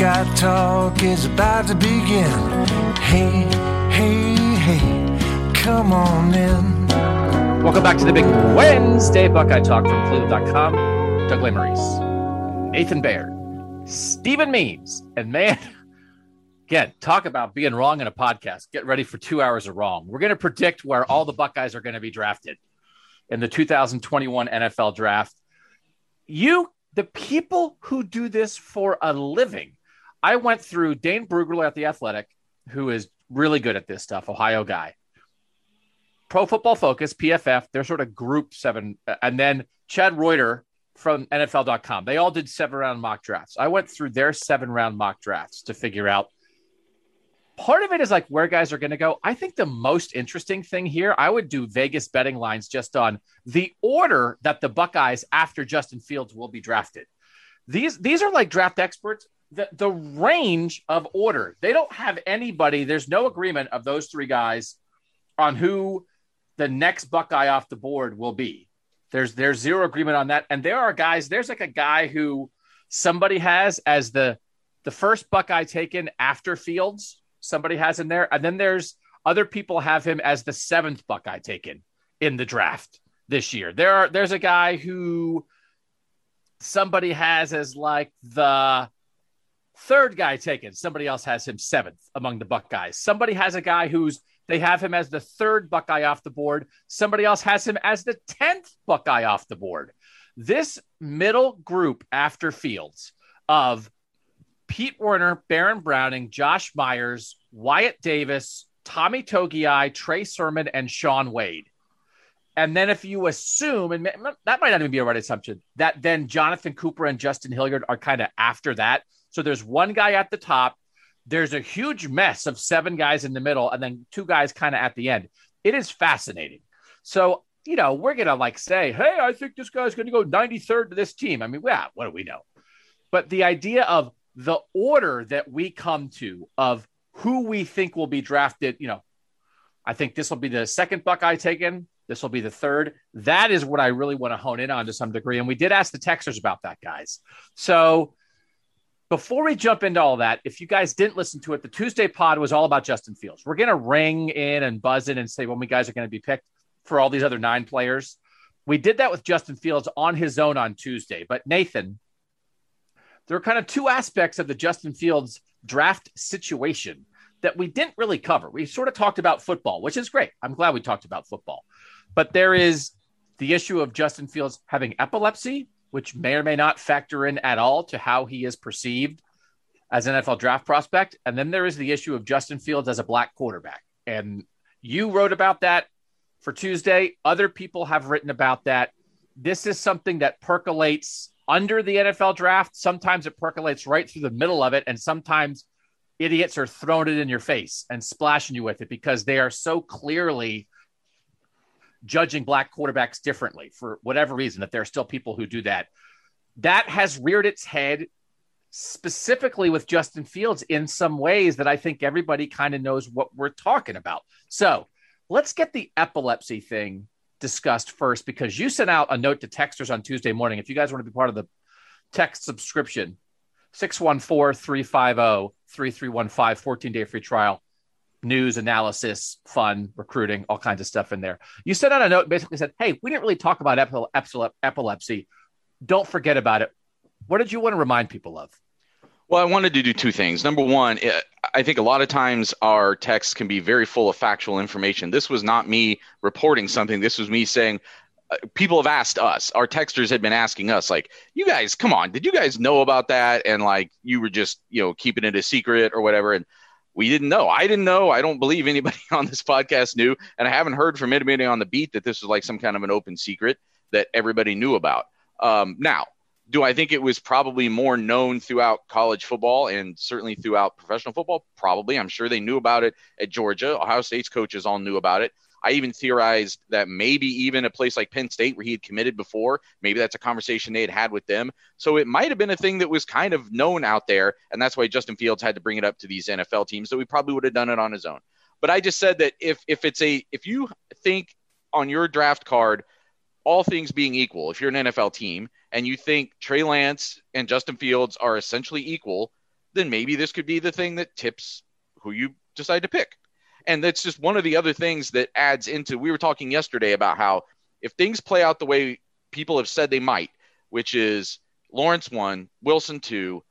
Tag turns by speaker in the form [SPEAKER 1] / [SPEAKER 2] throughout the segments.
[SPEAKER 1] Buckeye Talk is about to begin. Hey, hey, hey, come on in.
[SPEAKER 2] Welcome back to the big Wednesday Buckeye Talk from Cleveland.com. Doug Lesmerises, Nathan Baird, Stephen Means, and man, again, talk about being wrong in a podcast. Get ready for two hours of wrong. We're going to predict where all the Buckeyes are going to be drafted in the 2021 NFL draft. You, the people who do this for a living, I went through Dane Brugler at The Athletic, who is really good at this stuff, Ohio guy. Pro Football Focus, PFF, they're sort of group seven. And then Chad Reuter from NFL.com. They all did seven round mock drafts. I went through their seven round mock drafts to figure out part of it is like where guys are going to go. I think the most interesting thing here, I would do Vegas betting lines just on the order that the Buckeyes after Justin Fields will be drafted. These these are like draft experts. The, the range of order, they don't have anybody. There's no agreement of those three guys on who the next Buckeye off the board will be. There's there's zero agreement on that. And there are guys, there's like a guy who somebody has as the the first Buckeye taken after Fields, somebody has in there. And then there's other people have him as the seventh Buckeye taken in the draft this year. There are there's a guy who somebody has as like the third guy taken. Somebody else has him seventh among the Buckeyes. Somebody has a guy who's they have him as the third Buckeye off the board. Somebody else has him as the 10th Buckeye off the board. This middle group after Fields of Pete Werner, Baron Browning, Josh Myers, Wyatt Davis, Tommy Togiai, Trey Sermon, and Shaun Wade. And then if you assume, and that might not even be a right assumption, that then Jonathan Cooper and Justin Hilliard are kind of after that. So there's one guy at the top. There's a huge mess of seven guys in the middle, and then two guys kind of at the end. It is fascinating. So, you know, we're to like say, hey, I think this guy's to go 93rd to this team. I mean, yeah, what do we know? But the idea of the order that we come to of who we think will be drafted, you know, I think this will be the second Buckeye taken. This will be the third. That is what I really want to hone in on to some degree. And we did ask the texters about that, guys. So before we jump into all that, if you guys didn't listen to it, the Tuesday pod was all about Justin Fields. We're going to ring in and buzz in and say when we guys are going to be picked for all these other nine players. We did that with Justin Fields on his own on Tuesday. But Nathan, there are kind of two aspects of the Justin Fields draft situation that we didn't really cover. We sort of talked about football, which is great. I'm glad we talked about football. But there is the issue of Justin Fields having epilepsy, which may or may not factor in at all to how he is perceived as an NFL draft prospect. And then there is the issue of Justin Fields as a black quarterback. And you wrote about that for Tuesday. Other people have written about that. This is something that percolates under the NFL draft. Sometimes it percolates right through the middle of it. And sometimes idiots are throwing it in your face and splashing you with it because they are so clearly judging black quarterbacks differently for whatever reason that there are still people who do that. That has reared its head specifically with Justin Fields in some ways that I think everybody kind of knows what we're talking about. So let's get the epilepsy thing discussed first because you sent out a note to texters on Tuesday morning. If you guys want to be part of the text subscription 614-350-3315 14 day free trial news analysis fun recruiting all kinds of stuff in there you sent out a note basically said hey we didn't really talk about epilepsy don't forget about it what did you want to remind people of
[SPEAKER 3] well, I wanted to do two things. Number one, I think a lot of times our texts can be very full of factual information. This was not me reporting something. This was me saying, uh, people have asked us, our texters had been asking us, like, you guys, come on, did you guys know about that? And like, you were just, you know, keeping it a secret or whatever. And we didn't know. I didn't know. I don't believe anybody on this podcast knew. And I haven't heard from anybody on the beat that this was like some kind of an open secret that everybody knew about. Um, now, do I think it was probably more known throughout college football and certainly throughout professional football? Probably. I'm sure they knew about it at Georgia. Ohio State's coaches all knew about it. I even theorized that maybe even a place like Penn State, where he had committed before, maybe that's a conversation they had had with them. So it might have been a thing that was kind of known out there. And that's why Justin Fields had to bring it up to these NFL teams. So he probably would have done it on his own. But I just said that if if it's a if you think on your draft card, all things being equal, if you're an NFL team and you think Trey Lance and Justin Fields are essentially equal, then maybe this could be the thing that tips who you decide to pick. And that's just one of the other things that adds into. We were talking yesterday about how if things play out the way people have said they might, which is Lawrence one, Wilson two,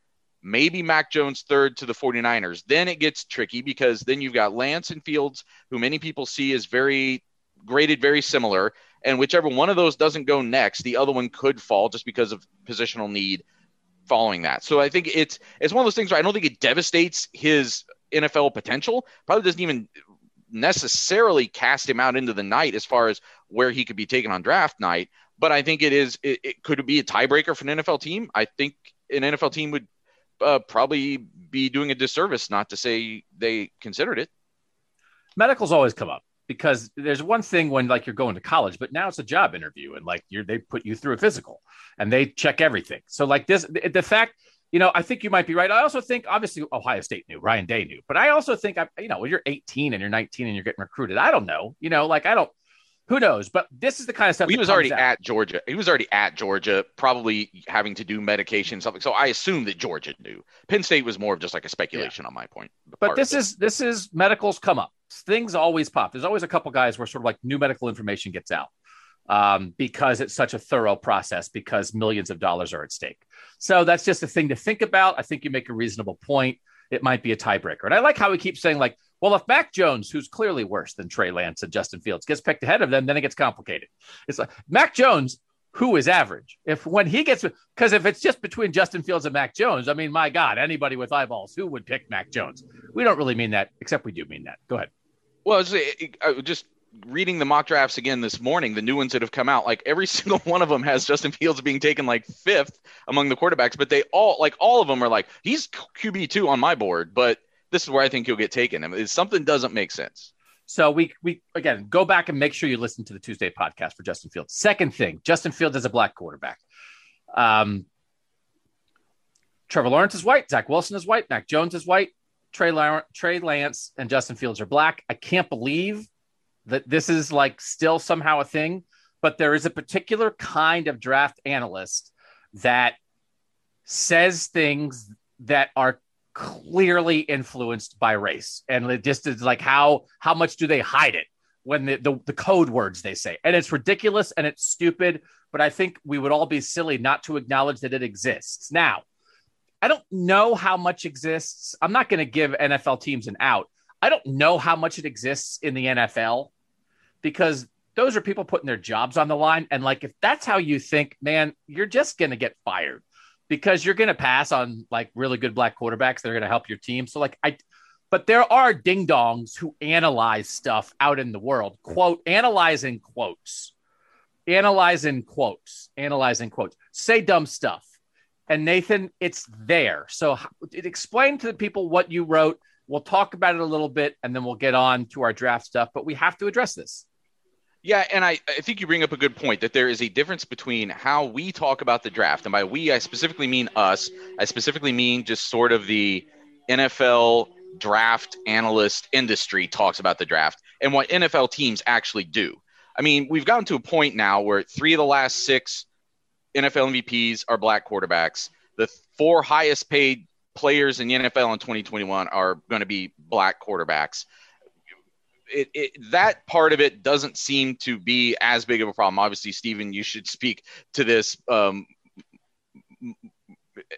[SPEAKER 3] maybe Mac Jones third to the 49ers, then it gets tricky because then you've got Lance and Fields, who many people see as very graded very similar. And whichever one of those doesn't go next, the other one could fall just because of positional need following that. So I think it's it's one of those things where I don't think it devastates his NFL potential. Probably doesn't even necessarily cast him out into the night as far as where he could be taken on draft night. But I think it is it, it could be a tiebreaker for an NFL team. I think an NFL team would uh, probably be doing a disservice not to say they considered it.
[SPEAKER 2] Medicals always come up because there's one thing when like you're going to college, but now it's a job interview and like you're they put you through a physical and they check everything. So like this, the, the fact, you know, I think you might be right. I also think obviously Ohio State knew, Ryan Day knew, but I also think I, you know, when you're 18 and you're 19 and you're getting recruited, I don't know, you know, like I don't. Who knows? But this is the kind of stuff.
[SPEAKER 3] He was already out. at Georgia. He was already at Georgia, probably having to do medication something. So I assume that Georgia knew. Penn State was more of just like a speculation yeah. on my point.
[SPEAKER 2] But this is this is medicals come up things always pop. There's always a couple guys where sort of like new medical information gets out um, because it's such a thorough process because millions of dollars are at stake. So that's just a thing to think about. I think you make a reasonable point. It might be a tiebreaker. And I like how we keep saying, like, well, if Mac Jones, who's clearly worse than Trey Lance and Justin Fields, gets picked ahead of them, then it gets complicated. It's like Mac Jones who is average. If when he gets because if it's just between Justin Fields and Mac Jones, I mean, my God, anybody with eyeballs, who would pick Mac Jones? We don't really mean that, except we do mean that. Go ahead.
[SPEAKER 3] Well, just reading the mock drafts again this morning, the new ones that have come out, like every single one of them has Justin Fields being taken like fifth among the quarterbacks, but they all like all of them are like he's QB two on my board, but this is where I think he'll get taken. I mean, something doesn't make sense.
[SPEAKER 2] So we we again go back and make sure you listen to the Tuesday podcast for Justin Fields. Second thing, Justin Fields is a black quarterback. Um, Trevor Lawrence is white. Zach Wilson is white. Mac Jones is white. Trey, Trey Lance and Justin Fields are black. I can't believe that this is like still somehow a thing, but there is a particular kind of draft analyst that says things that are clearly influenced by race and it just is like how how much do they hide it when the, the, the code words they say and it's ridiculous and it's stupid but i think we would all be silly not to acknowledge that it exists now I don't know how much exists. I'm not going to give NFL teams an out. I don't know how much it exists in the NFL because those are people putting their jobs on the line. And like, if that's how you think, man, you're just going to get fired because you're going to pass on like really good black quarterbacks that are going to help your team. So, like, I, but there are ding dongs who analyze stuff out in the world, quote, analyzing quotes, analyzing quotes, analyzing quotes, say dumb stuff and Nathan, it's there. So explain to the people what you wrote. We'll talk about it a little bit and then we'll get on to our draft stuff, but we have to address this.
[SPEAKER 3] Yeah, and I, I think you bring up a good point that there is a difference between how we talk about the draft. And by we, I specifically mean us. I specifically mean just sort of the NFL draft analyst industry talks about the draft and what NFL teams actually do. I mean, we've gotten to a point now where three of the last six NFL MVPs are black quarterbacks. The four highest paid players in the NFL in 2021 are going to be black quarterbacks. It, it, that part of it doesn't seem to be as big of a problem. Obviously, Stephen, you should speak to this um,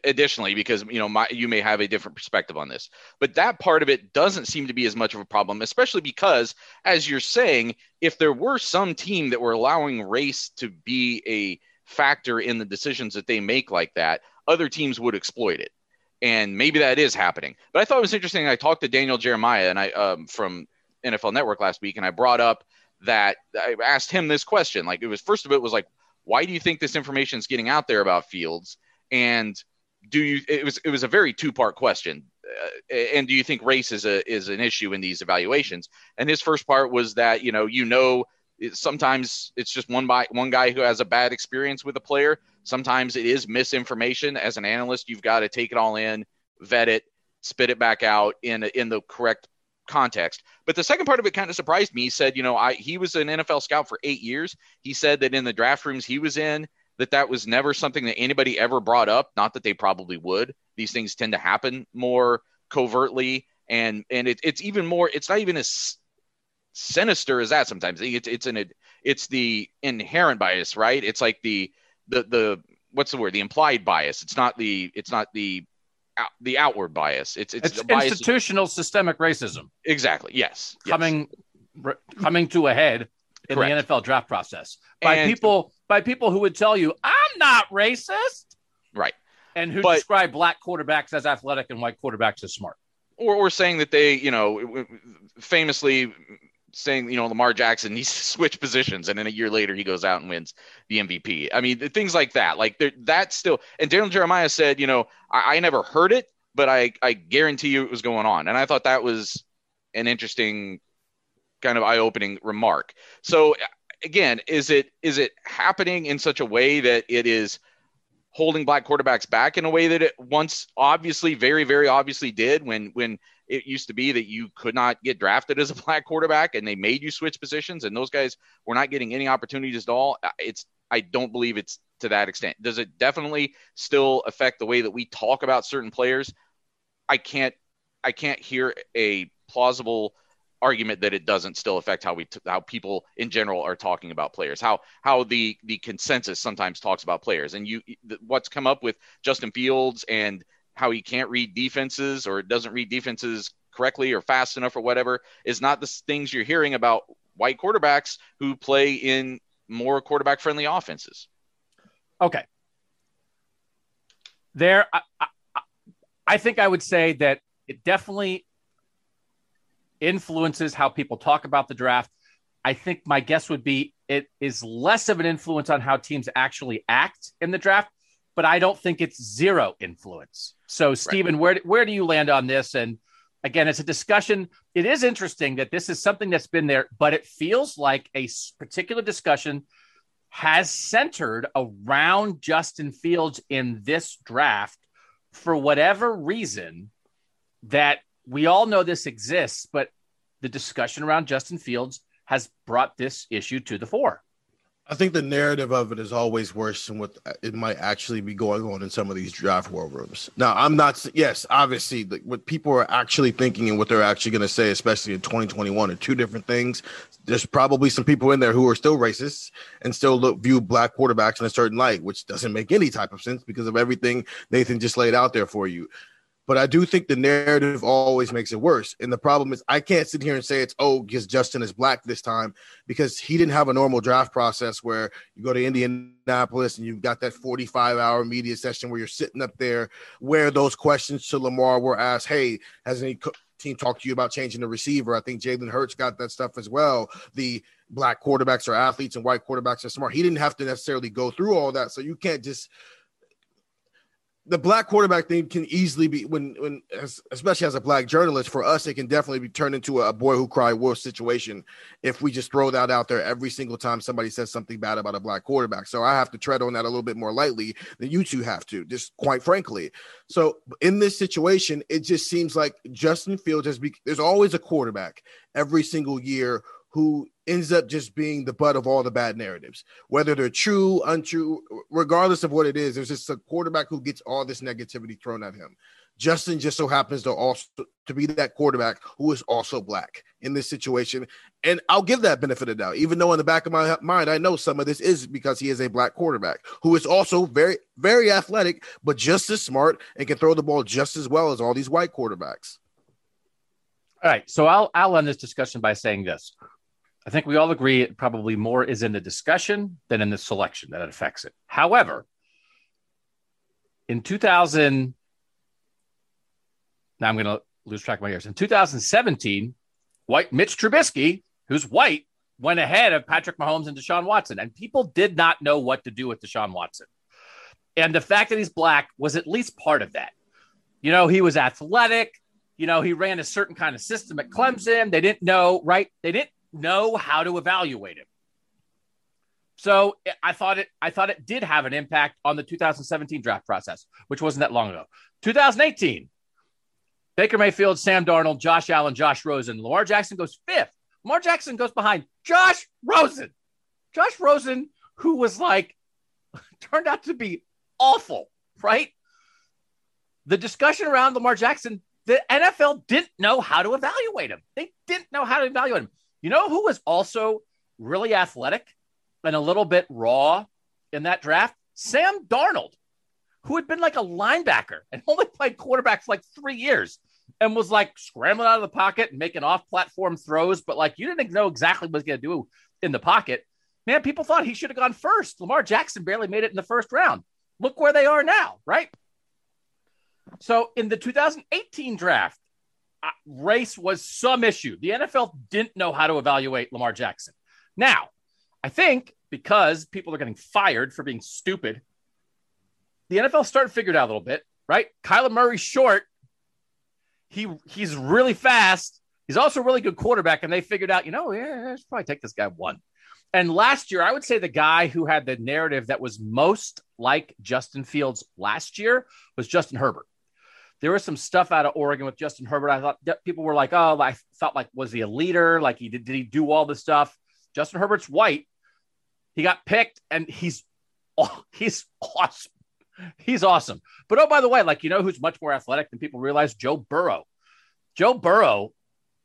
[SPEAKER 3] additionally because you know my, you may have a different perspective on this. But that part of it doesn't seem to be as much of a problem especially because as you're saying if there were some team that were allowing race to be a factor in the decisions that they make like that other teams would exploit it. And maybe that is happening. But i thought it was interesting i talked to daniel jeremiah and i um, from nfl network last week and i brought up that i asked him this question. Like it was first of it was like why do you think this information is getting out there about fields? And do you it was it was a very two part question. Uh, and do you think race is a is an issue in these evaluations? And his first part was that you know you know sometimes it's just one by one guy who has a bad experience with a player. Sometimes it is misinformation. As an analyst you've got to take it all in vet it spit it back out in in the correct context but the second part of it kind of surprised me he said you know i he was an nfl scout for eight years he said that in the draft rooms he was in that that was never something that anybody ever brought up. Not that they probably would. These things tend to happen more covertly, and and it, it's even more. It's not even as sinister as that. Sometimes it's it's an it's the inherent bias, right? It's like the the the what's the word? The implied bias. It's not the it's not the the outward bias. It's it's,
[SPEAKER 2] it's institutional systemic racism.
[SPEAKER 3] Exactly. Yes.
[SPEAKER 2] Coming yes. coming to a head in Correct. the NFL draft process by and, people by people who would tell you I'm not racist,
[SPEAKER 3] right?
[SPEAKER 2] And who but, describe black quarterbacks as athletic and white quarterbacks as smart,
[SPEAKER 3] or or saying that they, you know, famously saying, you know, Lamar Jackson he switched positions and then a year later he goes out and wins the MVP. I mean, things like that. Like that's still. And Daniel Jeremiah said, you know, I, I never heard it, but I I guarantee you it was going on, and I thought that was an interesting kind of eye-opening remark. So again, is it is it happening in such a way that it is holding black quarterbacks back in a way that it once obviously very very obviously did when when it used to be that you could not get drafted as a black quarterback and they made you switch positions and those guys were not getting any opportunities at all. It's i don't believe it's to that extent. Does it definitely still affect the way that we talk about certain players? I can't i can't hear a plausible argument that it doesn't still affect how we t- how people in general are talking about players how how the the consensus sometimes talks about players. And you what's come up with Justin Fields and how he can't read defenses or doesn't read defenses correctly or fast enough or whatever is not the things you're hearing about white quarterbacks who play in more quarterback friendly offenses
[SPEAKER 2] okay there I, I, I think I would say that it definitely influences how people talk about the draft. I think my guess would be it is less of an influence on how teams actually act in the draft, but I don't think it's zero influence. So, Stephen, right. where where do you land on this? And again, it's a discussion. It is interesting that this is something that's been there, but it feels like a particular discussion has centered around Justin Fields in this draft for whatever reason that we all know this exists, but the discussion around Justin Fields has brought this issue to the fore.
[SPEAKER 4] I think the narrative of it is always worse than what uh, it might actually be going on in some of these draft war rooms. Now, I'm not, yes, obviously, what people are actually thinking and what they're actually going to say, especially in 2021, are two different things. There's probably some people in there who are still racist and still look, view black quarterbacks in a certain light, which doesn't make any type of sense because of everything Nathan just laid out there for you. But I do think the narrative always makes it worse. And the problem is, I can't sit here and say it's, oh, because Justin is black this time, because he didn't have a normal draft process where you go to Indianapolis and you've got that 45 hour media session where you're sitting up there, where those questions to Lamar were asked, hey, has any team talked to you about changing the receiver? I think Jalen Hurts got that stuff as well. The black quarterbacks are athletes and white quarterbacks are smart. He didn't have to necessarily go through all that. So you can't just the black quarterback thing can easily be when when especially as a black journalist for us it can definitely be turned into a boy who cried wolf situation if we just throw that out there every single time somebody says something bad about a black quarterback. So i have to tread on that a little bit more lightly than you two have to just quite frankly. So in this situation it just seems like justin fields has be there's always a quarterback every single year who ends up just being the butt of all the bad narratives, whether they're true, untrue, regardless of what it is. There's just a quarterback who gets all this negativity thrown at him. Justin just so happens to also to be that quarterback who is also black in this situation, and I'll give that benefit of doubt. Even though in the back of my mind I know some of this is because he is a black quarterback who is also very very athletic, but just as smart and can throw the ball just as well as all these white quarterbacks.
[SPEAKER 2] All right, so I'll I'll end this discussion by saying this: I think we all agree it probably more is in the discussion than in the selection that it affects it. However, in 2000, now I'm going to lose track of my years. In 2017, white Mitch Trubisky, who's white, went ahead of Patrick Mahomes and Deshaun Watson, and people did not know what to do with Deshaun Watson. And the fact that he's black was at least part of that. You know, he was athletic. You know, he ran a certain kind of system at Clemson. They didn't know, right? They didn't know how to evaluate him. So I thought it I thought it did have an impact on the 2017 draft process, which wasn't that long ago. 2018, Baker Mayfield, Sam Darnold, Josh Allen, Josh Rosen. Lamar Jackson goes fifth. Lamar Jackson goes behind Josh Rosen. Josh Rosen, who was like, turned out to be awful, right? The discussion around Lamar Jackson, the NFL didn't know how to evaluate him. They didn't know how to evaluate him. You know who was also really athletic and a little bit raw in that draft? Sam Darnold, who had been like a linebacker and only played quarterback for like three years and was like scrambling out of the pocket and making off platform throws, but like you didn't know exactly what he was going to do in the pocket. Man, people thought he should have gone first. Lamar Jackson barely made it in the first round. Look where they are now, right? So in the 2018 draft, race was some issue. The NFL didn't know how to evaluate Lamar Jackson. Now, I think because people are getting fired for being stupid, the NFL started to figure it out a little bit, right? Kyler Murray's short. He he's really fast. He's also a really good quarterback, and they figured out, you know, yeah, let's probably take this guy one. And last year, I would say the guy who had the narrative that was most like Justin Fields last year was Justin Herbert there was some stuff out of Oregon with Justin Herbert. I thought people were like, oh, I thought like, was he a leader? Like he did, did he do all this stuff? Justin Herbert's white. He got picked and he's, oh, he's awesome. He's awesome. But oh, by the way, like, you know, who's much more athletic than people realize? Joe Burrow. Joe Burrow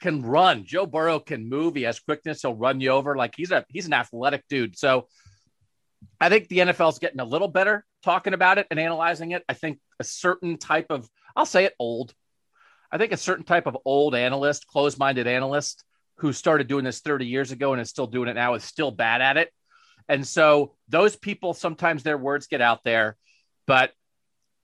[SPEAKER 2] can run. Joe Burrow can move. He has quickness. He'll run you over. Like he's a, he's an athletic dude. So I think the NFL is getting a little better talking about it and analyzing it. I think a certain type of I'll say it old. I think a certain type of old analyst, closed minded analyst who started doing this 30 years ago and is still doing it now is still bad at it. And so those people, sometimes their words get out there, but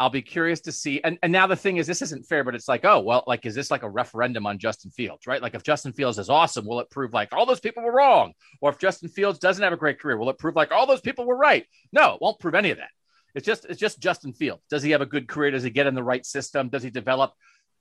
[SPEAKER 2] I'll be curious to see. And, and now the thing is, this isn't fair, but it's like, oh, well, like, is this like a referendum on Justin Fields, right? Like, if Justin Fields is awesome, will it prove like all those people were wrong? Or if Justin Fields doesn't have a great career, will it prove like all those people were right? No, it won't prove any of that. It's just it's just Justin Fields. Does he have a good career? Does he get in the right system? Does he develop?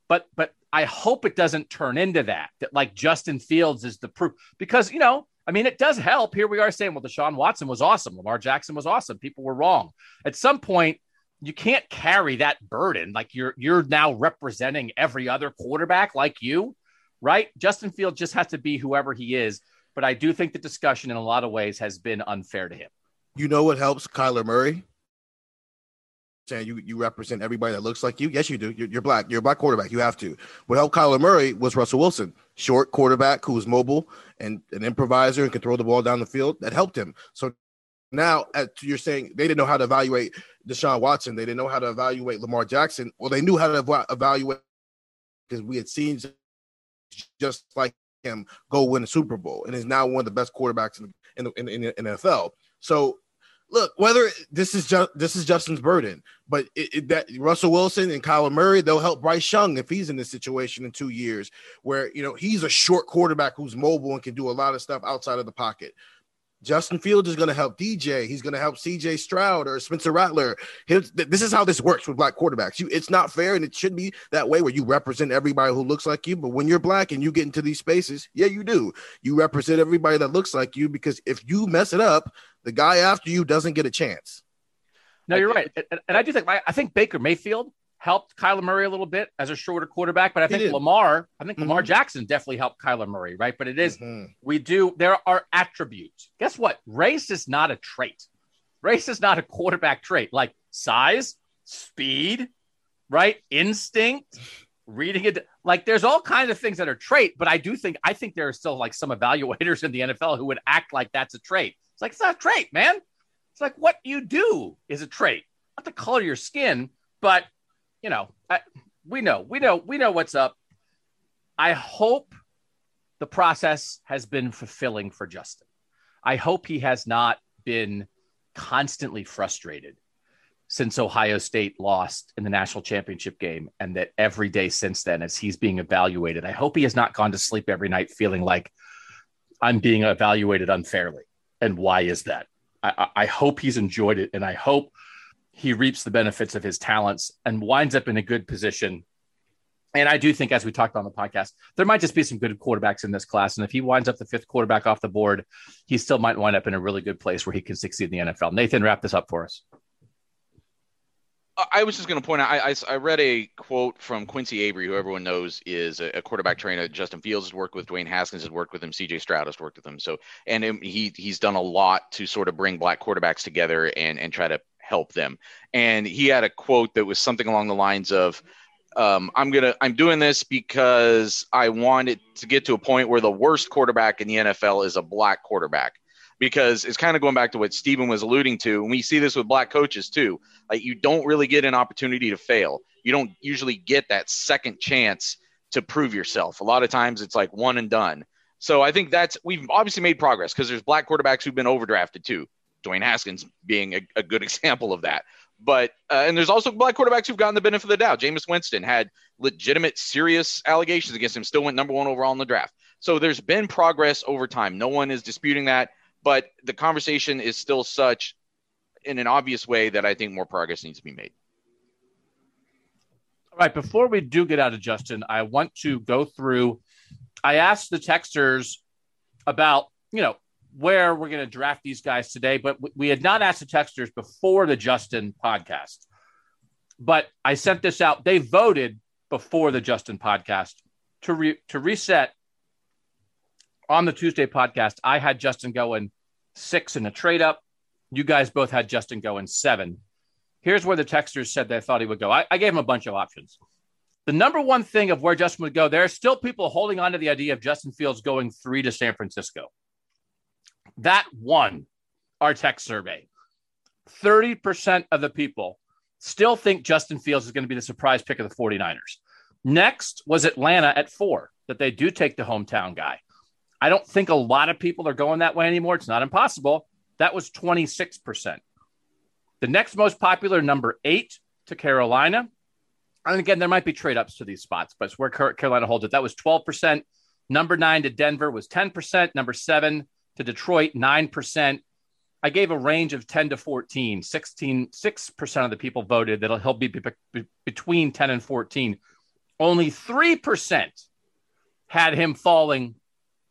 [SPEAKER 2] But but I hope it doesn't turn into that. That like Justin Fields is the proof because you know I mean it does help. Here we are saying well Deshaun Watson was awesome, Lamar Jackson was awesome. People were wrong. At some point you can't carry that burden like you're you're now representing every other quarterback like you, right? Justin Fields just has to be whoever he is. But I do think the discussion in a lot of ways has been unfair to him.
[SPEAKER 4] You know what helps Kyler Murray? Saying you you represent everybody that looks like you. Yes, you do. You're, you're, black. You're a black quarterback. You have to. What helped Kyler Murray was Russell Wilson, short quarterback who was mobile and an improviser and could throw the ball down the field. That helped him. So now at, you're saying they didn't know how to evaluate Deshaun Watson. They didn't know how to evaluate Lamar Jackson. Well, they knew how to evaluate because we had seen just like him go win a Super Bowl and is now one of the best quarterbacks in the, in, in, in the NFL. So look, whether this is just this is Justin's burden, but it, it, that Russell Wilson and Kyler Murray, they'll help Bryce Young if he's in this situation in two years, where you know he's a short quarterback who's mobile and can do a lot of stuff outside of the pocket. Justin Fields is going to help DJ. He's going to help CJ Stroud or Spencer Rattler. this is how this works with black quarterbacks. You, it's not fair, and it should be that way where you represent everybody who looks like you. But when you're black and you get into these spaces, yeah, you do. You represent everybody that looks like you because if you mess it up, the guy after you doesn't get a chance.
[SPEAKER 2] No, you're right, and, and I do think I think Baker Mayfield helped Kyler Murray a little bit as a shorter quarterback, but I think. Lamar, I think Lamar
[SPEAKER 4] Mhm.
[SPEAKER 2] Jackson definitely helped Kyler Murray, right? But it is-
[SPEAKER 4] Mhm.
[SPEAKER 2] we do, there are attributes. Guess what? Race is not a trait. Race is not a quarterback trait like size, speed, right? Instinct, reading it. Like there's all kinds of things that are trait, but I do think, I think there are still like some evaluators in the NFL who would act like that's a trait. It's like, it's not a trait, man. It's like what you do is a trait, not the color of your skin, but you know, I, we know, we know, we know what's up. I hope the process has been fulfilling for Justin. I hope he has not been constantly frustrated since Ohio State lost in the national championship game, and that every day since then, as he's being evaluated, I hope he has not gone to sleep every night feeling like I'm being evaluated unfairly. And why is that? I, I I hope he's enjoyed it, and I hope he reaps the benefits of his talents and winds up in a good position. And I do think, as we talked on the podcast, there might just be some good quarterbacks in this class. And if he winds up the fifth quarterback off the board, he still might wind up in a really good place where he can succeed in the NFL. Nathan, wrap this up for us.
[SPEAKER 3] I- was just going to point out. I, I, I read a quote from Quincy Avery, who everyone knows is a, a quarterback trainer. Justin Fields has worked with. Dwayne Haskins has worked with him. C.J. Stroud has worked with him. So, and he he's done a lot to sort of bring black quarterbacks together and and try to help them. And he had a quote that was something along the lines of, um, "I'm gonna I'm doing this because I want it to get to a point where the worst quarterback in the NFL is a black quarterback." Because it's kind of going back to what Stephen was alluding to, and we see this with black coaches too like you don't really get an opportunity to fail. You don't usually get that second chance to prove yourself. A lot of times it's like one and done. So I think that's we've obviously made progress because there's black quarterbacks who've been overdrafted too. Dwayne Haskins being a, a good example of that. But uh, and there's also black quarterbacks who've gotten the benefit of the doubt. Jameis Winston had legitimate, serious allegations against him, still went number one overall in the draft. So there's been progress over time. No one is disputing that, but the conversation is still such in an obvious way that I think more progress needs to be made.
[SPEAKER 2] All right. Before we do get out of Justin, I want to go through. I asked the texters about, you know, where we're going to draft these guys today, but we- had not asked the texters before the Justin podcast. But I sent this out. They voted before the Justin podcast to re- to reset on the Tuesday podcast. I had Justin going six in a trade up. You guys both had Justin going seven. Here's where the texters said they thought he would go. I, I gave him a bunch of options. The number one thing of where Justin would go, there are still people holding on to the idea of Justin Fields going three to San Francisco. That won our text survey. 30% of the people still think Justin Fields is going to be the surprise pick of the 49ers. Next was Atlanta at four, that they do take the hometown guy. I don't think a lot of people are going that way anymore. It's not impossible. That was 26%. The next most popular, number eight to Carolina. And again, there might be trade ups to these spots, but it's where Carolina holds it. That was 12%. Number nine to Denver was 10%. Number seven to Detroit, 9%. I gave a range of 10 to 14. 16, 6% of the people voted that he'll be, be- be- between 10 and 14. Only 3% had him falling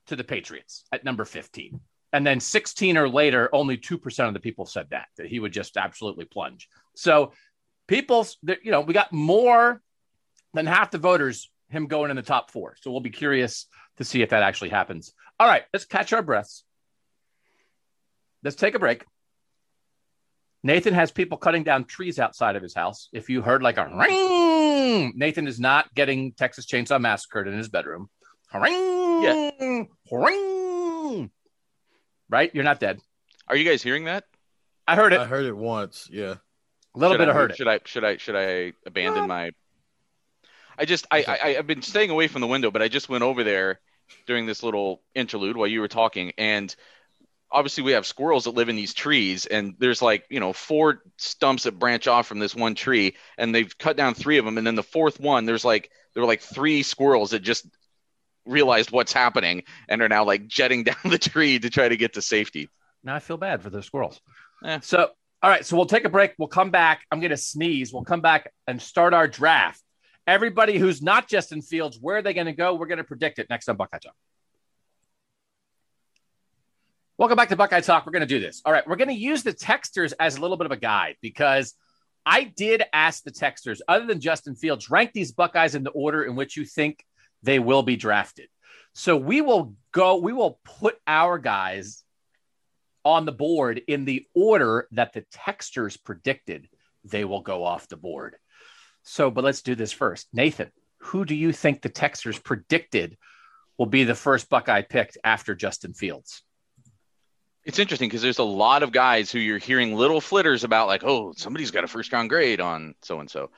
[SPEAKER 2] to the Patriots at number 15. And then 16 or later, only 2% of the people said that, that he would just absolutely plunge. So people, you know, we got more than half the voters him going in the top four. So we'll be curious to see if that actually happens. All right, let's catch our breaths. Let's take a break. Nathan has people cutting down trees outside of his house. If you heard like a ring, Nathan is not getting Texas Chainsaw Massacred in his bedroom. Ring,
[SPEAKER 3] Yeah.
[SPEAKER 2] ring. Right? You're not dead.
[SPEAKER 3] Are you guys hearing that?
[SPEAKER 2] I heard it.
[SPEAKER 4] I heard it once. Yeah.
[SPEAKER 2] A little
[SPEAKER 3] Should
[SPEAKER 2] bit
[SPEAKER 3] I,
[SPEAKER 2] of heard it.
[SPEAKER 3] Should I should I should I abandon my? I just I, I I've been staying away from the window, but I just went over there during this little interlude while you were talking, and obviously we have squirrels that live in these trees, and there's like you know four stumps that branch off from this one tree, and they've cut down three of them, and then the fourth one there's like there were like three squirrels that just realized what's happening and are now like jetting down the tree to try to get to safety.
[SPEAKER 2] Now I feel bad for the squirrels.
[SPEAKER 3] Eh.
[SPEAKER 2] So, all right. So we'll take a break. We'll come back. I'm going to sneeze. We'll come back and start our draft. Everybody who's not Justin Fields, where are they going to go? We're going to predict it next on Buckeye Talk. Welcome back to Buckeye Talk. We're going to do this. All right. We're going to use the texters as a little bit of a guide because I did ask the texters, other than Justin Fields, rank these Buckeyes in the order in which you think they will be drafted. So we will go, we will put our guys on the board in the order that the texters predicted they will go off the board. So, but let's do this first. Nathan, who do you think the texters predicted will be the first Buckeye picked after Justin Fields?
[SPEAKER 3] It's interesting because there's a lot of guys who you're hearing little flitters about, like, oh, somebody's got a first round grade on so and so.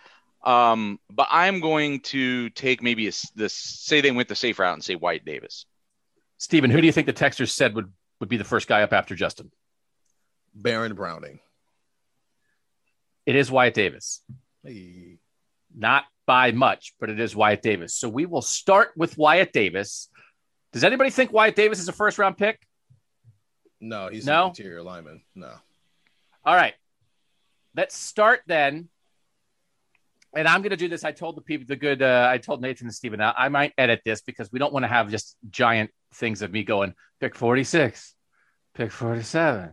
[SPEAKER 3] Um, but I'm going to take maybe a, this, say they went the safe route and say Wyatt Davis.
[SPEAKER 2] Stephen, who do you think the texters said would, would be the first guy up after Justin?
[SPEAKER 4] Baron Browning.
[SPEAKER 2] It is Wyatt Davis.
[SPEAKER 4] Hey.
[SPEAKER 2] Not by much, but it is Wyatt Davis. So we will start with Wyatt Davis. Does anybody think Wyatt Davis is a first round pick?
[SPEAKER 4] No, he's
[SPEAKER 2] No?
[SPEAKER 4] an interior lineman. No.
[SPEAKER 2] All right. Let's start then. And I'm going to do this. I told the people, the good, uh, I told Nathan and Stephen, I, I might edit this because we don't want to have just giant things of me going pick 46, pick 47,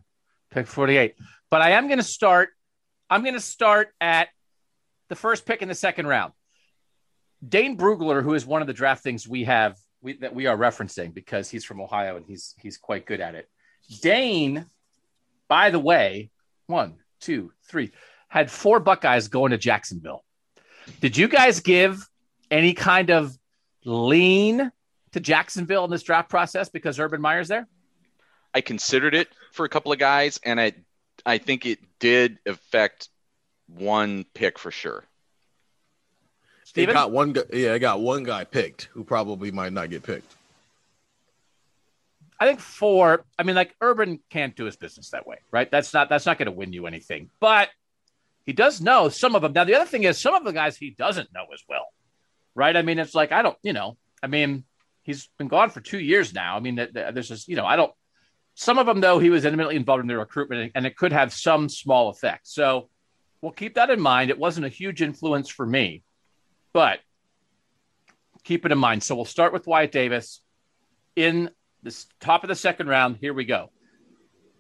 [SPEAKER 2] pick 48. But I am going to start, I'm going to start at the first pick in the second round. Dane Brugler, who is one of the draft things we have we, that we are referencing because he's from Ohio and he's he's quite good at it. Dane, by the way, one, two, three, had four Buckeyes going to Jacksonville. Did you guys give any kind of lean to Jacksonville in this draft process because Urban Meyer's there?
[SPEAKER 3] I considered it for a couple of guys, and I I think it did affect one pick for sure.
[SPEAKER 4] They
[SPEAKER 2] Stephen?
[SPEAKER 4] got one. Yeah, I got one guy picked who probably might not get picked.
[SPEAKER 2] I think four. I mean, like Urban can't do his business that way, right? That's not that's not going to win you anything. But he does know some of them. Now the other thing is some of the guys he doesn't know as well, right? I mean, it's like I don't, you know, I mean, he's been gone for two years now. I mean, th- th- there's just, you know, I don't. Some of them though, he was intimately involved in the recruitment, and it could have some small effect. So we'll keep that in mind. It wasn't a huge influence for me, but keep it in mind. So we'll start with Wyatt Davis in the top of the second round. Here we go.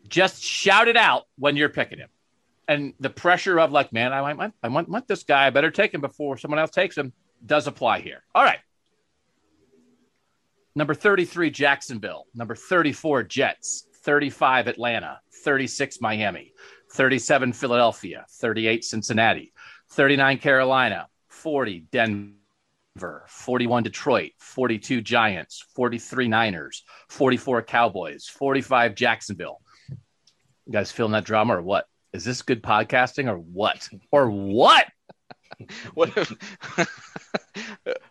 [SPEAKER 2] Just shout it out when you're picking him. And the pressure of like, man, I want, I want, want this guy. I better take him before someone else takes him does apply here. All right. Number 33, Jacksonville. Number 34, Jets. 35, Atlanta. 36, Miami. 37, Philadelphia. 38, Cincinnati. 39, Carolina. 40, Denver. 41, Detroit. 42, Giants. 43, Niners. 44, Cowboys. 45, Jacksonville. You guys feeling that drama or what? Is this good podcasting or what? Or what?
[SPEAKER 3] What if?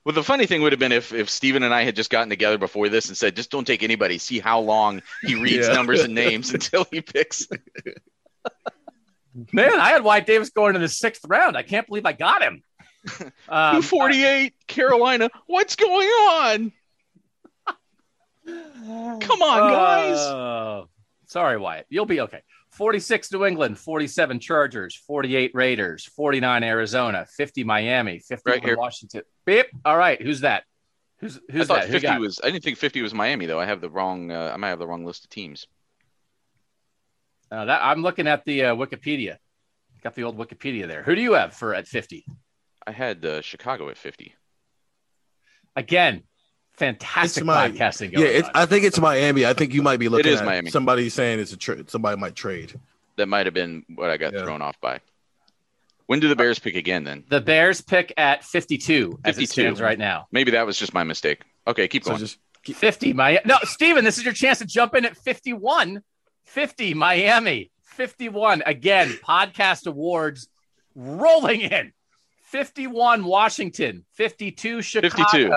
[SPEAKER 3] well, the funny thing would have been if if Stephen and I had just gotten together before this and said, just don't take anybody. See how long he reads
[SPEAKER 4] Yeah.
[SPEAKER 3] numbers and names until he picks.
[SPEAKER 2] Man, I had Wyatt Davis going in the sixth round. I can't believe I got him. Um,
[SPEAKER 3] 248, Carolina. What's going on? Come on, guys.
[SPEAKER 2] uh, sorry, Wyatt. You'll be okay. 46 New England, 47 Chargers, 48 Raiders, 49 Arizona, 50 Miami, 50
[SPEAKER 3] Right.
[SPEAKER 2] Washington. Beep. All right. Who's that? Who's
[SPEAKER 3] I
[SPEAKER 2] who's
[SPEAKER 3] thought
[SPEAKER 2] that? Who
[SPEAKER 3] 50
[SPEAKER 2] got?
[SPEAKER 3] was. I didn't think 50 was Miami though. I have the wrong. Uh, I might have the wrong list of teams.
[SPEAKER 2] Uh, that, I'm looking at the uh, Wikipedia. Got the old Wikipedia there. Who do you have for at 50?
[SPEAKER 3] I had uh, Chicago at 50.
[SPEAKER 2] Again, fantastic
[SPEAKER 4] It's my-
[SPEAKER 2] podcasting
[SPEAKER 4] Yeah, it's. I think it's Miami. I think you might be looking
[SPEAKER 3] is
[SPEAKER 4] at
[SPEAKER 3] Miami.
[SPEAKER 4] somebody saying it's a trade. Somebody might trade.
[SPEAKER 3] That might have been what I got
[SPEAKER 4] Yeah.
[SPEAKER 3] thrown off by. When do the Bears pick again? Then
[SPEAKER 2] the Bears pick at 52 as it
[SPEAKER 3] 52.
[SPEAKER 2] stands right now.
[SPEAKER 3] maybe that was just my mistake. Okay, keep
[SPEAKER 4] So
[SPEAKER 3] going.
[SPEAKER 4] just
[SPEAKER 2] 50 Miami. No, Stephen, this is your chance to jump in at 51. 50 Miami. 51. Again, podcast awards rolling in. 51 Washington. 52 Chicago.
[SPEAKER 3] 52.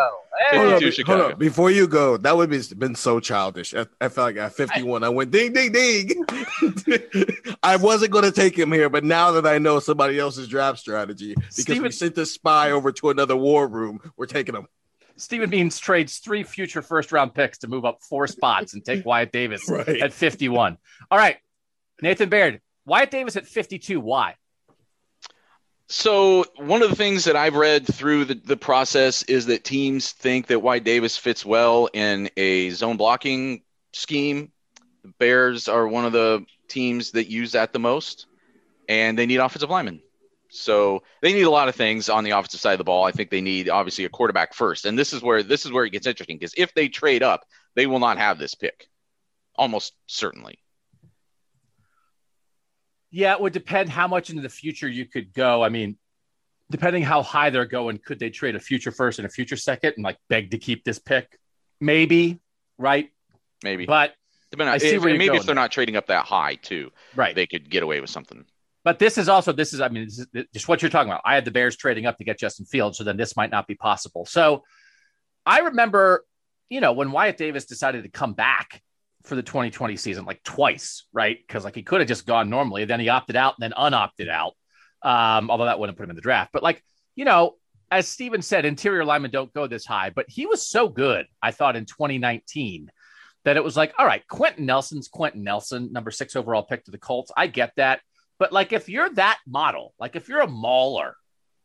[SPEAKER 2] Hey.
[SPEAKER 4] hold on,
[SPEAKER 3] 52
[SPEAKER 4] be- hold on. Before you go, that would have been so childish. I, I felt like at 51, I, went ding, ding, ding. I wasn't going to take him here, but now that I know somebody else's draft strategy, because we sent the spy over to another war room, we're taking him.
[SPEAKER 2] Stephen Means trades three future first round picks to move up four spots and take Wyatt Davis
[SPEAKER 4] Right.
[SPEAKER 2] at 51. All right. Nathan Baird. Wyatt Davis at 52. Why?
[SPEAKER 3] So one of the things that I've read through the, the process is that teams think that Wyatt Davis fits well in a zone blocking scheme. The Bears are one of the teams that use that the most, and they need offensive linemen. So they need a lot of things on the offensive side of the ball. I think they need obviously a quarterback first, and this is where this is where it gets interesting because if they trade up, they will not have this pick, almost certainly.
[SPEAKER 2] Yeah, it would depend how much into the future you could go. I mean, depending how high they're going, could they trade a future first and a future second and like beg to keep this pick? Maybe, right?
[SPEAKER 3] Maybe,
[SPEAKER 2] but
[SPEAKER 3] I see if, maybe if they're not trading up that high too,
[SPEAKER 2] right?
[SPEAKER 3] They could get away with something.
[SPEAKER 2] But this is also this is I mean is just what you're talking about. I had the Bears trading up to get Justin Fields, so then this might not be possible. So I remember, you know, when Wyatt Davis decided to come back for the 2020 season, like twice, right? Because like he could have just gone normally, then he opted out and then unopted out. Um, although that wouldn't put him in the draft. But like, you know, as Stephen said, interior linemen don't go this high, but he was so good, I thought, in 2019 that it was like, all right, Quenton Nelson's Quenton Nelson, number six overall pick to the Colts. I get that. But like if you're that model, like if you're a mauler,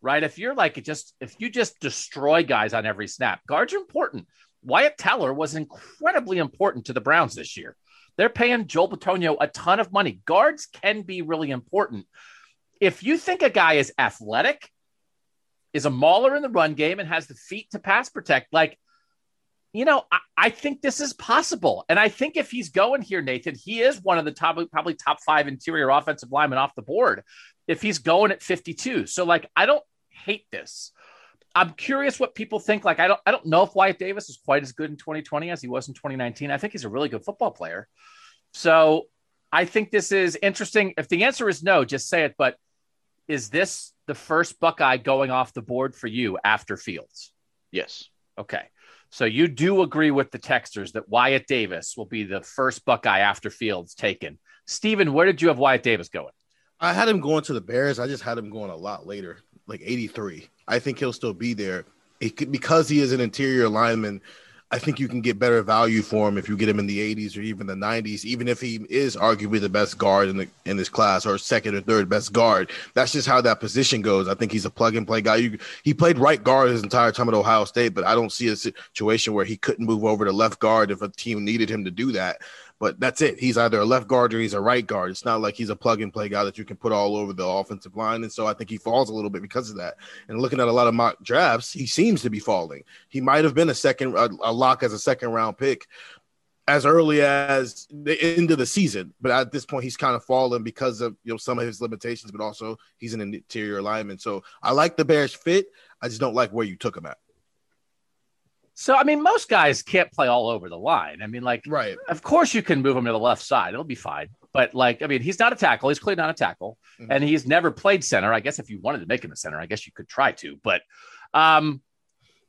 [SPEAKER 2] right? If you're like just if you just destroy guys on every snap, guards are important. Wyatt Teller was incredibly important to the Browns this year. They're paying Joel Bitonio a ton of money. Guards can be really important. If you think a guy is athletic, is a mauler in the run game, and has the feet to pass protect, like you know, I, I, think this is possible. And I think if he's going here, Nathan, he is one of the top, probably top five interior offensive linemen off the board if he's going at 52. So, like, I don't hate this. I'm curious what people think. Like, I don't, I don't know if Wyatt Davis is quite as good in 2020 as he was in 2019. I think he's a really good football player. So, I think this is interesting. If the answer is no, just say it. But is this the first Buckeye going off the board for you after Fields?
[SPEAKER 3] Yes.
[SPEAKER 2] Okay. So you do agree with the texters that Wyatt Davis will be the first Buckeye after Fields taken. Stephen, where did you have Wyatt Davis going?
[SPEAKER 4] I had him going to the Bears. I just had him going a lot later, like 83. I think he'll still be there. Could, because he is an interior lineman, I think you can get better value for him if you get him in the 80s or even the 90s, even if he is arguably the best guard in the in this class or second or third best guard. That's just how that position goes. I think he's a plug and play guy. You, he played right guard his entire time at Ohio State, but I don't see a situation where he couldn't move over to left guard if a team needed him to do that. But that's it. He's either a left guard or he's a right guard. It's not like he's a plug and play guy that you can put all over the offensive line. And so I think he falls a little bit because of that. And looking at a lot of mock drafts, he seems to be falling. He might have been a second, a, a lock as a second round pick as early as the end of the season. But at this point, he's kind of fallen because of you know some of his limitations, but also he's an interior lineman. So I like the Bears fit. I just don't like where you took him at.
[SPEAKER 2] So I mean, most guys can't play all over the line. I mean, like,
[SPEAKER 4] right?
[SPEAKER 2] Of course, you can move him to the left side; it'll be fine. But like, I mean, he's not a tackle. He's clearly not a tackle, mm-hmm. and he's never played center. I guess if you wanted to make him a center, I guess you could try to. But um,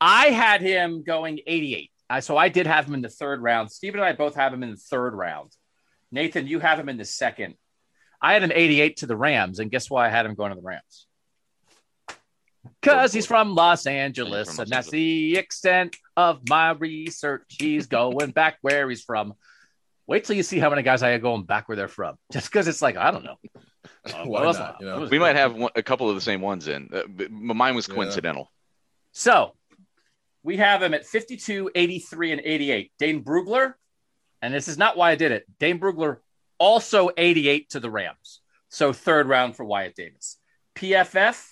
[SPEAKER 2] I had him going 88. Uh, so I did have him in the third round. Stephen and I both have him in the third round. Nathan, you have him in the second. I had him 88 to the Rams, and guess why I had him going to the Rams? Because he's from Los Angeles, from and that's the extent of my research. He's going back where he's from. Wait till you see how many guys I have going back where they're from. Just because it's like I don't know.
[SPEAKER 3] Uh, Why not, you know? We might have one, a couple of the same ones in. Uh, mine was coincidental. Yeah.
[SPEAKER 2] So we have him at 52, 83, and 88. Dane Brugler, and this is not why I did it. Dane Brugler also 88 to the Rams. So third round for Wyatt Davis. PFF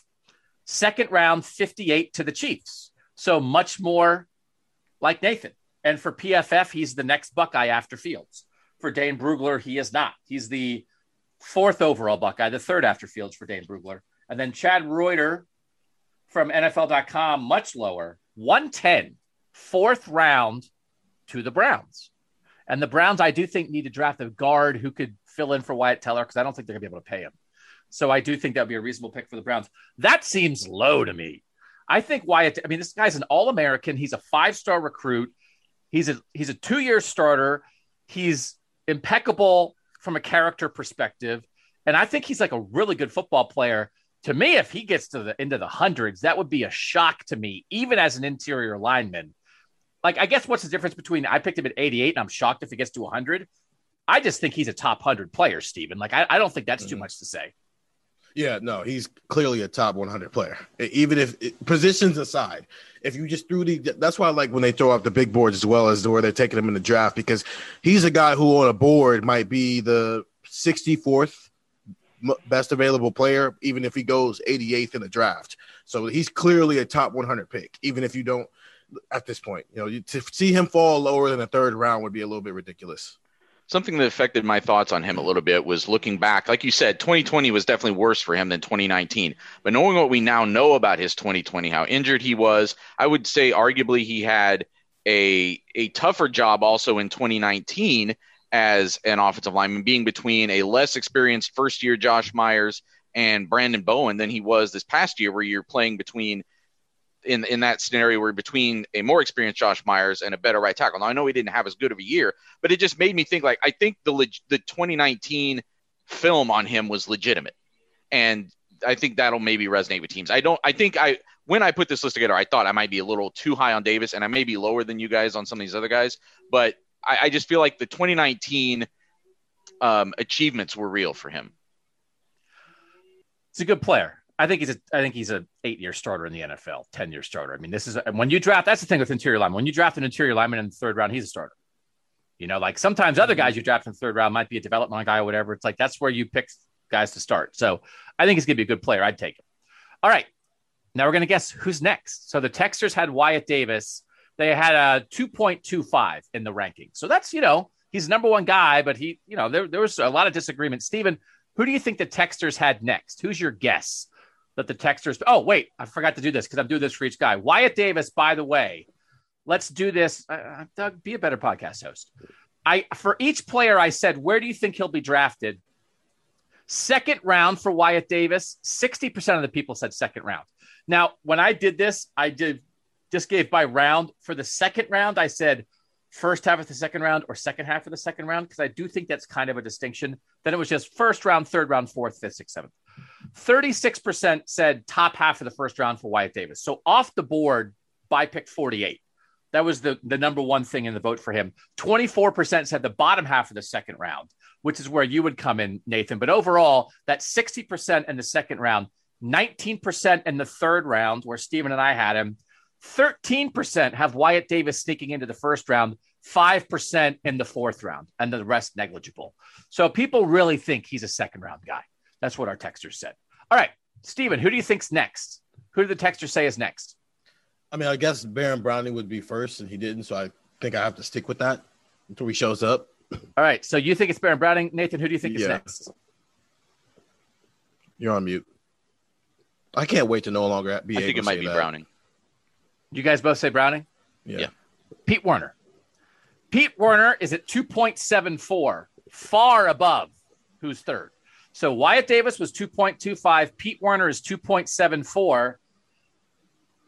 [SPEAKER 2] Second round, 58 to the Chiefs. So much more like Nathan. And for PFF, he's the next Buckeye after Fields. For Dane Brugler, he is not. He's the fourth overall Buckeye, the third after Fields for Dane Brugler. And then Chad Reuter from NFL.com, much lower, 110, fourth round to the Browns. And the Browns, I do think, need to draft a guard who could fill in for Wyatt Teller because I don't think they're going to be able to pay him. So I do think that would be a reasonable pick for the Browns. That seems low to me. I think Wyatt, I mean, this guy's an all American. He's a five star recruit. He's a he's a two year starter. He's impeccable from a character perspective. And I think he's like a really good football player. To me, if he gets to the into the hundreds, that would be a shock to me, even as an interior lineman. Like, I guess what's the difference between I picked him at 88 and I'm shocked if he gets to 100? I just think he's a top 100 player, Stephen. Like, I, I don't think that's mm-hmm. too much to say.
[SPEAKER 4] Yeah, no, he's clearly a top 100 player. Even if positions aside, if you just threw the, that's why I like when they throw up the big boards as well as where they're taking him in the draft because he's a guy who on a board might be the 64th best available player, even if he goes 88th in the draft. So he's clearly a top 100 pick, even if you don't at this point. You know, to see him fall lower than the third round would be a little bit ridiculous.
[SPEAKER 3] Something that affected my thoughts on him a little bit was looking back. Like you said, 2020 was definitely worse for him than 2019. But knowing what we now know about his 2020, how injured he was, I would say arguably he had a a tougher job also in 2019 as an offensive lineman, being between a less experienced first year Josh Myers and Branden Bowen than he was this past year, where you're playing between in in that scenario where between a more experienced Josh Myers and a better right tackle. Now I know he didn't have as good of a year, but it just made me think like I think the the 2019 film on him was legitimate, and I think that'll maybe resonate with teams. I don't. I think I when I put this list together, I thought I might be a little too high on Davis, and I may be lower than you guys on some of these other guys, but I, I just feel like the 2019 um, achievements were real for him.
[SPEAKER 2] He's a good player. I think he's a I think he's a eight year starter in the NFL, ten year starter. I mean, this is when you draft. That's the thing with interior lineman. When you draft an interior lineman in the third round, he's a starter. You know, like sometimes other mm-hmm. guys you draft in the third round might be a developmental guy or whatever. It's like that's where you pick guys to start. So I think he's gonna be a good player. I'd take him. All right, now we're gonna guess who's next. So the Texters had Wyatt Davis. They had a two point two five in the ranking. So that's you know he's number one guy, but he you know there there was a lot of disagreement. Stephen, who do you think the Texters had next? Who's your guess? That the texters. Oh, wait, I forgot to do this because I'm doing this for each guy. Wyatt Davis, by the way, let's do this. Uh, Doug, be a better podcast host. I for each player, I said, where do you think he'll be drafted? Second round for Wyatt Davis. Sixty percent of the people said second round. Now, when I did this, I did just gave by round. For the second round, I said first half of the second round or second half of the second round because I do think that's kind of a distinction. Then it was just first round, third round, fourth, fifth, sixth, seventh. 36% said top half of the first round for Wyatt Davis. So off the board by pick 48. That was the, the number one thing in the vote for him. 24% said the bottom half of the second round, which is where you would come in, Nathan. But overall, that 60% in the second round, 19% in the third round, where Stephen and I had him, 13% have Wyatt Davis sneaking into the first round, 5% in the fourth round, and the rest negligible. So people really think he's a second round guy. That's what our texters said. All right, Stephen, who do you think's next? Who did the texter say is next?
[SPEAKER 4] I mean, I guess Baron Browning would be first, and he didn't, so I think I have to stick with that until he shows up.
[SPEAKER 2] All right, so you think it's Baron Browning, Nathan? Who do you think yeah. is next?
[SPEAKER 4] You're on mute. I can't wait to no longer be.
[SPEAKER 3] I think it might be
[SPEAKER 4] that.
[SPEAKER 3] Browning.
[SPEAKER 2] You guys both say Browning.
[SPEAKER 4] Yeah. yeah.
[SPEAKER 2] Pete Werner. Pete Werner is at 2.74, far above who's third. So Wyatt Davis was 2.25. Pete Werner is 2.74.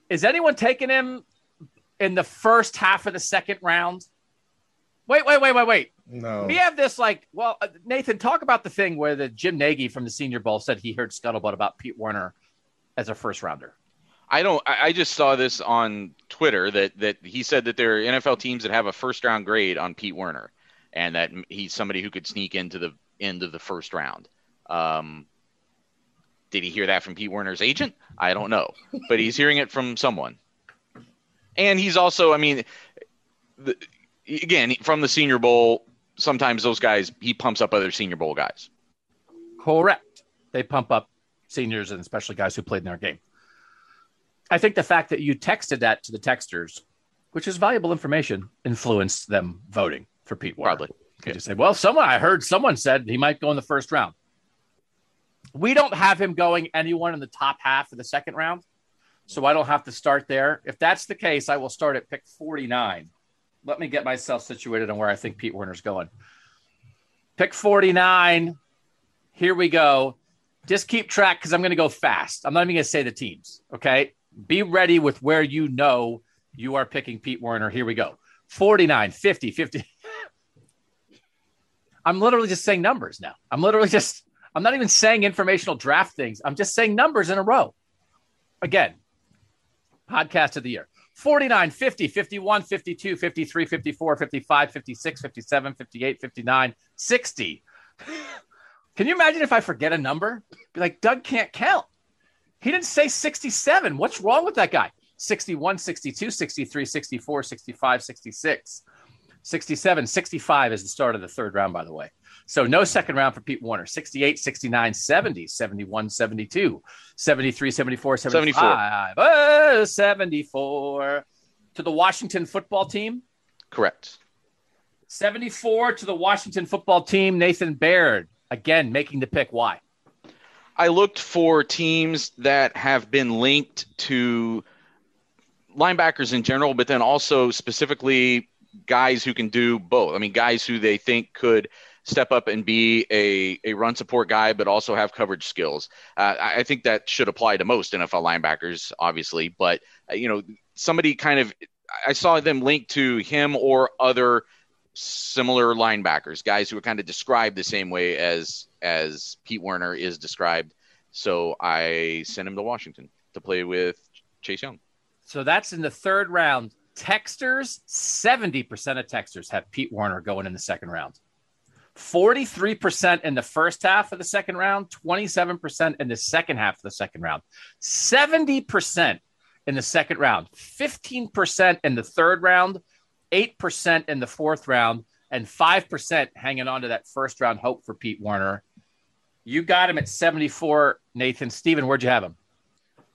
[SPEAKER 2] Is anyone taking him in the first half of the second round? Wait, wait, wait, wait, wait.
[SPEAKER 4] No.
[SPEAKER 2] We have this like, well, uh, Nathan, talk about the thing where the Jim Nagy from the Senior Bowl said he heard scuttlebutt about Pete Werner as a first rounder.
[SPEAKER 3] I don't. I just saw this on Twitter that that he said that there are NFL teams that have a first round grade on Pete Werner, and that he's somebody who could sneak into the end of the first round. Um, did he hear that from Pete Werner's agent? I don't know, but he's hearing it from someone. And he's also, I mean, the, again, from the Senior Bowl, sometimes those guys, he pumps up other Senior Bowl guys.
[SPEAKER 2] Correct. They pump up seniors and especially guys who played in their game. I think the fact that you texted that to the texters, which is valuable information, influenced them voting for Pete Werner.
[SPEAKER 3] Probably.
[SPEAKER 2] You just say, well, someone I heard someone said he might go in the first round. We don't have him going anyone in the top half of the second round. So I don't have to start there. If that's the case, I will start at pick 49. Let me get myself situated on where I think Pete Werner's going. Pick 49. Here we go. Just keep track because I'm going to go fast. I'm not even going to say the teams. Okay. Be ready with where you know you are picking Pete Werner. Here we go 49, 50, 50. I'm literally just saying numbers now. I'm literally just I'm not even saying informational draft things. I'm just saying numbers in a row. Again, podcast of the year 49, 50, 51, 52, 53, 54, 55, 56, 57, 58, 59, 60. Can you imagine if I forget a number? Be like, Doug can't count. He didn't say 67. What's wrong with that guy? 61, 62, 63, 64, 65, 66, 67, 65 is the start of the third round, by the way. So no second round for Pete Werner 68, 69, 70, 71, 72, 73, 74, 75, 74. Uh, 74 to the Washington football team.
[SPEAKER 3] Correct.
[SPEAKER 2] 74 to the Washington football team. Nathan Baird, again, making the pick. Why?
[SPEAKER 3] I looked for teams that have been linked to linebackers in general, but then also specifically guys who can do both. I mean, guys who they think could step up and be a, a run support guy, but also have coverage skills. Uh, I think that should apply to most NFL linebackers, obviously. But, uh, you know, somebody kind of, I saw them linked to him or other similar linebackers, guys who are kind of described the same way as as Pete Werner is described. So I sent him to Washington to play with Chase Young.
[SPEAKER 2] So that's in the third round. Texters, 70% of Texters have Pete Werner going in the second round. 43% in the first half of the second round, 27% in the second half of the second round, 70% in the second round, 15% in the third round, 8% in the fourth round, and 5% hanging on to that first round hope for Pete Werner. You got him at 74, Nathan. Stephen, where'd you have him?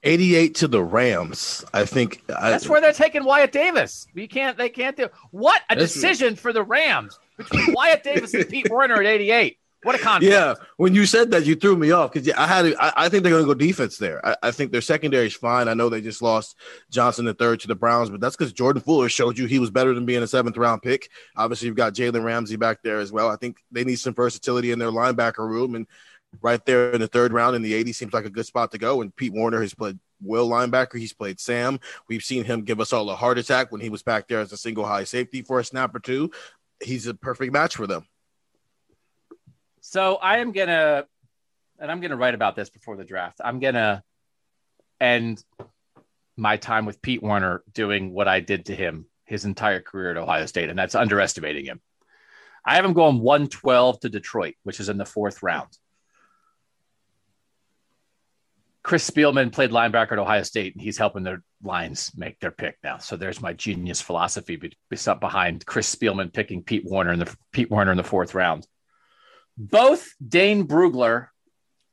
[SPEAKER 4] 88 to the Rams. I think
[SPEAKER 2] that's I, where they're taking Wyatt Davis. You can't, they can't do what a decision for the Rams between Wyatt Davis and Pete Werner at 88. What a conflict.
[SPEAKER 4] Yeah, when you said that, you threw me off because I had. I, I, think they're going to go defense there. I, I, think their secondary is fine. I know they just lost Johnson the third to the Browns, but that's because Jordan Fuller showed you he was better than being a seventh round pick. Obviously, you've got Jalen Ramsey back there as well. I think they need some versatility in their linebacker room, and right there in the third round in the 80s seems like a good spot to go. And Pete Werner has played will linebacker. He's played Sam. We've seen him give us all a heart attack when he was back there as a single high safety for a snap or two. He's a perfect match for them.
[SPEAKER 2] So I am gonna, and I'm gonna write about this before the draft. I'm gonna end my time with Pete Werner doing what I did to him his entire career at Ohio State, and that's underestimating him. I have him going 112 to Detroit, which is in the fourth round. Chris Spielman played linebacker at Ohio State, and he's helping their lines make their pick now. So there's my genius philosophy behind Chris Spielman picking Pete Werner in the Pete Werner in the fourth round. Both Dane Brugler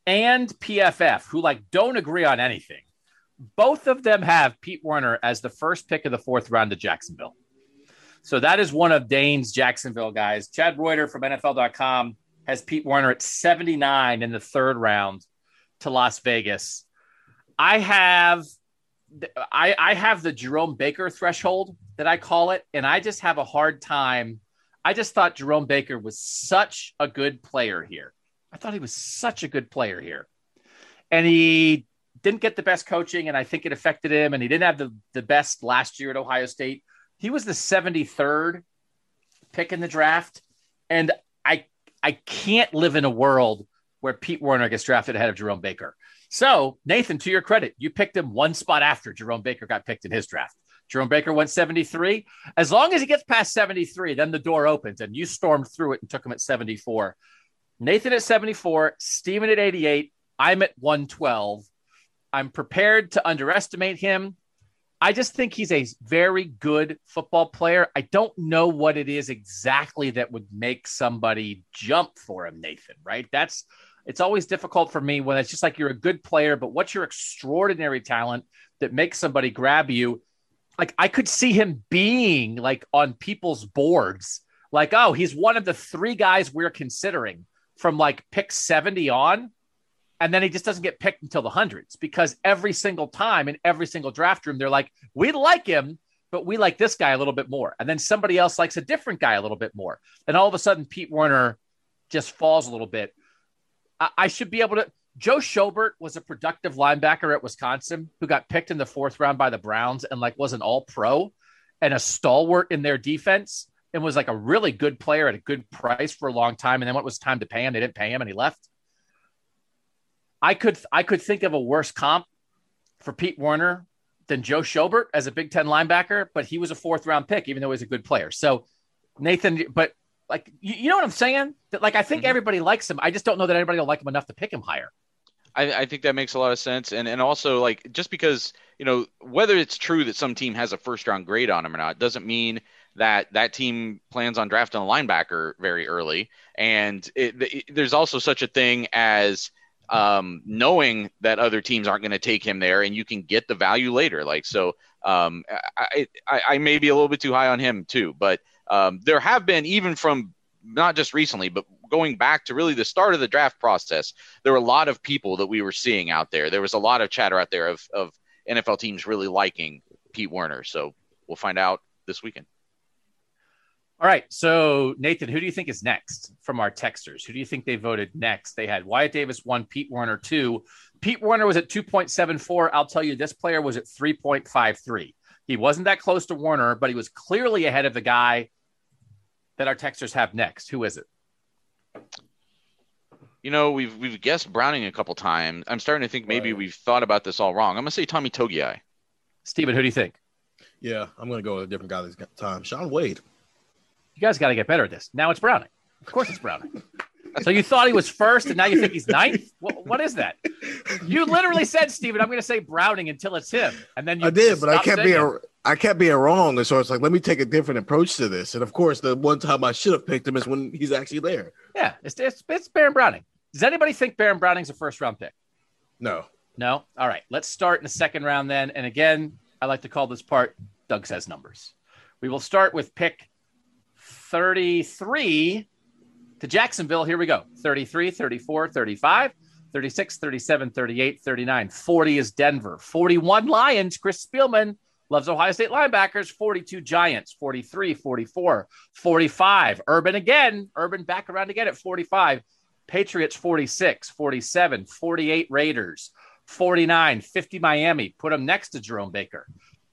[SPEAKER 2] and PFF, who like don't agree on anything, both of them have Pete Werner as the first pick of the fourth round to Jacksonville. So that is one of Dane's Jacksonville guys. Chad Reuter from NFL.com has Pete Werner at 79 in the third round to Las Vegas. I have I, I have the Jerome Baker threshold that I call it, and I just have a hard time. I just thought Jerome Baker was such a good player here. I thought he was such a good player here. And he didn't get the best coaching, and I think it affected him. And he didn't have the, the best last year at Ohio State. He was the 73rd pick in the draft. And I I can't live in a world where Pete Werner gets drafted ahead of Jerome Baker. So, Nathan, to your credit, you picked him one spot after Jerome Baker got picked in his draft. Jerome Baker went 73. As long as he gets past 73, then the door opens and you stormed through it and took him at 74. Nathan at 74, Stephen at 88. I'm at 112. I'm prepared to underestimate him. I just think he's a very good football player. I don't know what it is exactly that would make somebody jump for him, Nathan, right? That's it's always difficult for me when it's just like you're a good player, but what's your extraordinary talent that makes somebody grab you? Like I could see him being like on people's boards, like, oh, he's one of the three guys we're considering from like pick 70 on. And then he just doesn't get picked until the hundreds because every single time in every single draft room, they're like, we like him, but we like this guy a little bit more. And then somebody else likes a different guy a little bit more. And all of a sudden, Pete Werner just falls a little bit. I, should be able to. Joe Schobert was a productive linebacker at Wisconsin who got picked in the fourth round by the Browns and like was an all pro and a stalwart in their defense and was like a really good player at a good price for a long time. And then when it was time to pay him, they didn't pay him and he left. I could I could think of a worse comp for Pete Werner than Joe Schobert as a Big Ten linebacker, but he was a fourth round pick, even though he was a good player. So Nathan, but like, you, you know what I'm saying? That like I think mm-hmm. everybody likes him. I just don't know that anybody will like him enough to pick him higher.
[SPEAKER 3] I, I, think that makes a lot of sense, and and also like just because you know whether it's true that some team has a first round grade on him or not doesn't mean that that team plans on drafting a linebacker very early, and it, it, there's also such a thing as um, knowing that other teams aren't going to take him there, and you can get the value later. Like so, um, I, I, I may be a little bit too high on him too, but um, there have been even from not just recently, but going back to really the start of the draft process, there were a lot of people that we were seeing out there. There was a lot of chatter out there of, of NFL teams really liking Pete Werner. So we'll find out this weekend.
[SPEAKER 2] All right. So, Nathan, who do you think is next from our texters? Who do you think they voted next? They had Wyatt Davis one, Pete Werner two. Pete Werner was at 2.74. I'll tell you, this player was at 3.53. He wasn't that close to Werner, but he was clearly ahead of the guy that our texters have next. Who is it?
[SPEAKER 3] You know, we've we've guessed Browning a couple times. I'm starting to think maybe right. we've thought about this all wrong. I'm gonna say Tommy Togiai.
[SPEAKER 2] Stephen, who do you think?
[SPEAKER 4] Yeah, I'm gonna go with a different guy this time. Shaun Wade.
[SPEAKER 2] You guys got to get better at this. Now it's Browning. Of course it's Browning. so you thought he was first, and now you think he's ninth? What, what is that? You literally said, Stephen, I'm going to say Browning until it's him, and then you
[SPEAKER 4] I did, but I kept being I kept being wrong, and so it's like let me take a different approach to this. And of course, the one time I should have picked him is when he's actually there.
[SPEAKER 2] Yeah, it's it's, it's Baron Browning. Does anybody think Baron Browning's a first round pick?
[SPEAKER 4] No.
[SPEAKER 2] No. All right. Let's start in the second round then. And again, I like to call this part Doug says numbers. We will start with pick 33 to Jacksonville. Here we go 33, 34, 35, 36, 37, 38, 39. 40 is Denver. 41 Lions. Chris Spielman loves Ohio State linebackers. 42 Giants. 43, 44, 45. Urban again. Urban back around again at 45. Patriots 46, 47, 48 Raiders, 49, 50 Miami. Put them next to Jerome Baker.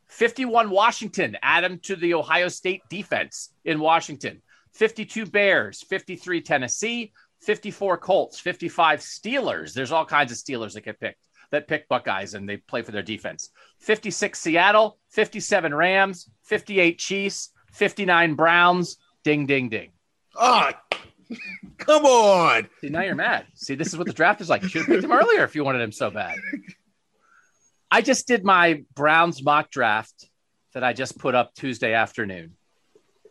[SPEAKER 2] 51 Washington, add them to the Ohio State defense in Washington. 52 Bears, 53 Tennessee, 54 Colts, 55 Steelers. There's all kinds of Steelers that get picked that pick Buckeyes and they play for their defense. 56 Seattle, 57 Rams, 58 Chiefs, 59 Browns. Ding, ding, ding.
[SPEAKER 4] Oh, come on.
[SPEAKER 2] See, now you're mad. See, this is what the draft is like. You should have picked him earlier if you wanted him so bad. I just did my Browns mock draft that I just put up Tuesday afternoon,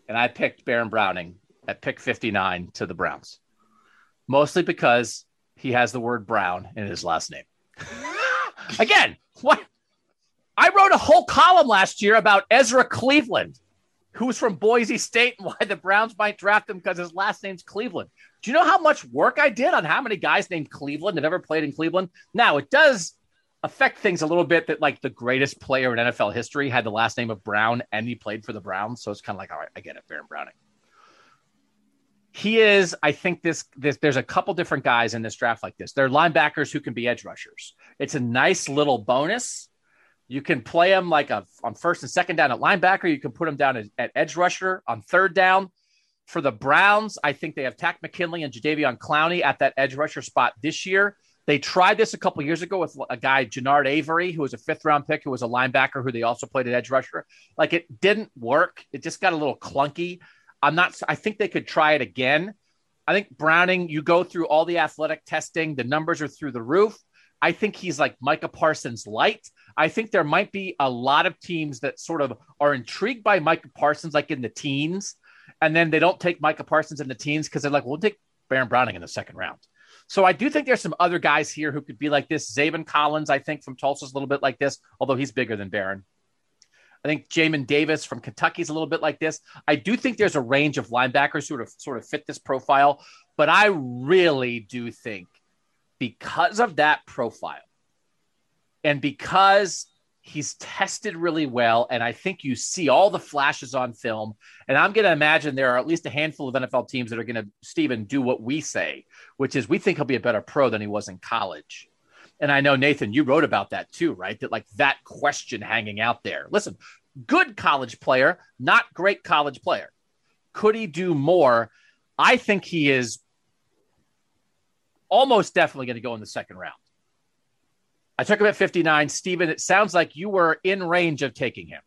[SPEAKER 2] and I picked Baron Browning at pick 59 to the Browns, mostly because he has the word Brown in his last name. Again, what? I wrote a whole column last year about Ezra Cleveland, who's from Boise State, and why the Browns might draft him because his last name's Cleveland. Do you know how much work I did on how many guys named Cleveland have ever played in Cleveland? Now, it does affect things a little bit that like the greatest player in NFL history had the last name of Brown and he played for the Browns. So it's kind of like, all right, I get it, Baron Browning. He is, I think this, this there's a couple different guys in this draft like this. They're linebackers who can be edge rushers. It's a nice little bonus. You can play them like a on first and second down at linebacker. You can put them down at, at edge rusher on third down. For the Browns, I think they have Takk McKinley and Jadeveon Clowney at that edge rusher spot this year. They tried this a couple years ago with a guy, Genard Avery, who was a fifth round pick, who was a linebacker, who they also played at edge rusher. Like it didn't work. It just got a little clunky. I'm not, I think they could try it again. I think Browning, you go through all the athletic testing, the numbers are through the roof. I think he's like Micah Parsons light. I think there might be a lot of teams that sort of are intrigued by Micah Parsons, like in the teens, and then they don't take Micah Parsons in the teens because they're like, we'll take Baron Browning in the second round. So I do think there's some other guys here who could be like this. Zaven Collins, I think, from Tulsa's a little bit like this, although he's bigger than Baron. I think Jamin Davis from Kentucky is a little bit like this. I do think there's a range of linebackers who sort of sort of fit this profile, but I really do think because of that profile and because He's tested really well. And I think you see all the flashes on film. And I'm going to imagine there are at least a handful of NFL teams that are going to, Stephen, do what we say, which is we think he'll be a better pro than he was in college. And I know, Nathan, you wrote about that too, right? That like that question hanging out there. Listen, good college player, not great college player. Could he do more? I think he is almost definitely going to go in the second round. I took him at 59. Stephen, it sounds like you were in range of taking him.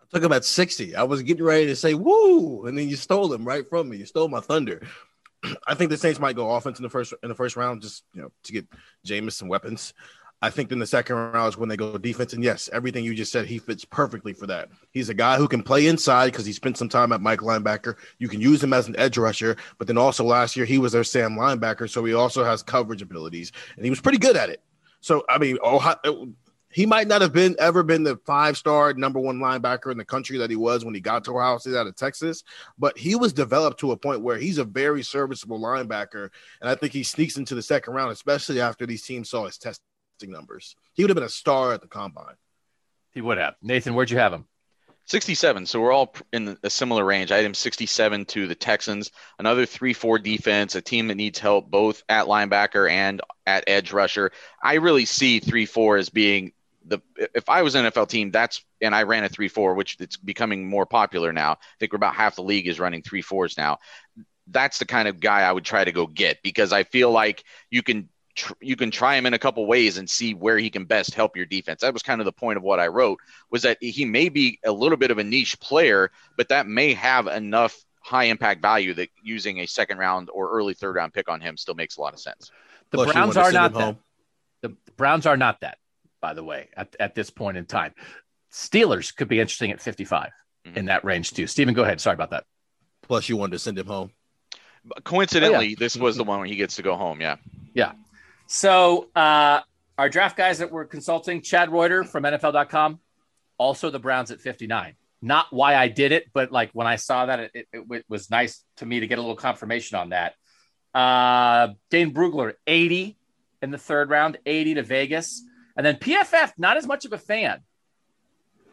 [SPEAKER 4] I took him at 60. I was getting ready to say, woo, and then you stole him right from me. You stole my thunder. I think the Saints might go offense in the first in the first round, just you know, to get Jameis some weapons. I think in the second round is when they go defense. And yes, everything you just said, he fits perfectly for that. He's a guy who can play inside because he spent some time at Mike linebacker. You can use him as an edge rusher, but then also last year he was their Sam linebacker, so he also has coverage abilities, and he was pretty good at it. So I mean, Ohio, he might not have been ever been the five star number one linebacker in the country that he was when he got to Ohio State out of Texas, but he was developed to a point where he's a very serviceable linebacker, and I think he sneaks into the second round, especially after these teams saw his testing numbers. He would have been a star at the combine.
[SPEAKER 2] He would have. Nathan, where'd you have him?
[SPEAKER 3] 67. So we're all in a similar range. I had him 67 to the Texans, another 3 4 defense, a team that needs help both at linebacker and at edge rusher. I really see 3 4 as being the if I was an NFL team, that's and I ran a three four, which it's becoming more popular now. I think we're about half the league is running three fours now. That's the kind of guy I would try to go get because I feel like you can tr- you can try him in a couple ways and see where he can best help your defense. That was kind of the point of what I wrote was that he may be a little bit of a niche player, but that may have enough high impact value that using a second round or early third round pick on him still makes a lot of sense.
[SPEAKER 2] The Plus Browns are not that. The Browns are not that by the way, at, at this point in time. Steelers could be interesting at 55 mm-hmm. in that range too. Stephen, go ahead. Sorry about that.
[SPEAKER 4] Plus, you wanted to send him home.
[SPEAKER 3] Coincidentally, oh, yeah. this was the one where he gets to go home. Yeah.
[SPEAKER 2] Yeah. So, uh, our draft guys that we're consulting, Chad Reuter from NFL.com, also the Browns at 59. Not why I did it, but like when I saw that, it, it, it was nice to me to get a little confirmation on that. Uh, Dane Brugler, 80 in the third round, 80 to Vegas. And then PFF, not as much of a fan.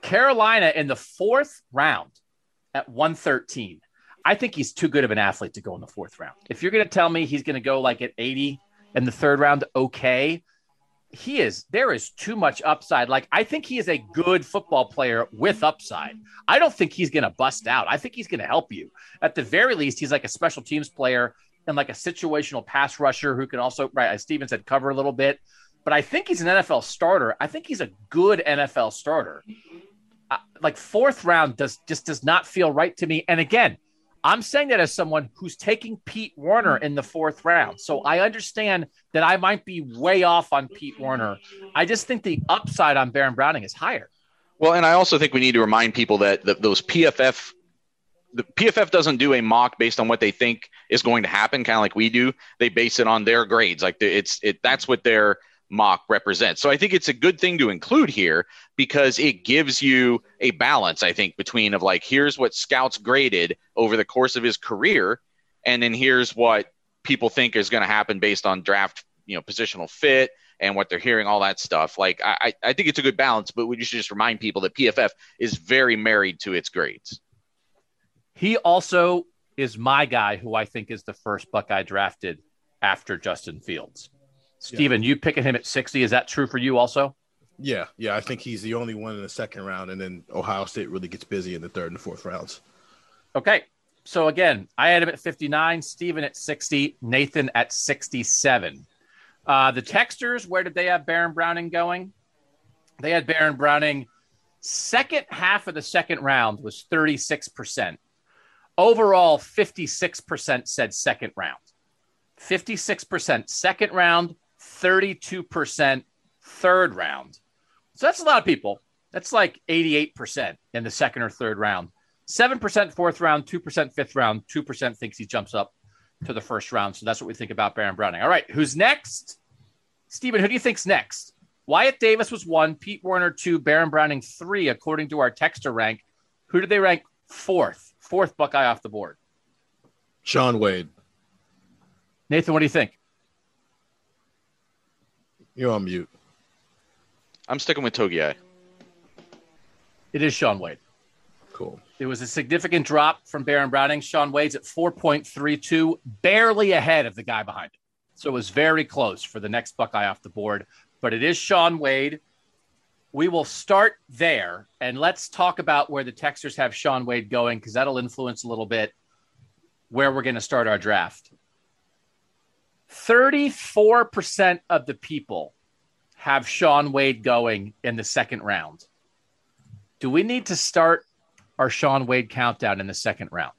[SPEAKER 2] Carolina in the fourth round at 113. I think he's too good of an athlete to go in the fourth round. If you're going to tell me he's going to go like at 80 in the third round, okay. He is, there is too much upside. Like, I think he is a good football player with upside. I don't think he's going to bust out. I think he's going to help you. At the very least, he's like a special teams player and like a situational pass rusher who can also, right, as Stephen said, cover a little bit but I think he's an NFL starter. I think he's a good NFL starter. Uh, like fourth round does just does not feel right to me. And again, I'm saying that as someone who's taking Pete Werner in the fourth round. So I understand that I might be way off on Pete Werner. I just think the upside on Baron Browning is higher.
[SPEAKER 3] Well, and I also think we need to remind people that those PFF the PFF doesn't do a mock based on what they think is going to happen, kind of like we do. They base it on their grades. Like it's it that's what their mock represents. So I think it's a good thing to include here because it gives you a balance, I think, between of like, here's what scouts graded over the course of his career, and then here's what people think is going to happen based on draft, you know, positional fit and what they're hearing, all that stuff. Like, I, I think it's a good balance, but we should just remind people that PFF is very married to its grades.
[SPEAKER 2] He also is my guy who I think is the first Buckeye drafted after Justin Fields. Stephen, yeah. you picking him at 60. Is that true for you also?
[SPEAKER 4] Yeah, yeah. I think he's the only one in the second round, and then Ohio State really gets busy in the third and fourth rounds.
[SPEAKER 2] Okay. So again, I had him at 59, Stephen at 60, Nathan at 67. Uh, the Texters, where did they have Baron Browning going? They had Baron Browning second half of the second round was 36%. Overall, 56% said second round. 56% second round, 32% third round. So that's a lot of people. That's like 88% in the second or third round. 7% fourth round, 2% fifth round, 2% thinks he jumps up to the first round. So that's what we think about Baron Browning. All right, who's next? Stephen, who do you think's next? Wyatt Davis was one, Pete Werner two, Baron Browning three, according to our texter rank. Who did they rank fourth? Fourth Buckeye off the board.
[SPEAKER 4] Shaun Wade.
[SPEAKER 2] Nathan, what do you think?
[SPEAKER 4] You're on mute.
[SPEAKER 3] I'm sticking with Togiai.
[SPEAKER 2] It is Shaun Wade.
[SPEAKER 4] Cool.
[SPEAKER 2] It was a significant drop from Baron Browning. Shaun Wade's at 4.32, barely ahead of the guy behind him. So it was very close for the next Buckeye off the board. But it is Shaun Wade. We will start there and let's talk about where the Texters have Shaun Wade going because that'll influence a little bit where we're going to start our draft. 34% of the people have Shaun Wade going in the second round. Do we need to start our Shaun Wade countdown in the second round?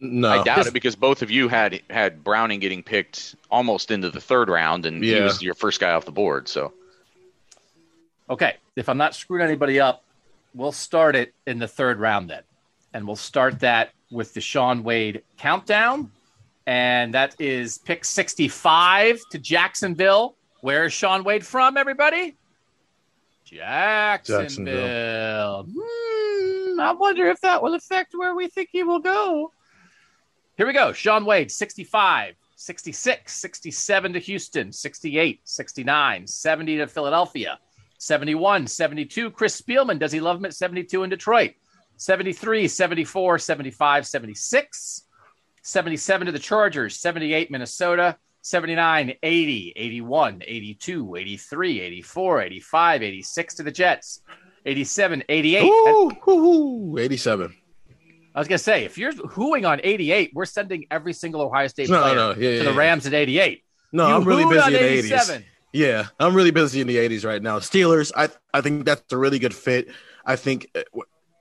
[SPEAKER 4] No,
[SPEAKER 3] I doubt it because both of you had had Browning getting picked almost into the third round, and he was your first guy off the board. So
[SPEAKER 2] Okay, if I'm not screwing anybody up, we'll start it in the third round then. And we'll start that with the Shaun Wade countdown. And that is pick 65 to Jacksonville. Where is Shaun Wade from, everybody? Jacksonville. Hmm, I wonder if that will affect where we think he will go. Here we go. Shaun Wade, 65, 66, 67 to Houston, 68, 69, 70 to Philadelphia, 71, 72. Chris Spielman, does he love him at 72 in Detroit? 73, 74, 75, 76, 77 to the Chargers, 78 Minnesota, 79, 80, 81, 82, 83, 84, 85, 86 to the Jets, 87, 88.
[SPEAKER 4] Ooh, ooh, ooh, 87.
[SPEAKER 2] I was gonna say, if you're hooing on 88, we're sending every single Ohio State
[SPEAKER 4] No,
[SPEAKER 2] player
[SPEAKER 4] no, yeah,
[SPEAKER 2] to
[SPEAKER 4] yeah,
[SPEAKER 2] the
[SPEAKER 4] yeah.
[SPEAKER 2] Rams at 88.
[SPEAKER 4] No,
[SPEAKER 2] You
[SPEAKER 4] I'm really busy in the
[SPEAKER 2] 87.
[SPEAKER 4] 80s. Yeah, I'm really busy in the 80s right now. Steelers, I I think that's a really good fit. I think uh,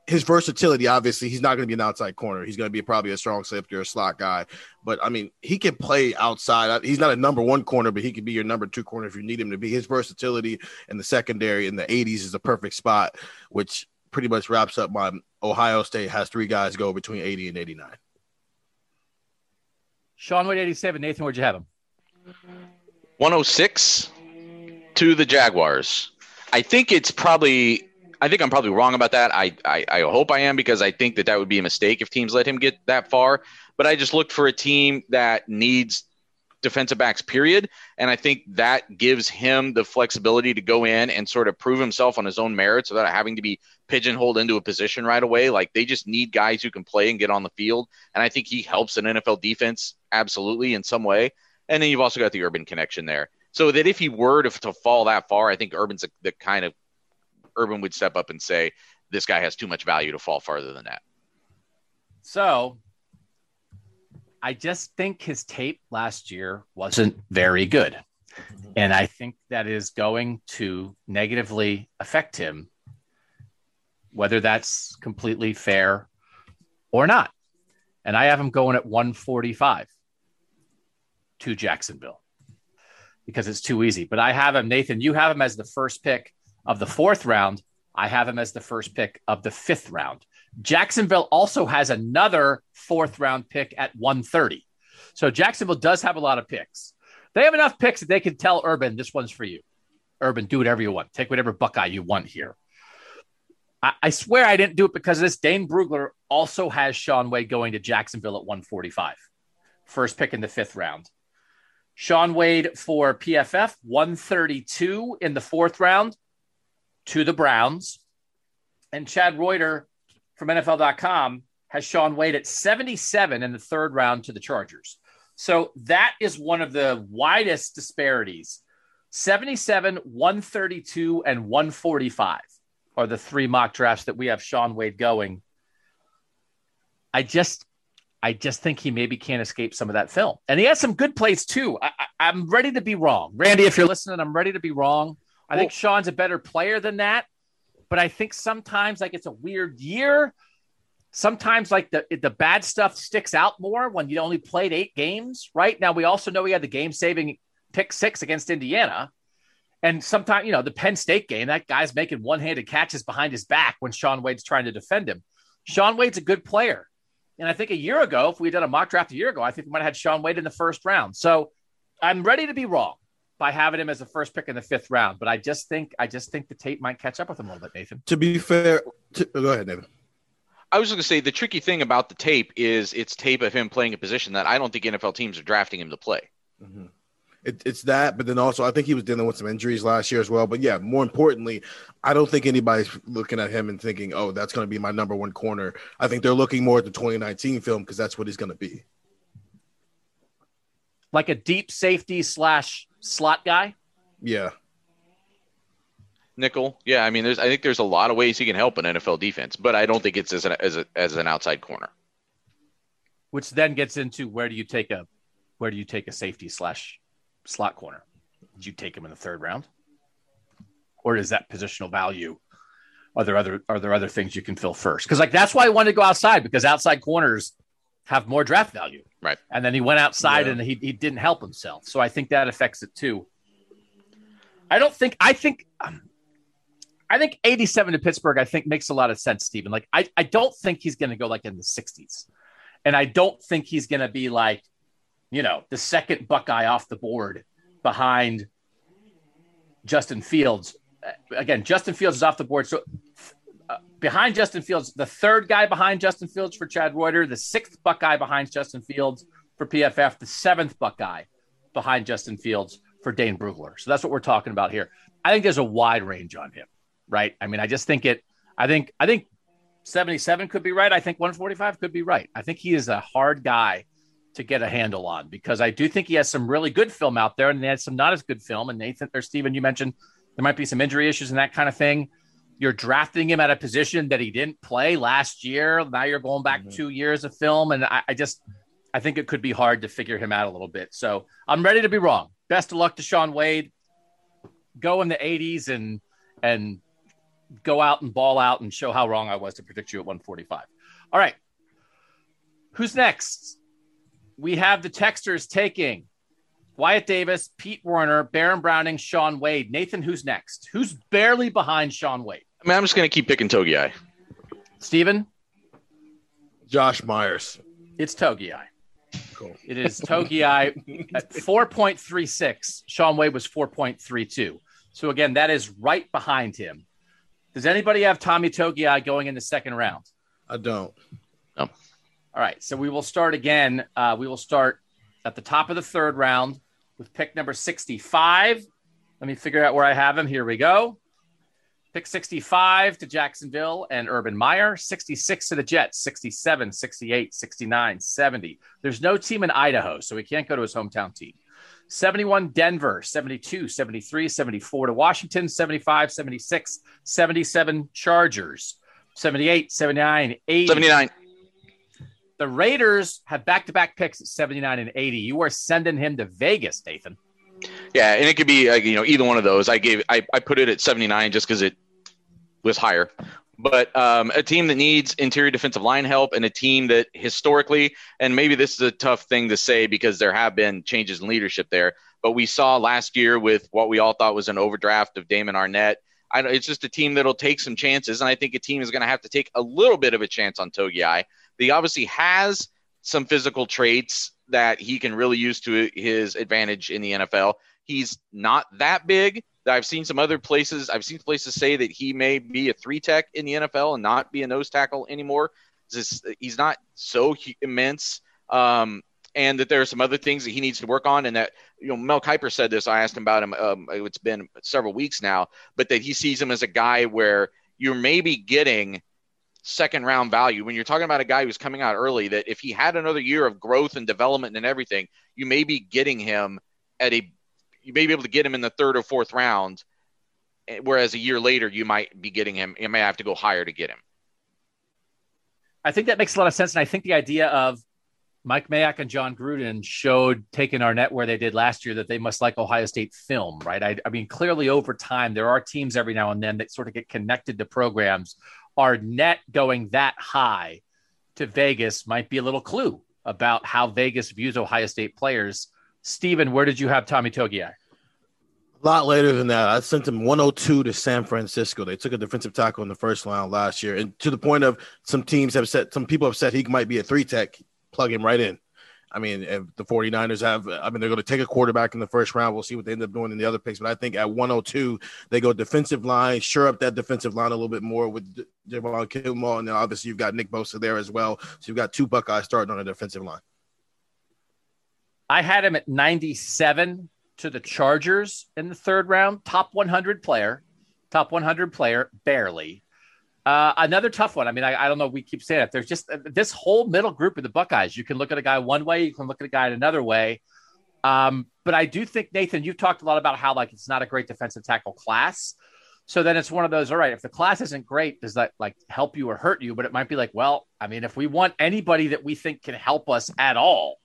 [SPEAKER 4] his versatility, obviously, he's not going to be an outside corner. He's going to be probably a strong safety or a slot guy. But I mean, he can play outside. Uh, He's not a number one corner, but he could be your number two corner if you need him to be. His versatility in the secondary in the 80s is a perfect spot, which pretty much wraps up my Ohio State has three guys go between 80 and 89.
[SPEAKER 2] Shaun Wade 87. Nathan, where'd you have him?
[SPEAKER 3] 106 to the Jaguars. I think it's probably. I think I'm probably wrong about that. I, I I hope I am because I think that that would be a mistake if teams let him get that far. But I just looked for a team that needs defensive backs, period. And I think that gives him the flexibility to go in and sort of prove himself on his own merits without having to be pigeonholed into a position right away. Like they just need guys who can play and get on the field. And I think he helps an NFL defense absolutely in some way. And then you've also got the urban connection there. So that if he were to, to fall that far, I think Urban's the, the kind of Urban would step up and say, this guy has too much value to fall farther than that.
[SPEAKER 2] So I just think his tape last year wasn't very good. Mm-hmm. And I think that is going to negatively affect him, whether that's completely fair or not. And I have him going at 145 to Jacksonville because it's too easy. But I have him, Nathan, you have him as the first pick of the fourth round. I have him as the first pick of the fifth round. Jacksonville also has another fourth round pick at 130. So Jacksonville does have a lot of picks. They have enough picks that they can tell Urban, this one's for you. Urban, do whatever you want. Take whatever Buckeye you want here. I, swear I didn't do it because of this. Dane Brugler also has Shaun Wade going to Jacksonville at 145. First pick in the fifth round. Shaun Wade for PFF, 132 in the fourth round to the Browns. And Chad Reuter from NFL.com has Shaun Wade at 77 in the third round to the Chargers. So that is one of the widest disparities. 77, 132, and 145 are the three mock drafts that we have Shaun Wade going. I just I just think he maybe can't escape some of that film. And he has some good plays too. I, I'm ready to be wrong. Randy, if you're listening, I'm ready to be wrong. I think Shaun's a better player than that. But I think sometimes like it's a weird year. Sometimes like the the bad stuff sticks out more when you only played eight games, right? Now we also know he had the game saving pick six against Indiana. And sometimes, you know, the Penn State game, that guy's making one handed catches behind his back when Shaun Wade's trying to defend him. Shaun Wade's a good player. And I think a year ago, if we had done a mock draft a year ago, I think we might have had Shaun Wade in the first round. So I'm ready to be wrong by having him as the first pick in the fifth round. But I just think I just think the tape might catch up with him a little bit, Nathan.
[SPEAKER 4] To be fair, to, go ahead, Nathan.
[SPEAKER 3] I was going to say the tricky thing about the tape is it's tape of him playing a position that I don't think NFL teams are drafting him to play.
[SPEAKER 4] Mm-hmm. It, it's that, but then also I think he was dealing with some injuries last year as well. But yeah, more importantly, I don't think anybody's looking at him and thinking, "Oh, that's going to be my number one corner." I think they're looking more at the 2019 film because that's what he's going to be.
[SPEAKER 2] Like a deep safety slash slot guy.
[SPEAKER 4] Yeah,
[SPEAKER 3] Nickel, yeah. I mean, there's I think there's a lot of ways he can help an NFL defense, but I don't think it's as an as, a, as an outside corner.
[SPEAKER 2] Which then gets into where do you take a where do you take a safety slash slot corner? Did you take him in the third round? Or is that positional value? Are there other are there other things you can fill first? Because like that's why I wanted to go outside because outside corners have more draft value.
[SPEAKER 3] Right.
[SPEAKER 2] And then he went outside
[SPEAKER 4] Yeah.
[SPEAKER 2] and he, he didn't help himself. So I think that affects it too. I don't think, I think, um, I think 87 to Pittsburgh, I think makes a lot of sense, Stephen. Like, I, I don't think he's going to go like in the 60s. And I don't think he's going to be like, you know, the second Buckeye off the board behind Justin Fields. Again, Justin Fields is off the board. So behind Justin Fields, the third guy behind Justin Fields for Chad Reuter, the sixth Buckeye behind Justin Fields for PFF, the seventh Buckeye behind Justin Fields for Dane Brugler. So that's what we're talking about here. I think there's a wide range on him, right? I mean, I just think it. I think I think 77 could be right. I think 145 could be right. I think he is a hard guy to get a handle on because I do think he has some really good film out there and he has some not as good film. And Nathan or Stephen, you mentioned there might be some injury issues and that kind of thing. You're drafting him at a position that he didn't play last year. Now you're going back mm-hmm. two years of film. And I, I just, I think it could be hard to figure him out a little bit. So I'm ready to be wrong. Best of luck to Shaun Wade. Go in the 80s and, and go out and ball out and show how wrong I was to predict you at 145. All right. Who's next? We have the texters taking Wyatt Davis, Pete Werner, Baron Browning, Shaun Wade. Nathan, who's next? Who's barely behind Shaun Wade?
[SPEAKER 3] I mean, I'm just going to keep picking Togiai.
[SPEAKER 2] Stephen?
[SPEAKER 4] Josh Myers.
[SPEAKER 2] It's Togiai.
[SPEAKER 4] Cool.
[SPEAKER 2] It is Togiai at 4.36. Shaun Wade was 4.32. So again, that is right behind him. Does anybody have Tommy Togiai going in the second round?
[SPEAKER 4] I don't. No.
[SPEAKER 2] All right, so we will start again. Uh, we will start at the top of the third round with pick number 65. Let me figure out where I have him. Here we go. Pick 65 to Jacksonville and Urban Meyer, 66 to the Jets, 67, 68, 69, 70. There's no team in Idaho, so he can't go to his hometown team. 71 Denver, 72, 73, 74 to Washington, 75, 76, 77 Chargers, 78, 79, 80.
[SPEAKER 3] 79.
[SPEAKER 2] The Raiders have back to back picks at 79 and 80. You are sending him to Vegas, Nathan.
[SPEAKER 3] Yeah, and it could be uh, you know either one of those. I gave I, I put it at 79 just because it was higher. But um, a team that needs interior defensive line help and a team that historically, and maybe this is a tough thing to say because there have been changes in leadership there, but we saw last year with what we all thought was an overdraft of Damon Arnette. I, it's just a team that'll take some chances, and I think a team is going to have to take a little bit of a chance on Togiai. He obviously has some physical traits that he can really use to his advantage in the NFL. He's not that big. I've seen some other places. I've seen places say that he may be a three tech in the NFL and not be a nose tackle anymore. Just, he's not so immense, um, and that there are some other things that he needs to work on. And that you know, Mel Kiper said this. I asked him about him. Um, it's been several weeks now, but that he sees him as a guy where you're maybe getting second round value when you're talking about a guy who's coming out early. That if he had another year of growth and development and everything, you may be getting him at a you may be able to get him in the third or fourth round, eh, whereas a year later you might be getting him. You may have to go higher to get him.
[SPEAKER 2] I think that makes a lot of sense. And I think the idea of Mike Mayock and Jon Gruden showed taking Arnette where they did last year that they must like Ohio State film, right? I, I mean, clearly over time, there are teams every now and then that sort of get connected to programs. Arnette going that high to Vegas might be a little clue about how Vegas views Ohio State players. Stephen, where did you have Tommy Togiai?
[SPEAKER 4] A lot later than that. I sent him 102 to San Francisco. They took a defensive tackle in the first round last year. And to the point of some teams have said, some people have said he might be a three tech, plug him right in. I mean, if the 49ers have, I mean, they're going to take a quarterback in the first round. We'll see what they end up doing in the other picks. But I think at 102, they go defensive line, sure up that defensive line a little bit more with Javon Kinlaw. And then obviously you've got Nick Bosa there as well. So you've got two Buckeyes starting on the defensive line.
[SPEAKER 2] I had him at 97 to the Chargers in the third round, top 100 player, top 100 player, barely. Uh, another tough one. I mean, I, I don't know. We keep saying it. There's just uh, this whole middle group of the Buckeyes. You can look at a guy one way, you can look at a guy another way. Um, but I do think Nathan, you've talked a lot about how like it's not a great defensive tackle class. So then it's one of those. All right, if the class isn't great, does that like help you or hurt you? But it might be like, well, I mean, if we want anybody that we think can help us at all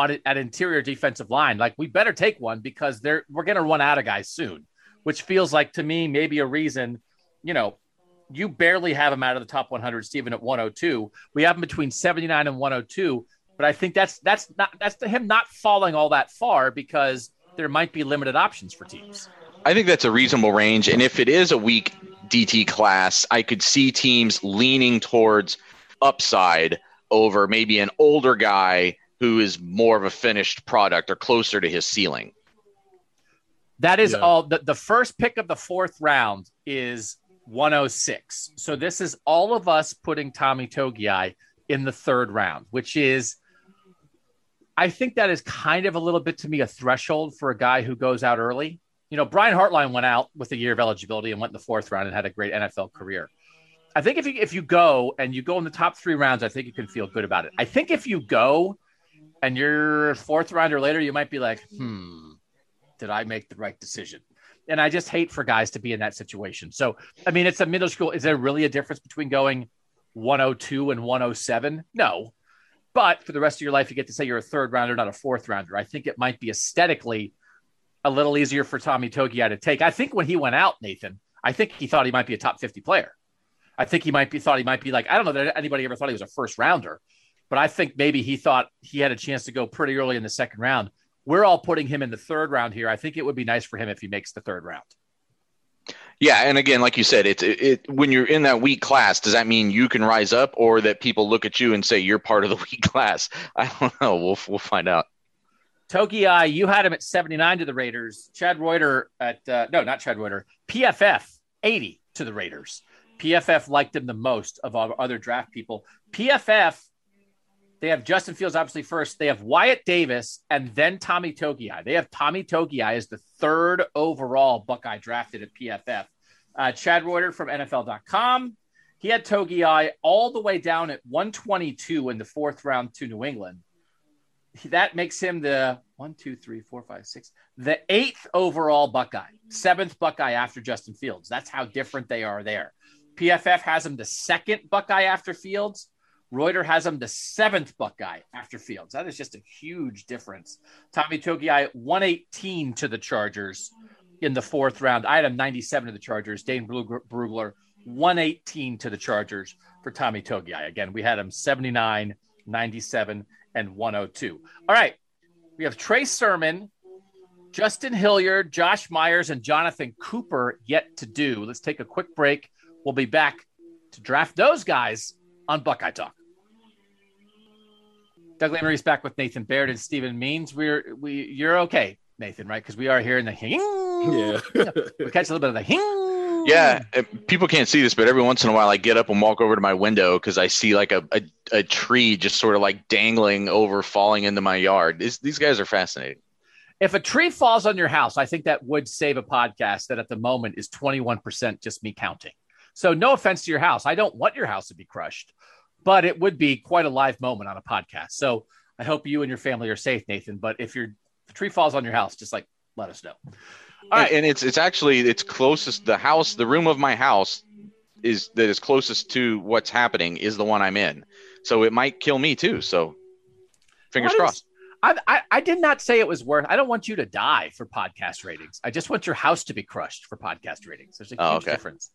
[SPEAKER 2] on at interior defensive line, like we better take one because they're we're to run out of guys soon. Which feels like to me maybe a reason. You know, you barely have him out of the top 100, Stephen, at 102. We have him between 79 and 102. But I think that's that's not that's to him not falling all that far because there might be limited options for teams.
[SPEAKER 3] I think that's a reasonable range. And if it is a weak DT class, I could see teams leaning towards upside over maybe an older guy who is more of a finished product or closer to his ceiling.
[SPEAKER 2] That is
[SPEAKER 4] Yeah.
[SPEAKER 2] all. The, the first pick of the fourth round is 106. So this is all of us putting Tommy Togiai in the third round, which is, I think that is kind of a little bit to me a threshold for a guy who goes out early. You know, Brian Hartline went out with a year of eligibility and went in the fourth round and had a great NFL career. I think if you if you go and you go in the top three rounds, I think you can feel good about it. I think if you go and you're fourth round or later, you might be like, hmm, did I make the right decision? And I just hate for guys to be in that situation. So, I mean, it's a middle school. Is there really a difference between going 102 and 107? No. But for the rest of your life, you get to say you're a third rounder, not a fourth rounder. I think it might be aesthetically a little easier for Tommy Togiai to take. I think when he went out, Nathan, I think he thought he might be a top 50 player. I think he might be thought he might be like, I don't know that anybody ever thought he was a first rounder, but I think maybe he thought he had a chance to go pretty early in the second round. We're all putting him in the third round here. I think it would be nice for him if he makes the third round.
[SPEAKER 3] Yeah, and again, like you said, it's it, it when you're in that weak class, does that mean you can rise up, or that people look at you and say you're part of the weak class? I don't know. We'll we'll find out.
[SPEAKER 2] Togiai, you had him at 79 to the Raiders. Chad Reuter at, uh, no, not Chad Reuter, PFF 80 to the Raiders. PFF liked him the most of all other draft people. PFF, they have Justin Fields obviously first. They have Wyatt Davis and then Tommy Togiai. They have Tommy Togiai as the third overall Buckeye drafted at PFF. Uh, Chad Reuter from NFL.com. He had Togiai all the way down at 122 in the fourth round to New England that makes him the one, two, three, four, five, six, the eighth overall Buckeye, seventh Buckeye after Justin Fields. That's how different they are there. PFF has him the second Buckeye after Fields. Reuter has him the seventh Buckeye after Fields. That is just a huge difference. Tommy Togiai, 118 to the Chargers in the fourth round. I had him 97 to the Chargers. Dane Brugler, 118 to the Chargers for Tommy Togiai. Again, we had him 79, 97, and 102. All right. We have Trey Sermon, Justin Hilliard, Josh Myers, and Jonathan Cooper yet to do. Let's take a quick break. We'll be back to draft those guys on Buckeye Talk. Doug Lesmerises's back with Nathan Baird and Stephen Means. We're we you're okay, Nathan, right? Because we are here in the hing.
[SPEAKER 4] Yeah.
[SPEAKER 2] we catch a little bit of the hing.
[SPEAKER 3] Yeah, people can't see this, but every once in a while I get up and walk over to my window because I see like a, a, a tree just sort of like dangling over, falling into my yard. These these guys are fascinating.
[SPEAKER 2] If a tree falls on your house, I think that would save a podcast that at the moment is 21% just me counting. So no offense to your house. I don't want your house to be crushed, but it would be quite a live moment on a podcast. So I hope you and your family are safe, Nathan. But if your tree falls on your house, just like let us know. All
[SPEAKER 3] And, it's it's actually it's closest. The house, the room of my house, is that is closest to what's happening is the one I'm in. So it might kill me too. So fingers
[SPEAKER 2] What is-
[SPEAKER 3] crossed.
[SPEAKER 2] I, I, I did not say it was worth. I don't want you to die for podcast ratings. I just want your house to be crushed for podcast ratings. There's a oh, huge
[SPEAKER 3] Oh, okay.
[SPEAKER 2] difference.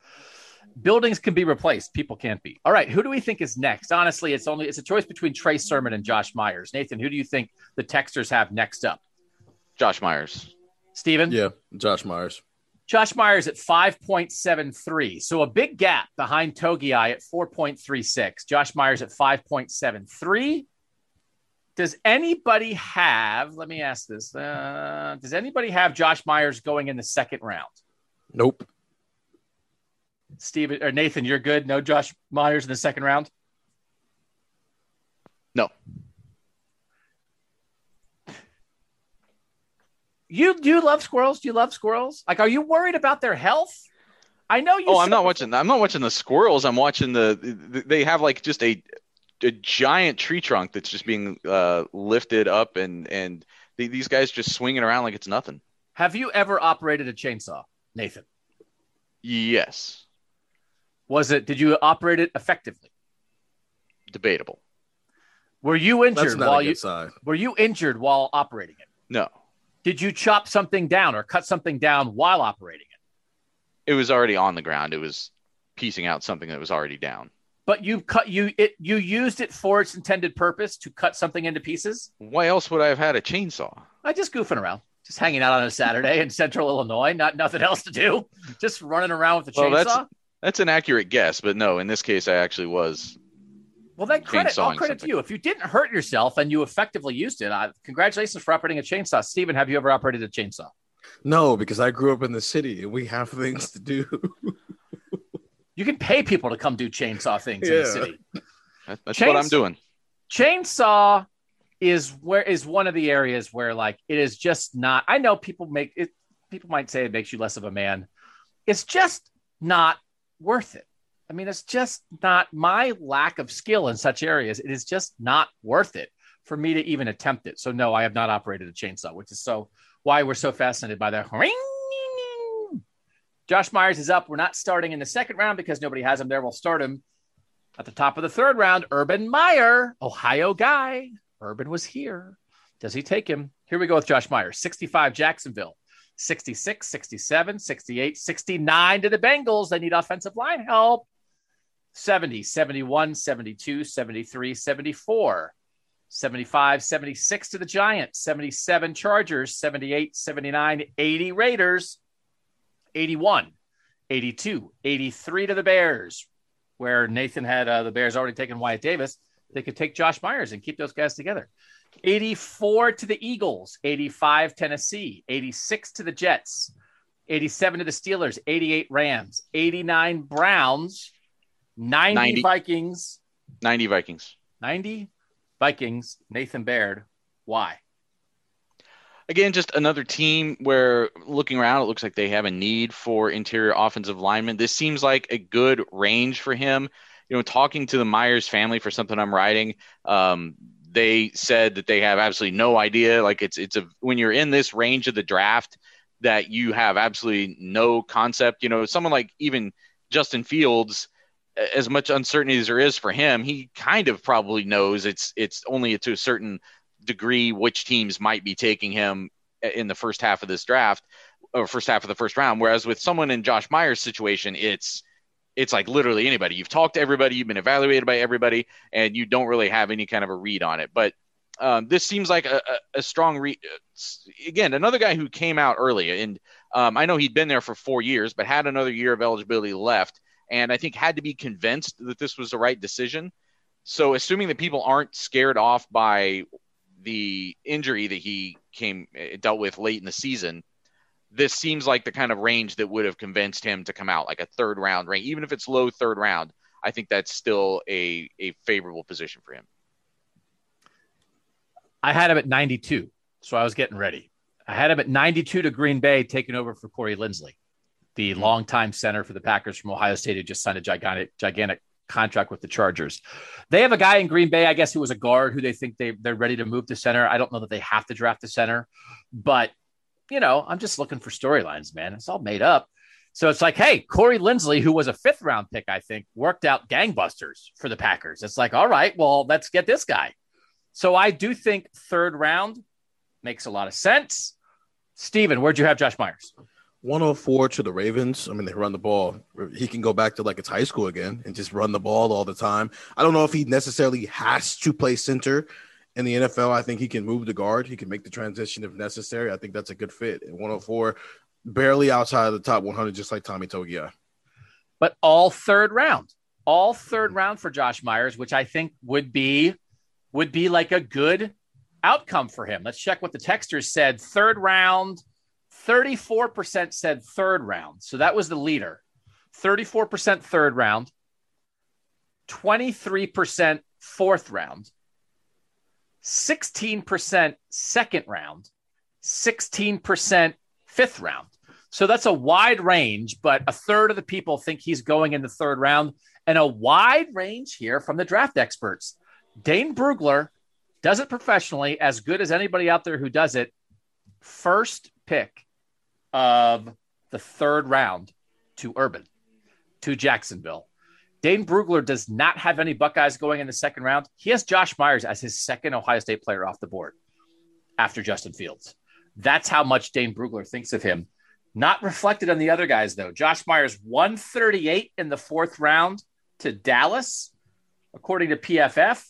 [SPEAKER 2] Buildings can be replaced. People can't be. All right. Who do we think is next? Honestly, it's only it's a choice between Trey Sermon and Josh Myers. Nathan, who do you think the Texters have next up?
[SPEAKER 3] Josh Myers.
[SPEAKER 2] Stephen?
[SPEAKER 4] yeah. Josh Myers.
[SPEAKER 2] Josh Myers at 5.73. So a big gap behind Togi at 4.36. Josh Myers at 5.73. Does anybody have, let me ask this, uh, does anybody have Josh Myers going in the second round?
[SPEAKER 4] Nope.
[SPEAKER 2] Stephen or Nathan, you're good. No Josh Myers in the second round.
[SPEAKER 3] No.
[SPEAKER 2] You do you love squirrels? Do you love squirrels? Like, are you worried about their health? I know you.
[SPEAKER 3] Oh, I'm not watching. I'm not watching the squirrels. I'm watching the. They have like just a a giant tree trunk that's just being uh, lifted up, and and the- these guys just swinging around like it's nothing.
[SPEAKER 2] Have you ever operated a chainsaw, Nathan?
[SPEAKER 3] Yes,
[SPEAKER 2] Was it? Did you operate it effectively?
[SPEAKER 3] debatable.
[SPEAKER 2] Were you
[SPEAKER 4] That's
[SPEAKER 2] injured
[SPEAKER 4] not
[SPEAKER 2] while
[SPEAKER 4] a good
[SPEAKER 2] you
[SPEAKER 4] sign.
[SPEAKER 2] were you injured while operating it?
[SPEAKER 3] No,
[SPEAKER 2] Did you chop something down or cut something down while operating it?
[SPEAKER 3] it was already on the ground. It was piecing out something that was already down.
[SPEAKER 2] but you cut you it you used it for its intended purpose to cut something into pieces.
[SPEAKER 3] Why else would I have had a chainsaw?
[SPEAKER 2] I just goofing around, just hanging out on a Saturday in Central Illinois, not nothing else to do, just running around with a
[SPEAKER 3] Well,
[SPEAKER 2] chainsaw.
[SPEAKER 3] that's that's an accurate guess, but no, in this case, I actually was.
[SPEAKER 2] Well, then credit all
[SPEAKER 3] chainsawing
[SPEAKER 2] credit to you. If you didn't hurt yourself and you effectively used it, uh, congratulations for operating a chainsaw. Stephen, have you ever operated a chainsaw?
[SPEAKER 4] No, because I grew up in the city and we have things to do.
[SPEAKER 2] You can pay people to come do chainsaw things in the city.
[SPEAKER 3] That- That's what I'm doing.
[SPEAKER 2] chainsaw is where is one of the areas where like it is just not i know people make it people might say it makes you less of a man it's just not worth it. I mean it's just not my lack of skill in such areas. It is just not worth it for me to even attempt it. So no i have not operated a chainsaw which is so why we're so fascinated by that. Josh myers is up. We're not starting in the second round because nobody has him there. We'll start him at the top of the third round, Urban Meyer, Ohio guy. Urban was here. Does he take him? Here we go with Josh Myers, 65 Jacksonville, 66, 67, 68, 69 to the Bengals. They need offensive line help. 70, 71, 72, 73, 74, 75, 76 to the Giants, 77 Chargers, 78, 79, 80 Raiders, 81, 82, 83 to the Bears, where Nathan had uh, the Bears already taken Wyatt Davis. They could take Josh Myers and keep those guys together. 84 to the Eagles, 85 Tennessee, 86 to the Jets, 87 to the Steelers, 88 Rams, 89 Browns, 90,
[SPEAKER 3] 90.
[SPEAKER 2] Vikings,
[SPEAKER 3] 90 Vikings.
[SPEAKER 2] 90 Vikings, Nathan Baird. Why?
[SPEAKER 3] Again, just another team where looking around, it looks like they have a need for interior offensive linemen. This seems like a good range for him. You know, talking to the Myers family for something I'm writing, um, they said that they have absolutely no idea. Like it's it's a when you're in this range of the draft that you have absolutely no concept. You know, someone like even Justin Fields, as much uncertainty as there is for him, he kind of probably knows it's it's only to a certain degree which teams might be taking him eh, in the first half of this draft or first half of the first round. Whereas with someone in Josh Myers' situation, it's it's like literally anybody. You've talked to everybody, you've been evaluated by everybody, and you don't really have any kind of a read on it. But um, this seems like a, a, a strong read. Again, another guy who came out early, and um, I know he'd been there for four years, but had another year of eligibility left, and I think had to be convinced that this was the right decision. So, assuming that people aren't scared off by the injury that he came uh, dealt with late in the season, this seems like the kind of range that would have convinced him to come out like a third round range, even if it's low third round. I think that's still a a favorable position for him.
[SPEAKER 2] I had him at 92, so I was getting ready. I had him at 92 to Green Bay, taking over for Corey Linsley, the mm-hmm. longtime center for the Packers from Ohio State, who just signed a gigantic, gigantic contract with the Chargers. They have a guy in Green Bay, I guess, who was a guard who they think they, they're ready to move to center. I don't know that they have to draft a center, but, you know, I'm just looking for storylines, man. It's all made up. So it's like, hey, Corey Linsley, who was a fifth round pick, I think, worked out gangbusters for the Packers. It's like, all right, well, let's get this guy. So I do think third round makes a lot of sense. Stephen, where'd you have Josh Myers?
[SPEAKER 4] 104 to the Ravens. I mean, they run the ball. He can go back to like it's high school again and just run the ball all the time. I don't know if he necessarily has to play center in the NFL. I think he can move the guard. He can make the transition if necessary. I think that's a good fit. And 104, barely outside of the top 100, just like Tommy Togia.
[SPEAKER 2] But all third round, all third round for Josh Myers, which I think would be would be like a good outcome for him. Let's check what the texters said. Third round, 34% said third round. So that was the leader. 34% third round, 23% fourth round, 16% second round, 16% fifth round. So that's a wide range, but a third of the people think he's going in the third round, and a wide range here from the draft experts. Dane Brugler does it professionally, as good as anybody out there who does it. First pick of the third round to Urban, to Jacksonville. Dane Brugler does not have any Buckeyes going in the second round. He has Josh Myers as his second Ohio State player off the board after Justin Fields. That's how much Dane Brugler thinks of him. Not reflected on the other guys, though. Josh Myers, 138 in the fourth round to Dallas, according to PFF,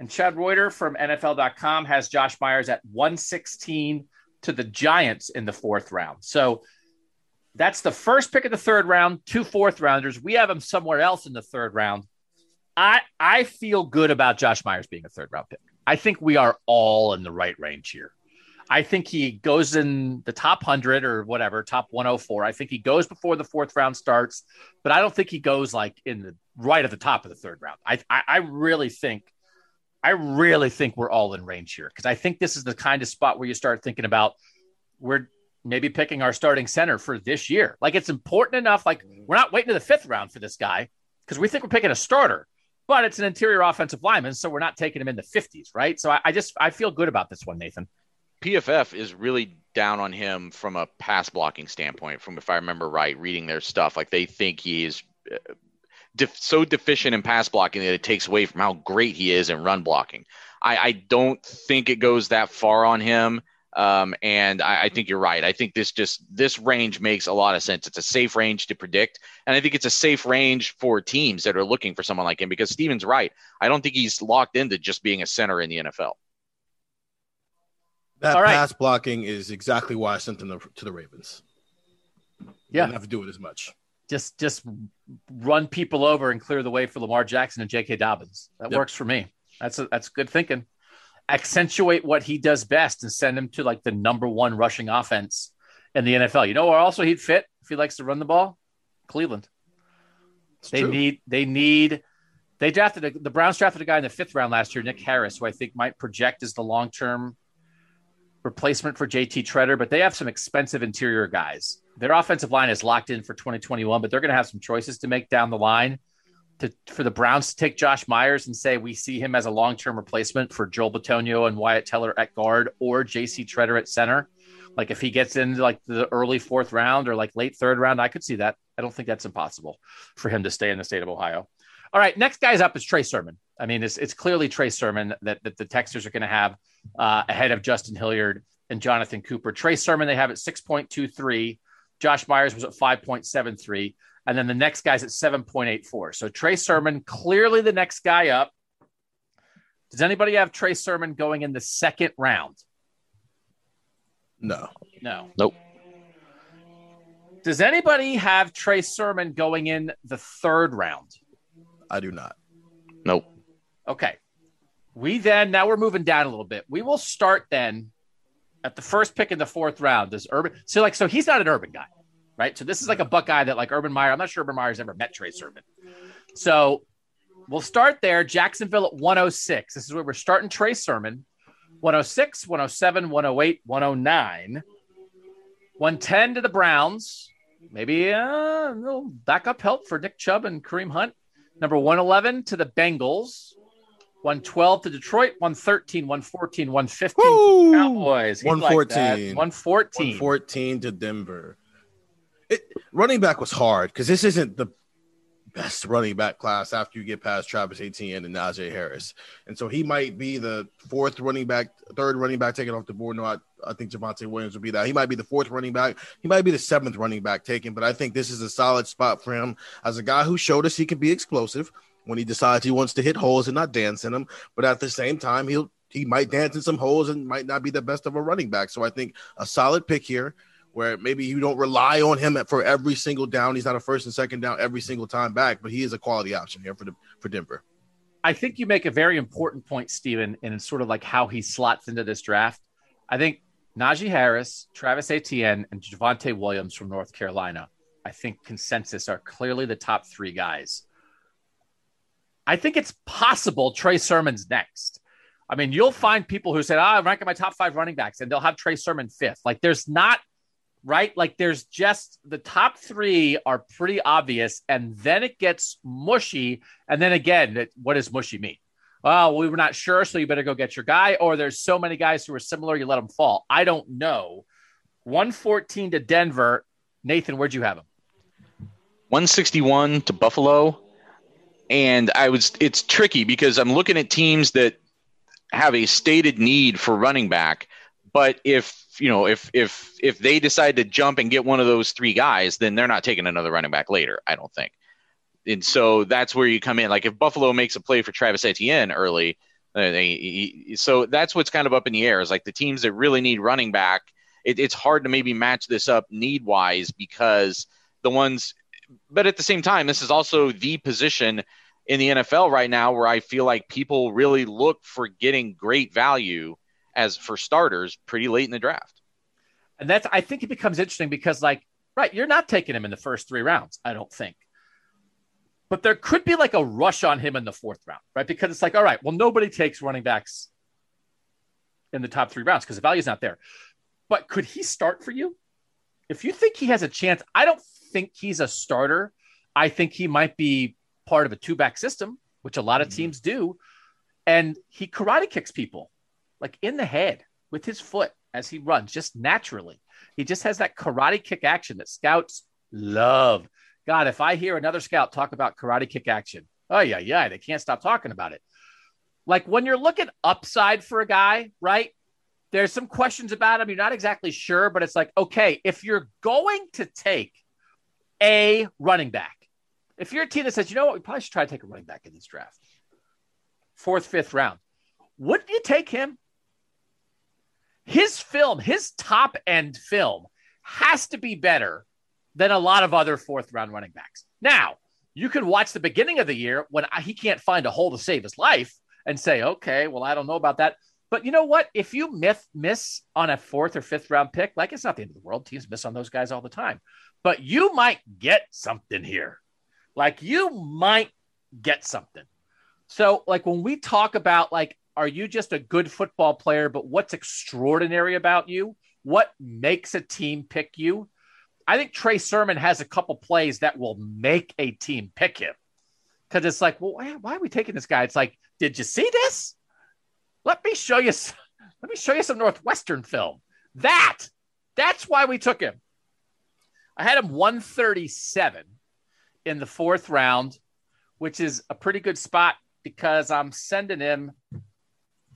[SPEAKER 2] and Chad Reuter from NFL.com has Josh Myers at 116 to the Giants in the fourth round. So that's the first pick of the third round, two fourth rounders. We have him somewhere else in the third round. I I feel good about Josh Myers being a third round pick. I think we are all in the right range here. I think he goes in the top 100 or whatever, top 104. I think he goes before the fourth round starts, but I don't think he goes like in the right at the top of the third round. I, I, I really think, I really think we're all in range here because I think this is the kind of spot where you start thinking about we're maybe picking our starting center for this year. Like it's important enough. Like we're not waiting to the fifth round for this guy because we think we're picking a starter, but it's an interior offensive lineman, so we're not taking him in the 50s, right? So I, I just I feel good about this one, Nathan.
[SPEAKER 3] PFF is really down on him from a pass blocking standpoint. From if I remember right, reading their stuff, like they think he is uh, def- so deficient in pass blocking that it takes away from how great he is in run blocking. I, I don't think it goes that far on him. Um, and I, I, think you're right. I think this just this range makes a lot of sense. It's a safe range to predict, and I think it's a safe range for teams that are looking for someone like him because Stephen's right. I don't think he's locked into just being a center in the NFL.
[SPEAKER 4] That All pass blocking is exactly why I sent them to the Ravens.
[SPEAKER 2] Yeah,
[SPEAKER 4] didn't have to do it as much.
[SPEAKER 2] Just just run people over and clear the way for Lamar Jackson and J.K. Dobbins. That yep. works for me. That's a, that's good thinking. Accentuate what he does best and send him to like the number one rushing offense in the NFL. You know where also he'd fit if he likes to run the ball? Cleveland. It's they true. need they need they drafted a, the Browns drafted a guy in the fifth round last year, Nick Harris, who I think might project as the long term replacement for JC Tretter, but they have some expensive interior guys. Their offensive line is locked in for 2021, but they're going to have some choices to make down the line. To, for the Browns to take Josh Myers and say we see him as a long term replacement for Joel Bitonio and Wyatt Teller at guard or JC Tretter at center. Like if he gets into like the early fourth round or like late third round, I could see that. I don't think that's impossible for him to stay in the state of Ohio. All right, next guy's up is Trey Sermon. I mean, it's, it's clearly Trey Sermon that, that the texters are going to have uh, ahead of Justin Hilliard and Jonathan Cooper. Trey Sermon, they have at 6.23. Josh Myers was at 5.73. And then the next guy's at 7.84. So Trey Sermon, clearly the next guy up. Does anybody have Trey Sermon going in the second round?
[SPEAKER 4] No.
[SPEAKER 2] No.
[SPEAKER 3] Nope.
[SPEAKER 2] Does anybody have Trey Sermon going in the third round?
[SPEAKER 4] I do not.
[SPEAKER 3] Nope.
[SPEAKER 2] Okay. We then, now we're moving down a little bit. We will start then at the first pick in the fourth round. Does Urban, so like, so he's not an Urban guy, right? So this is like a Buckeye that like Urban Meyer, I'm not sure Urban Meyer's ever met Trey Sermon. So we'll start there. Jacksonville at 106. This is where we're starting Trey Sermon. 106, 107, 108, 109. 110 to the Browns. Maybe uh, a little backup help for Nick Chubb and Kareem Hunt. Number 111 to the Bengals. 112 to Detroit, 113, 114, 115 Woo! Cowboys.
[SPEAKER 4] 114.
[SPEAKER 2] 114.
[SPEAKER 4] 114 to Denver. It, running back was hard because this isn't the best running back class after you get past Travis Etienne and Najee Harris. And so he might be the fourth running back, third running back taken off the board. No, I, I think Javonte Williams would be that. He might be the fourth running back. He might be the seventh running back taken, but I think this is a solid spot for him as a guy who showed us he can be explosive when he decides he wants to hit holes and not dance in them. But at the same time, he'll he might dance in some holes and might not be the best of a running back. So I think a solid pick here where maybe you don't rely on him for every single down. He's not a first and second down every single time back, but he is a quality option here for the, for Denver.
[SPEAKER 2] I think you make a very important point, Stephen, and sort of like how he slots into this draft. I think Najee Harris, Travis Etienne, and Javonte Williams from North Carolina, I think consensus are clearly the top three guys. I think it's possible Trey Sermon's next. I mean, you'll find people who say, "Ah, oh, I'm ranking my top five running backs," and they'll have Trey Sermon fifth. Like, there's not right? Like there's just the top three are pretty obvious, and then it gets mushy. And then again, what does mushy mean? Well, we were not sure, so you better go get your guy. Or there's so many guys who are similar, you let them fall. I don't know. 114 to Denver. Nathan, where'd you have him?
[SPEAKER 3] 161 to Buffalo. And I was, it's tricky because I'm looking at teams that have a stated need for running back. But if you know, if if if they decide to jump and get one of those three guys, then they're not taking another running back later. I don't think. and so that's where you come in. Like if Buffalo makes a play for Travis Etienne early, uh, they, so that's what's kind of up in the air. Is like the teams that really need running back. It, it's hard to maybe match this up need wise because the ones, but at the same time, this is also the position in the NFL right now where I feel like people really look for getting great value as for starters pretty late in the draft.
[SPEAKER 2] And that's I think it becomes interesting because like right, you're not taking him in the first three rounds, I don't think. But there could be like a rush on him in the fourth round, right? Because it's like, all right, well, nobody takes running backs in the top three rounds because the value's not there. But could he start for you? If you think he has a chance, I don't think he's a starter. I think he might be part of a two back system, which a lot of mm-hmm. teams do. And he karate kicks people like in the head with his foot as he runs just naturally. He just has that karate kick action that scouts love. God, if I hear another scout talk about karate kick action, oh, yeah, yeah, they can't stop talking about it. Like when you're looking upside for a guy, right? There's some questions about him. You're not exactly sure, but it's like, okay, if you're going to take a running back, if you're a team that says, you know what, we probably should try to take a running back in this draft, fourth, fifth round, wouldn't you take him? His film, his top end film, has to be better than a lot of other fourth round running backs. Now, you can watch the beginning of the year when he can't find a hole to save his life and say, okay, well, I don't know about that. But you know what? If you miss, miss on a fourth or fifth round pick, like it's not the end of the world. Teams miss on those guys all the time. But you might get something here. Like you might get something. So, like when we talk about like, are you just a good football player? But what's extraordinary about you? What makes a team pick you? I think Trey Sermon has a couple plays that will make a team pick him because it's like, well, why, why, are we taking this guy? It's like, did you see this? Let me show you. Let me show you some Northwestern film. That that's why we took him. I had him 137 in the fourth round, which is a pretty good spot because I'm sending him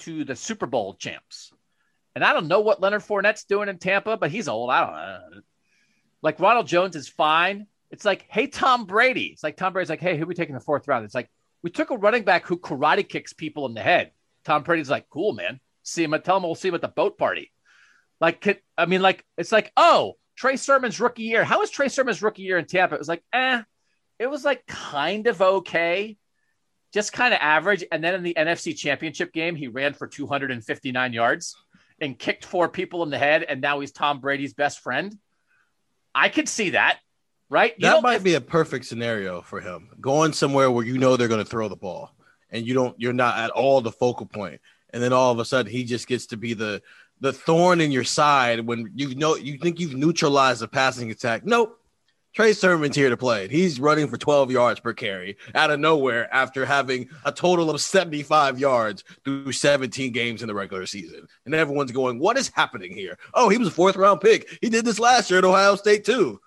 [SPEAKER 2] to the Super Bowl champs. And I don't know what Leonard Fournette's doing in Tampa, but he's old. I don't know. Like Ronald Jones is fine. It's like, hey, Tom Brady. It's like Tom Brady's like, hey, who we taking the fourth round? It's like, we took a running back who karate kicks people in the head. Tom Brady's like, cool, man. See him tell him we'll see him at the boat party. Like, I mean, like, it's like, oh, Trey Sermon's rookie year. How was Trey Sermon's rookie year in Tampa? It was like, eh, it was like kind of okay, just kind of average. And then in the NFC championship game, he ran for 259 yards and kicked four people in the head. And now he's Tom Brady's best friend. I could see that, right?
[SPEAKER 4] You that might be a perfect scenario for him. Going somewhere where you know they're going to throw the ball and you don't you're not at all the focal point. And then all of a sudden he just gets to be the the thorn in your side when you know you think you've neutralized the passing attack. Nope. Trey Sermon's here to play. He's running for 12 yards per carry out of nowhere after having a total of 75 yards through 17 games in the regular season. And everyone's going, What is happening here? Oh, he was a fourth round pick. He did this last year at Ohio State, too.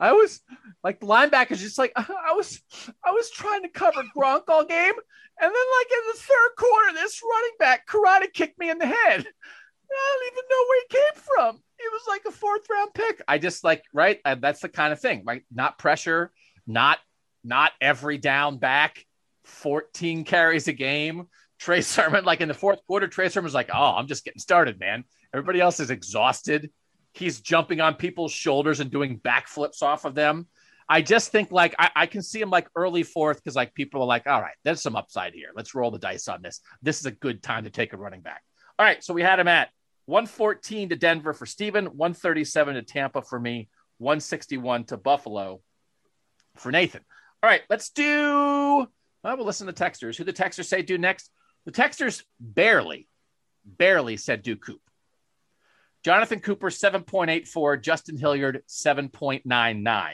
[SPEAKER 2] I was like the linebackers, just like I was I was trying to cover Gronk all game. And then like in the third quarter, this running back karate kicked me in the head. I don't even know where he came from it was like a fourth round pick. I just like right. Uh, that's the kind of thing, right? Not pressure, not not every down back, fourteen carries a game. Trey Sermon, like in the fourth quarter, Trey Sermon's like, "Oh, I'm just getting started, man. Everybody else is exhausted. He's jumping on people's shoulders and doing backflips off of them." I just think like I, I can see him like early fourth because like people are like, all right, there's some upside here. Let's roll the dice on this. This is a good time to take a running back. All right, so we had him at 114 to Denver for Stephen, 137 to Tampa for me, 161 to Buffalo for Nathan. All right, let's do. Well, we'll listen to the texters. Who the texters say do next? The texters barely, barely said do Coop. Jonathan Cooper 7.84, Justin Hilliard 7.99.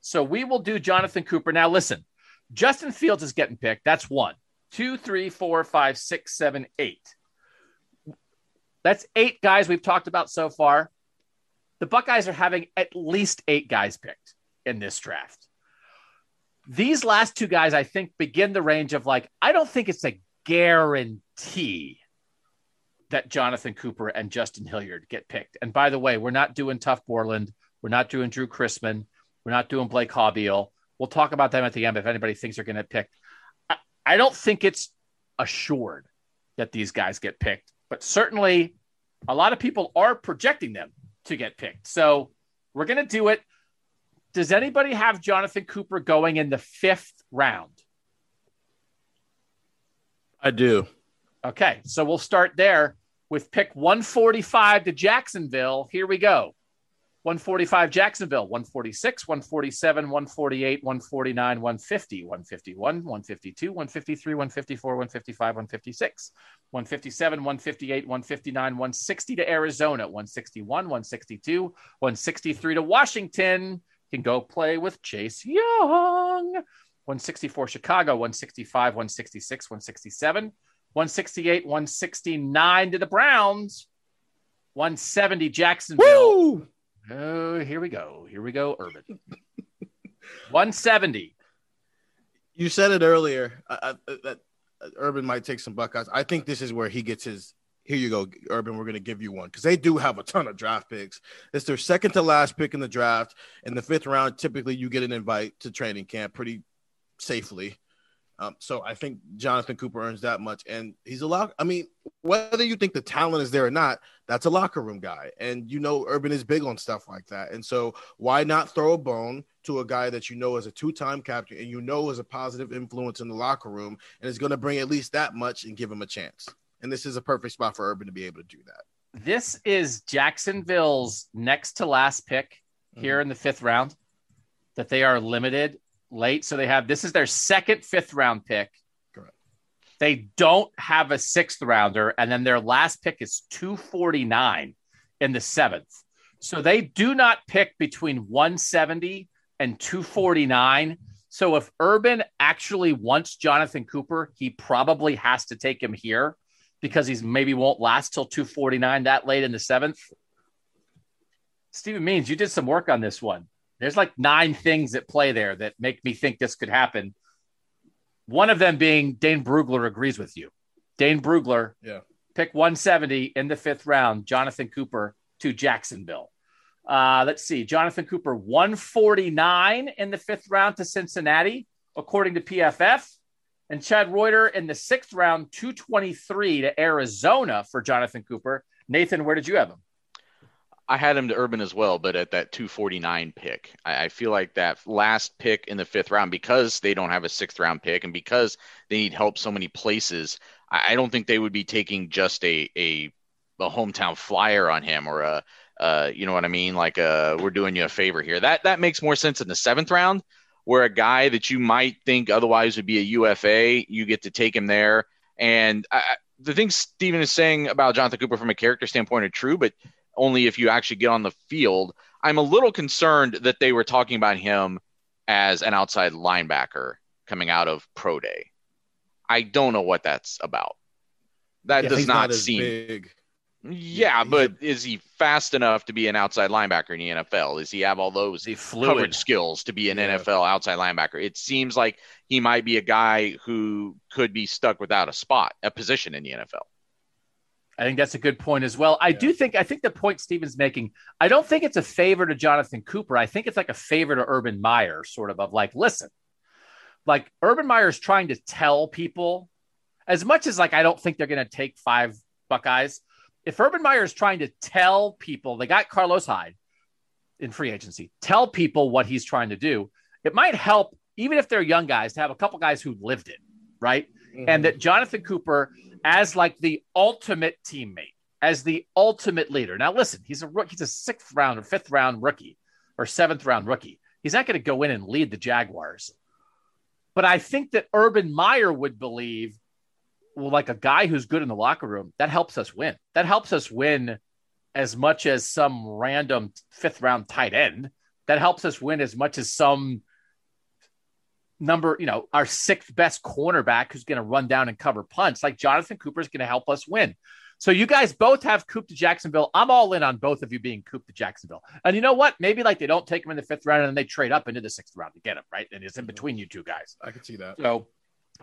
[SPEAKER 2] So we will do Jonathan Cooper. Now listen, Justin Fields is getting picked. That's one, two, three, four, five, six, seven, eight. That's eight guys we've talked about so far. The Buckeyes are having at least eight guys picked in this draft. These last two guys, I think, begin the range of like, I don't think it's a guarantee that Jonathan Cooper and Justin Hilliard get picked. And by the way, we're not doing Tuf Borland. We're not doing Drue Chrisman. We're not doing Blake Haubeil. We'll talk about them at the end if anybody thinks they're going to pick. I, I don't think it's assured that these guys get picked, but certainly a lot of people are projecting them to get picked. So we're going to do it. Does anybody have Jonathan Cooper going in the fifth round?
[SPEAKER 4] I do.
[SPEAKER 2] Okay, so we'll start there with pick 145 to Jacksonville. Here we go. 145 Jacksonville, 146, 147, 148, 149, 150, 151, 152, 153, 154, 155, 156, 157, 158, 159, 160 to Arizona, 161, 162, 163 to Washington. Can go play with Chase Young. 164 Chicago, 165, 166, 167, 168, 169 to the Browns. 170 Jacksonville.
[SPEAKER 4] Woo!
[SPEAKER 2] Oh, here we go. Here we go, Urban. 170.
[SPEAKER 4] You said it earlier uh, uh, that Urban might take some Buckeyes. I think this is where he gets his. Here you go, Urban. We're going to give you one because they do have a ton of draft picks. It's their second to last pick in the draft. In the fifth round, typically you get an invite to training camp pretty safely. Um, so I think Jonathan Cooper earns that much, and he's a lock. I mean, whether you think the talent is there or not, that's a locker room guy, and you know Urban is big on stuff like that. And so why not throw a bone to a guy that you know is a two-time captain and you know is a positive influence in the locker room and is going to bring at least that much and give him a chance. And this is a perfect spot for Urban to be able to do that.
[SPEAKER 2] This is Jacksonville's next to last pick here mm-hmm. in the fifth round. That they are limited late. So they have this is their second fifth round pick. They don't have a sixth rounder, and then their last pick is 249 in the seventh. So they do not pick between 170 and 249. So if Urban actually wants Jonathan Cooper, he probably has to take him here because he's maybe won't last till 249 that late in the seventh. Stephen Means, you did some work on this one. There's like nine things at play there that make me think this could happen. One of them being Dane Brugler agrees with you. Dane Brugler,
[SPEAKER 4] yeah,
[SPEAKER 2] pick 170 in the fifth round. Jonathan Cooper to Jacksonville. Uh, let's see, Jonathan Cooper 149 in the fifth round to Cincinnati, according to PFF, and Chad Reuter in the sixth round 223 to Arizona for Jonathan Cooper. Nathan, where did you have him?
[SPEAKER 3] I had him to Urban as well, but at that 249 pick, I, I, feel like that last pick in the fifth round, because they don't have a sixth round pick and because they need help so many places, I, I don't think they would be taking just a, a, a hometown flyer on him or a, uh, you know what I mean? Like, uh, we're doing you a favor here. That, that makes more sense in the seventh round where a guy that you might think otherwise would be a UFA, you get to take him there. And I, the things Stephen is saying about Jonathan Cooper from a character standpoint are true, but only if you actually get on the field. I'm a little concerned that they were talking about him as an outside linebacker coming out of pro day. I don't know what that's about. That yeah, does not, not seem big. Yeah, but is he fast enough to be an outside linebacker in the NFL? Does he have all those coverage skills to be an yeah. NFL outside linebacker? It seems like he might be a guy who could be stuck without a spot, a position in the NFL.
[SPEAKER 2] I think that's a good point as well. I yeah. do think I think the point Stephen's making, I don't think it's a favor to Jonathan Cooper. I think it's like a favor to Urban Meyer, sort of of like, listen, like Urban Meyer is trying to tell people, as much as like I don't think they're gonna take five Buckeyes. If Urban Meyer is trying to tell people they got Carlos Hyde in free agency, tell people what he's trying to do, it might help, even if they're young guys, to have a couple guys who lived it, right? Mm-hmm. And that Jonathan Cooper as like the ultimate teammate, as the ultimate leader. Now, listen, he's a he's a sixth round or fifth round rookie or seventh round rookie. He's not going to go in and lead the Jaguars. But I think that Urban Meyer would believe, well, like a guy who's good in the locker room, that helps us win. That helps us win as much as some random fifth round tight end. That helps us win as much as some number, you know, our sixth best cornerback who's going to run down and cover punts. Like Jonathan Cooper is going to help us win. So you guys both have Coop to Jacksonville. I'm all in on both of you being Coop to Jacksonville. And you know what? Maybe like they don't take him in the fifth round and then they trade up into the sixth round to get him, right? And it's in between you two guys.
[SPEAKER 4] I can see that.
[SPEAKER 2] So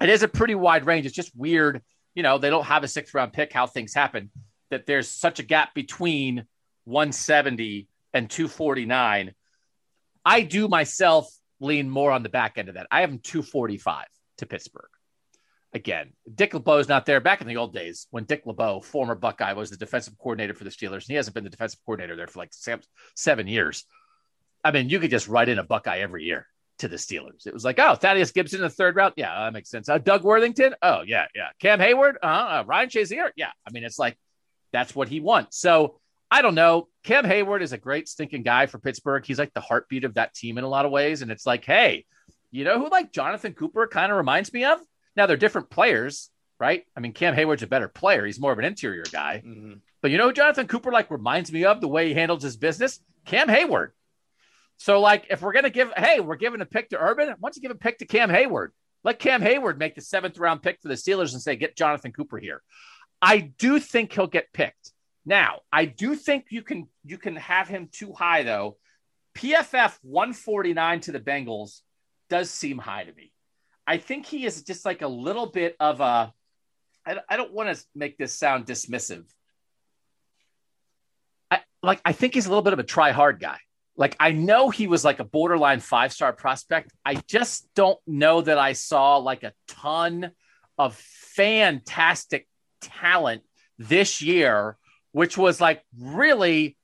[SPEAKER 2] it is a pretty wide range. It's just weird. You know, they don't have a sixth round pick, how things happen, that there's such a gap between 170 and 249. I do myself lean more on the back end of that. I have him 245 to Pittsburgh. Again, Dick LeBeau's not there. Back in the old days, when Dick LeBeau, former Buckeye, was the defensive coordinator for the Steelers, and he hasn't been the defensive coordinator there for like seven years. I mean, you could just write in a Buckeye every year to the Steelers. It was like, oh, Thaddeus Gibson in the third round. Yeah, that makes sense. Uh, Doug Worthington. Oh, yeah, yeah. Cam Heyward. Uh-huh. Uh, Ryan Shazier. Yeah. I mean, it's like that's what he wants. So I don't know. Cam Heyward is a great stinking guy for Pittsburgh. He's like the heartbeat of that team in a lot of ways. And it's like, hey, you know who like Jonathan Cooper kind of reminds me of? Now they're different players, right? I mean, Cam Heyward's a better player. He's more of an interior guy. Mm-hmm. But you know who Jonathan Cooper like reminds me of the way he handles his business? Cam Heyward. So, like, if we're gonna give, hey, we're giving a pick to Urban, why don't you give a pick to Cam Heyward? Let Cam Heyward make the seventh round pick for the Steelers and say, get Jonathan Cooper here. I do think he'll get picked. Now, I do think you can you can have him too high though. PFF 149 to the Bengals does seem high to me. I think he is just like a little bit of a. I, I don't want to make this sound dismissive. I like. I think he's a little bit of a try hard guy. Like I know he was like a borderline five star prospect. I just don't know that I saw like a ton of fantastic talent this year, which was like really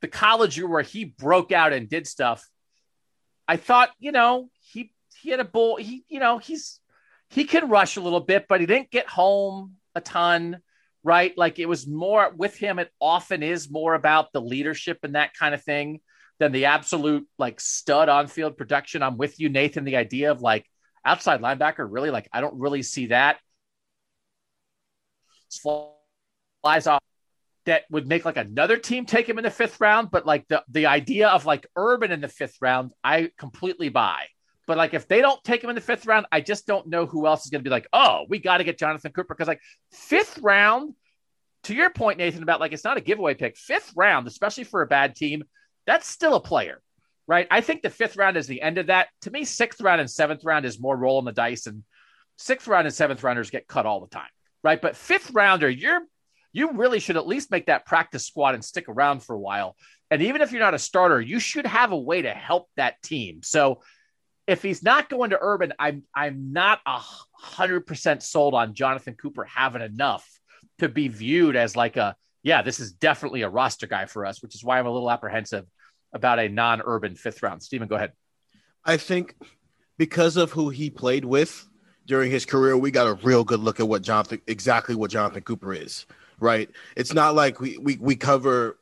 [SPEAKER 2] the college year where he broke out and did stuff. I thought, you know, he he had a bull. He, you know, he's he can rush a little bit, but he didn't get home a ton, right? Like it was more with him. It often is more about the leadership and that kind of thing than the absolute like stud on field production. I'm with you, Nathan. The idea of like outside linebacker, really, like I don't really see that. Flies off that would make like another team take him in the fifth round, but like the the idea of like Urban in the fifth round, I completely buy. But like, if they don't take him in the fifth round, I just don't know who else is going to be like, oh, we got to get Jonathan Cooper. Because like fifth round, to your point, Nathan, about like it's not a giveaway pick. Fifth round, especially for a bad team, that's still a player, right? I think the fifth round is the end of that. To me, sixth round and seventh round is more rolling the dice, and sixth round and seventh rounders get cut all the time, right? But fifth rounder, you're you really should at least make that practice squad and stick around for a while. And even if you're not a starter, you should have a way to help that team. So if he's not going to Urban, I'm I'm not a hundred percent sold on Jonathan Cooper having enough to be viewed as like a yeah, this is definitely a roster guy for us, which is why I'm a little apprehensive about a non-urban fifth round. Stephen, go ahead.
[SPEAKER 4] I think because of who he played with during his career, we got a real good look at what Jonathan exactly what Jonathan Cooper is. Right. It's not like we we, we cover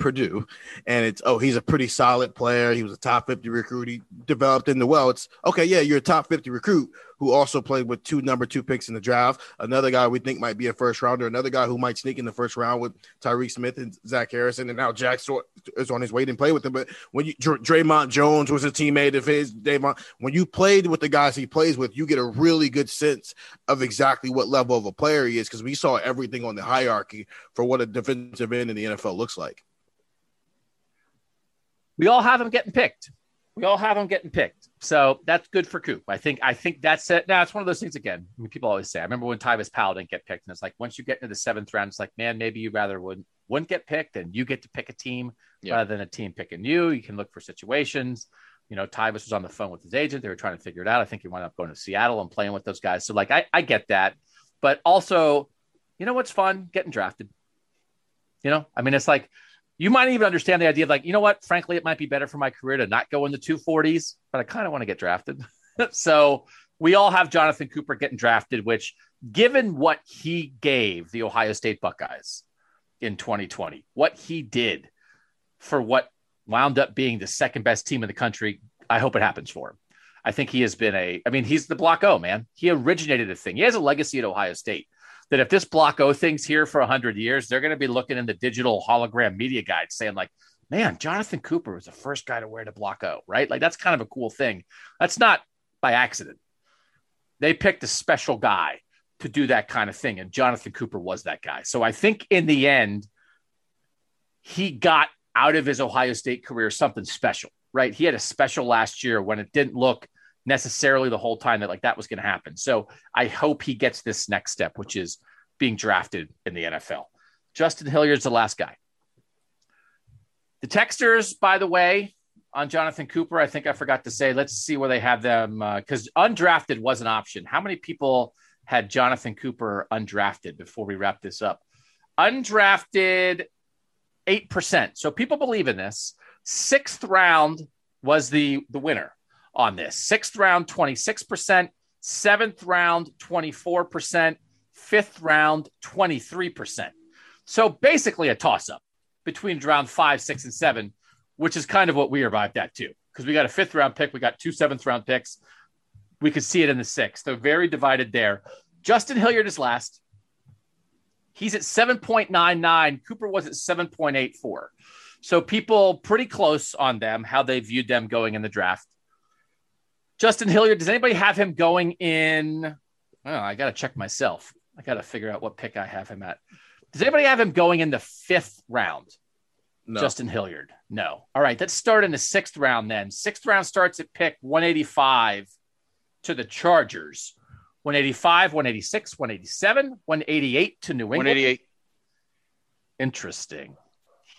[SPEAKER 4] Purdue, and it's oh he's a pretty solid player. He was a top fifty recruit. He developed into well. It's okay, yeah, you're a top fifty recruit who also played with two number two picks in the draft. Another guy we think might be a first rounder. Another guy who might sneak in the first round with Tyreke Smith and Zach Harrison, and now Jack is on his way to play with him. But when you Dr- Dre'Mont Jones was a teammate of his, Davon, when you played with the guys he plays with, you get a really good sense of exactly what level of a player he is because we saw everything on the hierarchy for what a defensive end in the NFL looks like
[SPEAKER 2] we all have him getting picked. We all have him getting picked. So that's good for Coop. I think I think that's it. Now it's one of those things again. I mean, people always say, I remember when Tyvis Powell didn't get picked, and it's like once you get into the seventh round, it's like, man, maybe you rather wouldn't wouldn't get picked and you get to pick a team yeah. rather than a team picking you. You can look for situations. You know, Tyvis was on the phone with his agent. They were trying to figure it out. I think he wound up going to Seattle and playing with those guys. So like I, I get that. But also, you know what's fun? Getting drafted. You know, I mean, it's like you might even understand the idea of like, you know what? Frankly, it might be better for my career to not go in the 240s, but I kind of want to get drafted. so we all have Jonathan Cooper getting drafted, which, given what he gave the Ohio State Buckeyes in 2020, what he did for what wound up being the second best team in the country, I hope it happens for him. I think he has been a, I mean, he's the block O man. He originated the thing. He has a legacy at Ohio State that if this block O thing's here for 100 years, they're going to be looking in the digital hologram media guide saying, like, man, Jonathan Cooper was the first guy to wear the block O, right? Like, that's kind of a cool thing. That's not by accident. They picked a special guy to do that kind of thing. And Jonathan Cooper was that guy. So I think in the end, he got out of his Ohio State career something special, right? He had a special last year when it didn't look – necessarily the whole time that like that was going to happen. So I hope he gets this next step, which is being drafted in the NFL. Justin Hilliard's the last guy. The texters, by the way, on Jonathan Cooper. I think I forgot to say. Let's see where they have them because uh, undrafted was an option. How many people had Jonathan Cooper undrafted before we wrap this up? Undrafted, eight percent. So people believe in this. Sixth round was the the winner on this. Sixth round, twenty six percent. Seventh round, twenty four percent. Fifth round, twenty three percent. So basically a toss up between round five, six, and seven which is kind of what we arrived at too. Because we got a fifth round pick, we got two seventh round picks. We could see it in the sixth. They're very divided there. Justin Hilliard is last. He's at 7.99. Cooper was at 7.84. So people pretty close on them, how they viewed them going in the draft. Justin Hilliard, does anybody have him going in? Oh, I got to check myself. I got to figure out what pick I have him at. Does anybody have him going in the fifth round? No. Justin Hilliard. No. All right. Let's start in the sixth round then. Sixth round starts at pick 185 to the Chargers. 185, 186, 187, 188 to New England. 188. Interesting.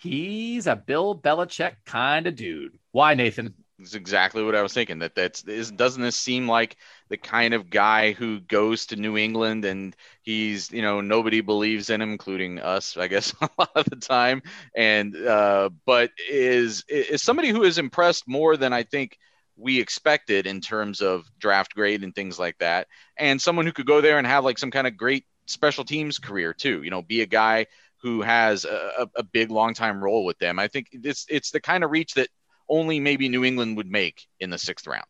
[SPEAKER 2] He's a Bill Belichick kind of dude. Why, Nathan?
[SPEAKER 3] That's exactly what I was thinking. That that's is, doesn't this seem like the kind of guy who goes to New England and he's you know nobody believes in him, including us, I guess a lot of the time. And uh, but is is somebody who is impressed more than I think we expected in terms of draft grade and things like that, and someone who could go there and have like some kind of great special teams career too. You know, be a guy who has a, a big long time role with them. I think it's it's the kind of reach that only maybe New England would make in the sixth round.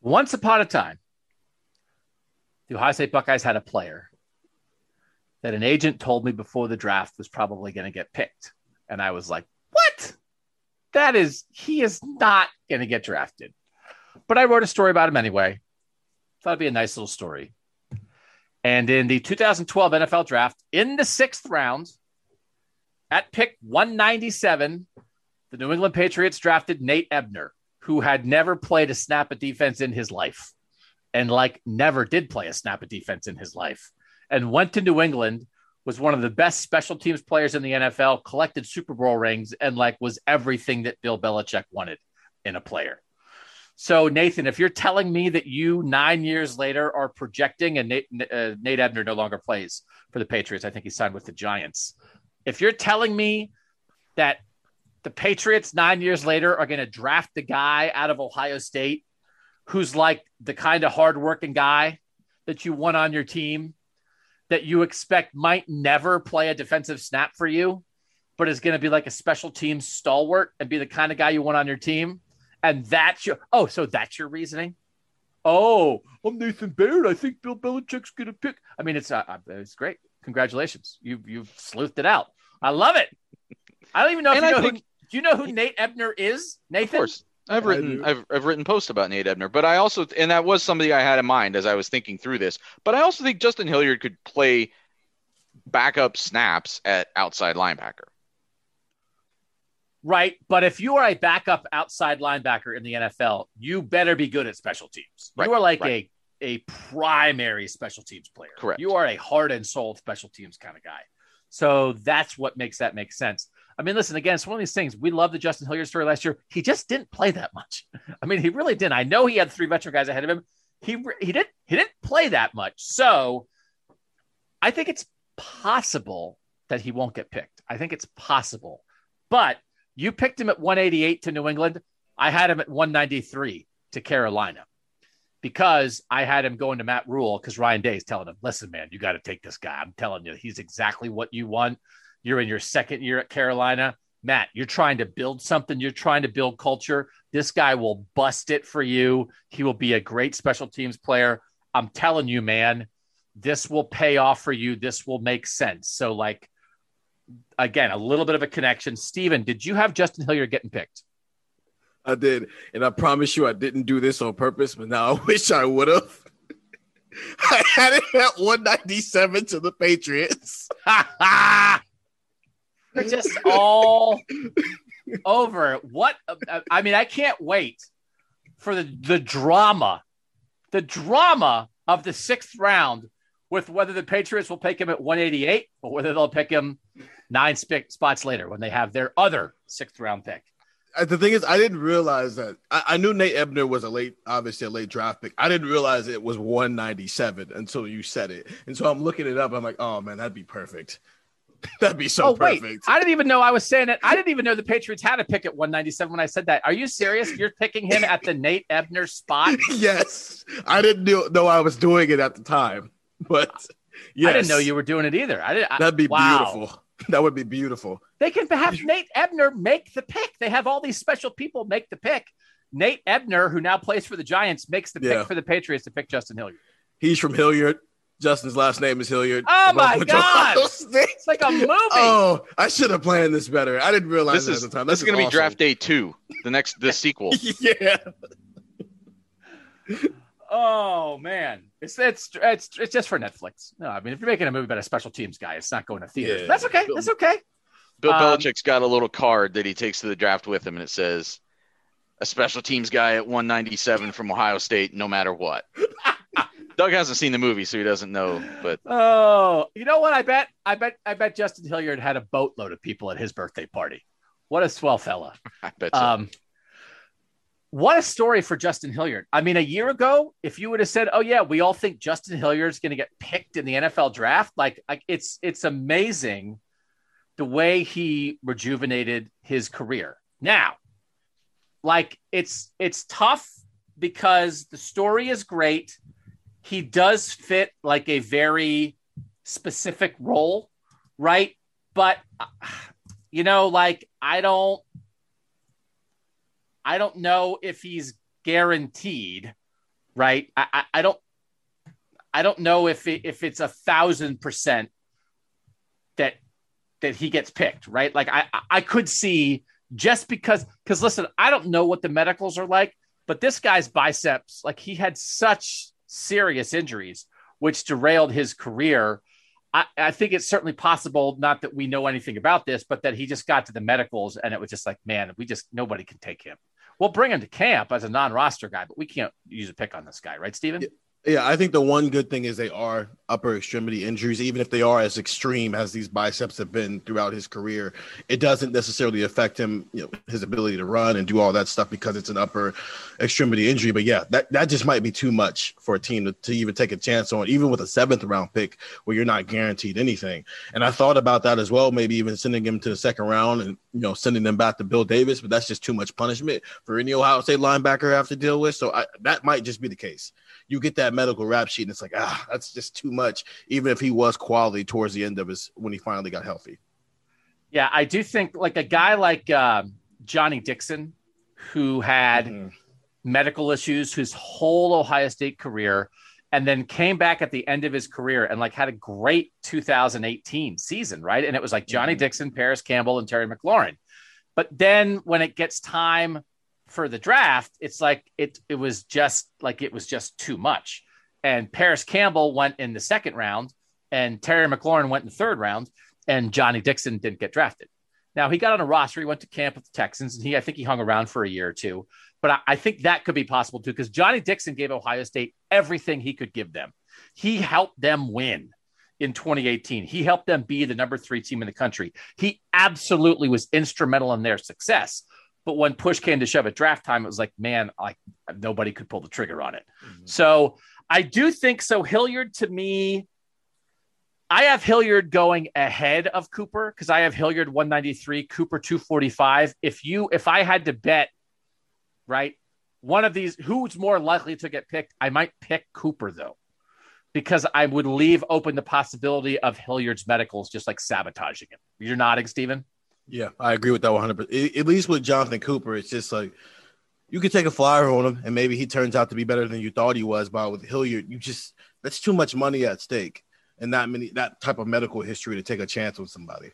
[SPEAKER 2] Once upon a time, the Ohio State Buckeyes had a player that an agent told me before the draft was probably going to get picked. And I was like, what? That is, he is not going to get drafted. But I wrote a story about him anyway. Thought it'd be a nice little story. And in the 2012 NFL draft, in the sixth round, at pick 197, the New England Patriots drafted Nate Ebner, who had never played a snap of defense in his life and like never did play a snap of defense in his life and went to New England was one of the best special teams players in the NFL, collected Super Bowl rings, and like was everything that Bill Belichick wanted in a player. So, Nathan, if you're telling me that you nine years later are projecting, and Nate, uh, Nate Ebner no longer plays for the Patriots, I think he signed with the Giants. If you're telling me that the Patriots nine years later are going to draft the guy out of Ohio State who's like the kind of hardworking guy that you want on your team that you expect might never play a defensive snap for you, but is going to be like a special team stalwart and be the kind of guy you want on your team. And that's your oh, so that's your reasoning. Oh, I'm Nathan Baird. I think Bill Belichick's going to pick. I mean, it's uh, uh, it's great. Congratulations, you you've sleuthed it out. I love it. I don't even know if you know think, do you know who Nate Ebner is, Nathan? Of
[SPEAKER 3] course. I've written I've, I've written posts about Nate Ebner, but I also and that was somebody I had in mind as I was thinking through this. But I also think Justin Hilliard could play backup snaps at outside linebacker.
[SPEAKER 2] Right, but if you are a backup outside linebacker in the NFL, you better be good at special teams. Right. You are like right. a a primary special teams player.
[SPEAKER 3] Correct.
[SPEAKER 2] You are a heart and soul special teams kind of guy. So that's what makes that make sense. I mean, listen, again, it's one of these things. We love the Justin Hilliard story last year. He just didn't play that much. I mean, he really didn't. I know he had three veteran guys ahead of him. He he didn't he didn't play that much. So I think it's possible that he won't get picked. I think it's possible. But you picked him at 188 to New England. I had him at 193 to Carolina because I had him going to Matt Rhule because Ryan Day is telling him, listen, man, you got to take this guy. I'm telling you, he's exactly what you want. You're in your second year at Carolina. Matt, you're trying to build something. You're trying to build culture. This guy will bust it for you. He will be a great special teams player. I'm telling you, man, this will pay off for you. This will make sense. So, like, again, a little bit of a connection. Steven, did you have Justin Hilliard getting picked?
[SPEAKER 4] I did. And I promise you, I didn't do this on purpose, but now I wish I would have. I had it at 197 to the Patriots.
[SPEAKER 2] Just all over What I mean, I can't wait for the, the drama, the drama of the sixth round with whether the Patriots will pick him at 188 or whether they'll pick him nine sp- spots later when they have their other sixth round pick.
[SPEAKER 4] Uh, The thing is, I didn't realize that. I, I knew Nate Ebner was a late, obviously a late draft pick. I didn't realize it was 197 until you said it. And so I'm looking it up. I'm like, oh man, that'd be perfect. that'd be so
[SPEAKER 2] oh wait,
[SPEAKER 4] perfect.
[SPEAKER 2] I didn't even know I was saying it. I didn't even know the Patriots had a pick at 197 when I said that. Are you serious? You're picking him at the Nate Ebner spot?
[SPEAKER 4] yes, I didn't know, know I was doing it at the time, but yes,
[SPEAKER 2] I didn't know you were doing it either. I didn't. I-
[SPEAKER 4] That'd be
[SPEAKER 2] wow.
[SPEAKER 4] beautiful. That would be beautiful.
[SPEAKER 2] They can have Nate Ebner make the pick. They have all these special people make the pick. Nate Ebner, who now plays for the Giants, makes the
[SPEAKER 4] Yeah.
[SPEAKER 2] pick for the Patriots to pick Justin Hilliard.
[SPEAKER 4] He's from Hilliard. Justin's last name is Hilliard.
[SPEAKER 2] Oh, my
[SPEAKER 4] Went to Ohio
[SPEAKER 2] God. It's like a movie.
[SPEAKER 4] Oh, I should have planned this better. I didn't realize
[SPEAKER 3] This
[SPEAKER 4] that
[SPEAKER 3] is
[SPEAKER 4] at the time.
[SPEAKER 3] this is going to be
[SPEAKER 4] awesome.
[SPEAKER 3] draft day two, the next the sequel.
[SPEAKER 4] yeah.
[SPEAKER 2] Oh man, it's it's it's it's just for Netflix. No, I mean if you're making a movie about a special teams guy, it's not going to theaters.
[SPEAKER 4] Yeah.
[SPEAKER 2] That's okay. That's okay.
[SPEAKER 3] Bill
[SPEAKER 2] Um,
[SPEAKER 3] Belichick's got a little card that he takes to the draft with him, and it says, "A special teams guy at 197 from Ohio State, no matter what." Doug hasn't seen the movie, so he doesn't know. But
[SPEAKER 2] Oh, you know what? I bet I bet I bet Justin Hilliard had a boatload of people at his birthday party. What a swell fella.
[SPEAKER 3] I bet so.
[SPEAKER 2] Um, what a story for Justin Hilliard. I mean, a year ago, if you would have said, "Oh yeah, we all think Justin Hilliard's going to get picked in the NFL draft," like, like it's it's amazing the way he rejuvenated his career. Now, like it's it's tough because the story is great. He does fit like a very specific role, right? But you know, like I don't I don't know if he's guaranteed, right? I, I, I don't I don't know if it, if it's a thousand percent that that he gets picked, right? Like I- I could see just because because listen, I don't know what the medicals are like, but this guy's biceps, like he had such serious injuries which derailed his career. I, I think it's certainly possible, not that we know anything about this, but that he just got to the medicals and it was just like, man, we just nobody can take him. We'll bring him to camp as a non-roster guy, but we can't use a pick on this guy, right, Steven?
[SPEAKER 4] Yeah, I think the one good thing is they are upper extremity injuries, even if they are as extreme as these biceps have been throughout his career. It doesn't necessarily affect him, you know, his ability to run and do all that stuff because it's an upper extremity injury. But yeah, that, that just might be too much for a team to, to even take a chance on, even with a seventh round pick where you're not guaranteed anything. And I thought about that as well, maybe even sending him to the second round and you know sending them back to Bill Davis, but that's just too much punishment for any Ohio State linebacker have to deal with. So I, that might just be the case you get that medical rap sheet and it's like ah that's just too much even if he was quality towards the end of his when he finally got healthy
[SPEAKER 2] Yeah, I do think like a guy like um, Johnny Dixon, who had
[SPEAKER 4] Mhm.
[SPEAKER 2] medical issues his whole Ohio State career, and then came back at the end of his career and like had a great 2018 season, right? And it was like Johnny Dixon, Parris Campbell, and Terry McLaurin. But then when it gets time for the draft, it's like it it was just like it was just too much. And Parris Campbell went in the second round, and Terry McLaurin went in the third round, and Johnny Dixon didn't get drafted. Now he got on a roster. He went to camp with the Texans, and he I think he hung around for a year or two. But I, I think that could be possible too, because Johnny Dixon gave Ohio State everything he could give them. He helped them win in 2018. He helped them be the number three team in the country. He absolutely was instrumental in their success. But when push came to shove at draft time, it was like, man, like nobody could pull the trigger on it. Mm-hmm. So I do think so. Hilliard to me, I have Hilliard going ahead of Cooper because I have Hilliard 193, Cooper 245. If you, if I had to bet, right, one of these, who's more likely to get picked? I might pick Cooper though, because I would leave open the possibility of Hilliard's medicals just like sabotaging him. You're nodding, Steven?
[SPEAKER 4] Yeah i agree with that one hundred percent. at least with jonathan cooper it's just like you could take a flyer on him and maybe he turns out to be better than you thought he was but with hilliard you just that's too much money at stake and that many that type of medical history to take a chance with somebody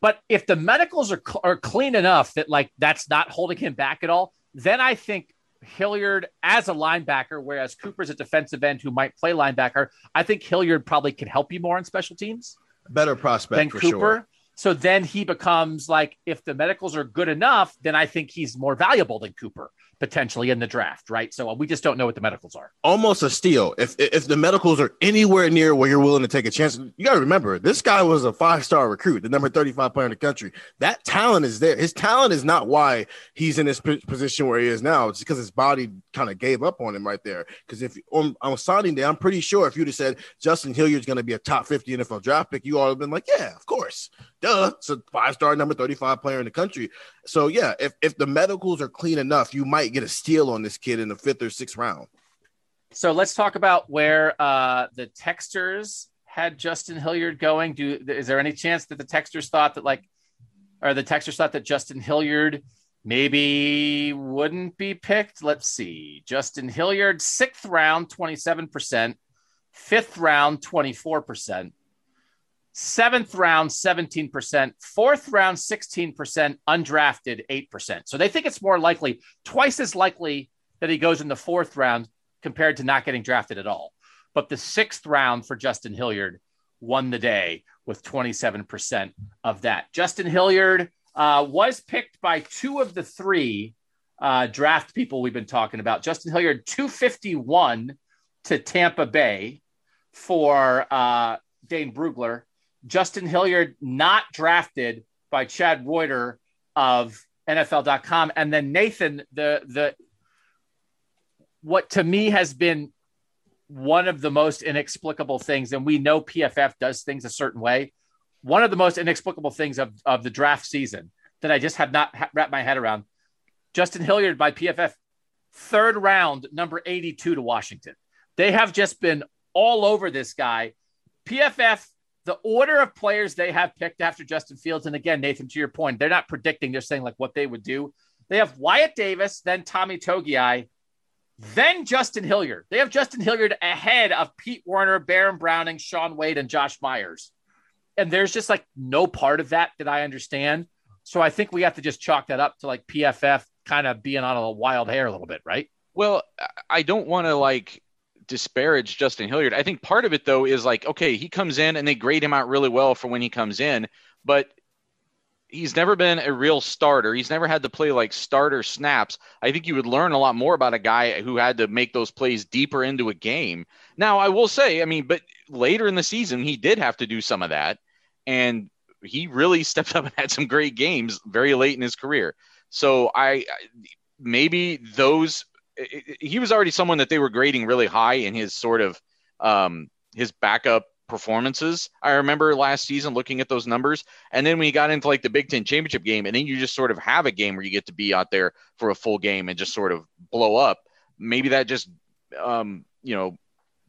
[SPEAKER 2] But if the medicals are, are clean enough that like that's not holding him back at all, then I think Hilliard as a linebacker, whereas Cooper's a defensive end who might play linebacker, I think Hilliard probably can help you more on special teams
[SPEAKER 4] better prospect
[SPEAKER 2] than
[SPEAKER 4] for
[SPEAKER 2] Cooper.
[SPEAKER 4] sure
[SPEAKER 2] So then he becomes like, if the medicals are good enough, then I think he's more valuable than Cooper potentially in the draft, right? So uh, we just don't know what the medicals are.
[SPEAKER 4] Almost a steal. If if the medicals are anywhere near where you're willing to take a chance, you got to remember this guy was a five star recruit, the number 35 player in the country. That talent is there. His talent is not why he's in this position where he is now. It's because his body kind of gave up on him right there. Because if on, on signing day, I'm pretty sure if you'd have said Justin Hilliard's going to be a top 50 NFL draft pick, you all have been like, yeah, of course, duh. It's a five star number 35 player in the country. So yeah, if if the medicals are clean enough, you might get a steal on this kid in the fifth or sixth round.
[SPEAKER 2] So let's talk about where uh, the texters had Justin Hilliard going. Do is there any chance that the texters thought that like, or the texters thought that Justin Hilliard maybe wouldn't be picked? Let's see. Justin Hilliard, sixth round, twenty seven percent, fifth round, twenty four percent seventh round 17%, fourth round 16%, undrafted 8%. So they think it's more likely, twice as likely that he goes in the fourth round compared to not getting drafted at all. But the sixth round for Justin Hilliard won the day with 27% of that. Justin Hilliard uh, was picked by two of the three uh, draft people we've been talking about. Justin Hilliard, 251 to Tampa Bay for uh, Dane Brugler Justin Hilliard not drafted by Chad Reuter of NFL.com. And then Nathan, the the what to me has been one of the most inexplicable things, and we know PFF does things a certain way. One of the most inexplicable things of, of the draft season that I just have not ha- wrapped my head around. Justin Hilliard by PFF, third round, number 82 to Washington. They have just been all over this guy. PFF the order of players they have picked after Justin Fields, and again, Nathan, to your point, they're not predicting, they're saying like what they would do. They have Wyatt Davis, then Tommy Togiai, then Justin Hilliard. They have Justin Hilliard ahead of Pete Werner, Baron Browning, Shaun Wade, and Josh Myers. And there's just like no part of that that I understand. So I think we have to just chalk that up to like PFF kind of being on a wild hair a little bit, right?
[SPEAKER 3] Well, I don't want to like disparage Justin Hilliard. I think part of it though is like, okay, he comes in and they grade him out really well for when he comes in, but he's never been a real starter. He's never had to play like starter snaps. I think you would learn a lot more about a guy who had to make those plays deeper into a game. Now, I will say, I mean, but later in the season, he did have to do some of that. And he really stepped up and had some great games very late in his career. So I maybe those he was already someone that they were grading really high in his sort of um, his backup performances. I remember last season looking at those numbers, and then when he got into like the Big Ten championship game, and then you just sort of have a game where you get to be out there for a full game and just sort of blow up. Maybe that just um, you know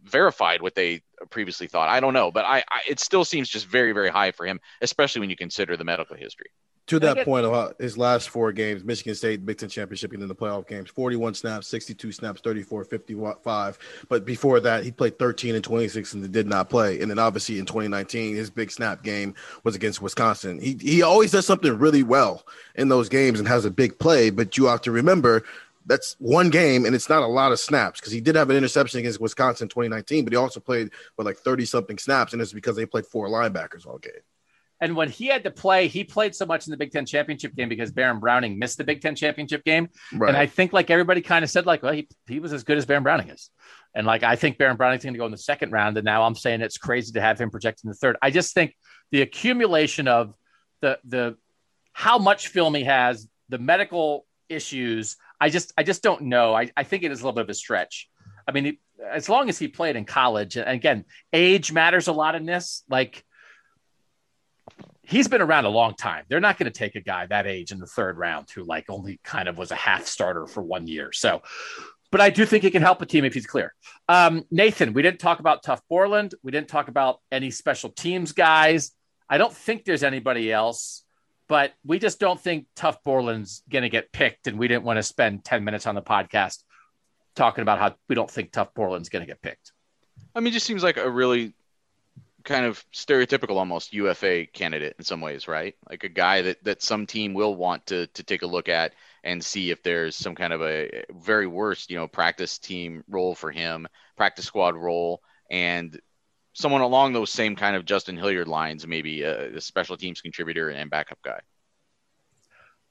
[SPEAKER 3] verified what they previously thought. I don't know, but I, I it still seems just very very high for him, especially when you consider the medical history
[SPEAKER 4] to that get, point about his last four games michigan state big ten championship and then the playoff games 41 snaps 62 snaps 34 55 but before that he played 13 and 26 and did not play. And then obviously in 2019 his big snap game was against wisconsin. He, he always does something really well in those games and has a big play. But you have to remember that's one game and it's not a lot of snaps because he did have an interception against Wisconsin in 2019, but he also played with like 30 something snaps, and it's because they played four linebackers all game.
[SPEAKER 2] And when he had to play, he played so much in the Big Ten championship game because Baron Browning missed the Big Ten championship game. Right. And I think like everybody kind of said, like, well, he, he was as good as Baron Browning is. And like, I think Baron Browning's going to go in the second round. And now I'm saying it's crazy to have him projected in the third. I just think the accumulation of the, the, how much film he has, the medical issues, I just, I just don't know. I, I think it is a little bit of a stretch. I mean, as long as he played in college, and again, age matters a lot in this. Like, he's been around a long time. They're not going to take a guy that age in the third round who like only kind of was a half starter for one year. So, but I do think he can help a team if he's clear. Um, Nathan, we didn't talk about Tuf Borland. We didn't talk about any special teams guys. I don't think there's anybody else, but we just don't think Tuf Borland's going to get picked. And we didn't want to spend 10 minutes on the podcast talking about how we don't think Tuf Borland's going to get picked.
[SPEAKER 3] I mean, it just seems like a really kind of stereotypical almost UFA candidate in some ways, right? Like a guy that, that some team will want to to take a look at and see if there's some kind of a very worst, you know, practice team role for him, practice squad role, and someone along those same kind of Justin Hilliard lines, maybe a, a special teams contributor and backup guy.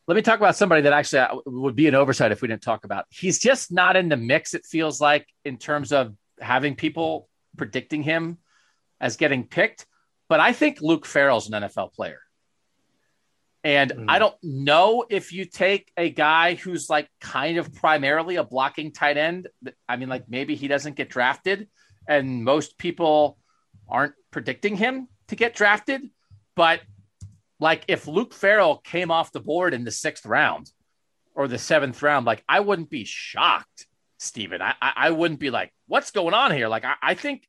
[SPEAKER 2] let me talk about somebody that actually uh, would be an oversight if we didn't talk about. He's just not in the mix. It feels like in terms of having people predicting him as getting picked. But I think Luke Farrell's an NFL player. And mm. I don't know if you take a guy who's like kind of primarily a blocking tight end. I mean, like maybe he doesn't get drafted, and most people aren't predicting him to get drafted. But like if Luke Farrell came off the board in the sixth round or the seventh round, like I wouldn't be shocked, Stephen. I, I, I wouldn't be like, what's going on here? Like I, I think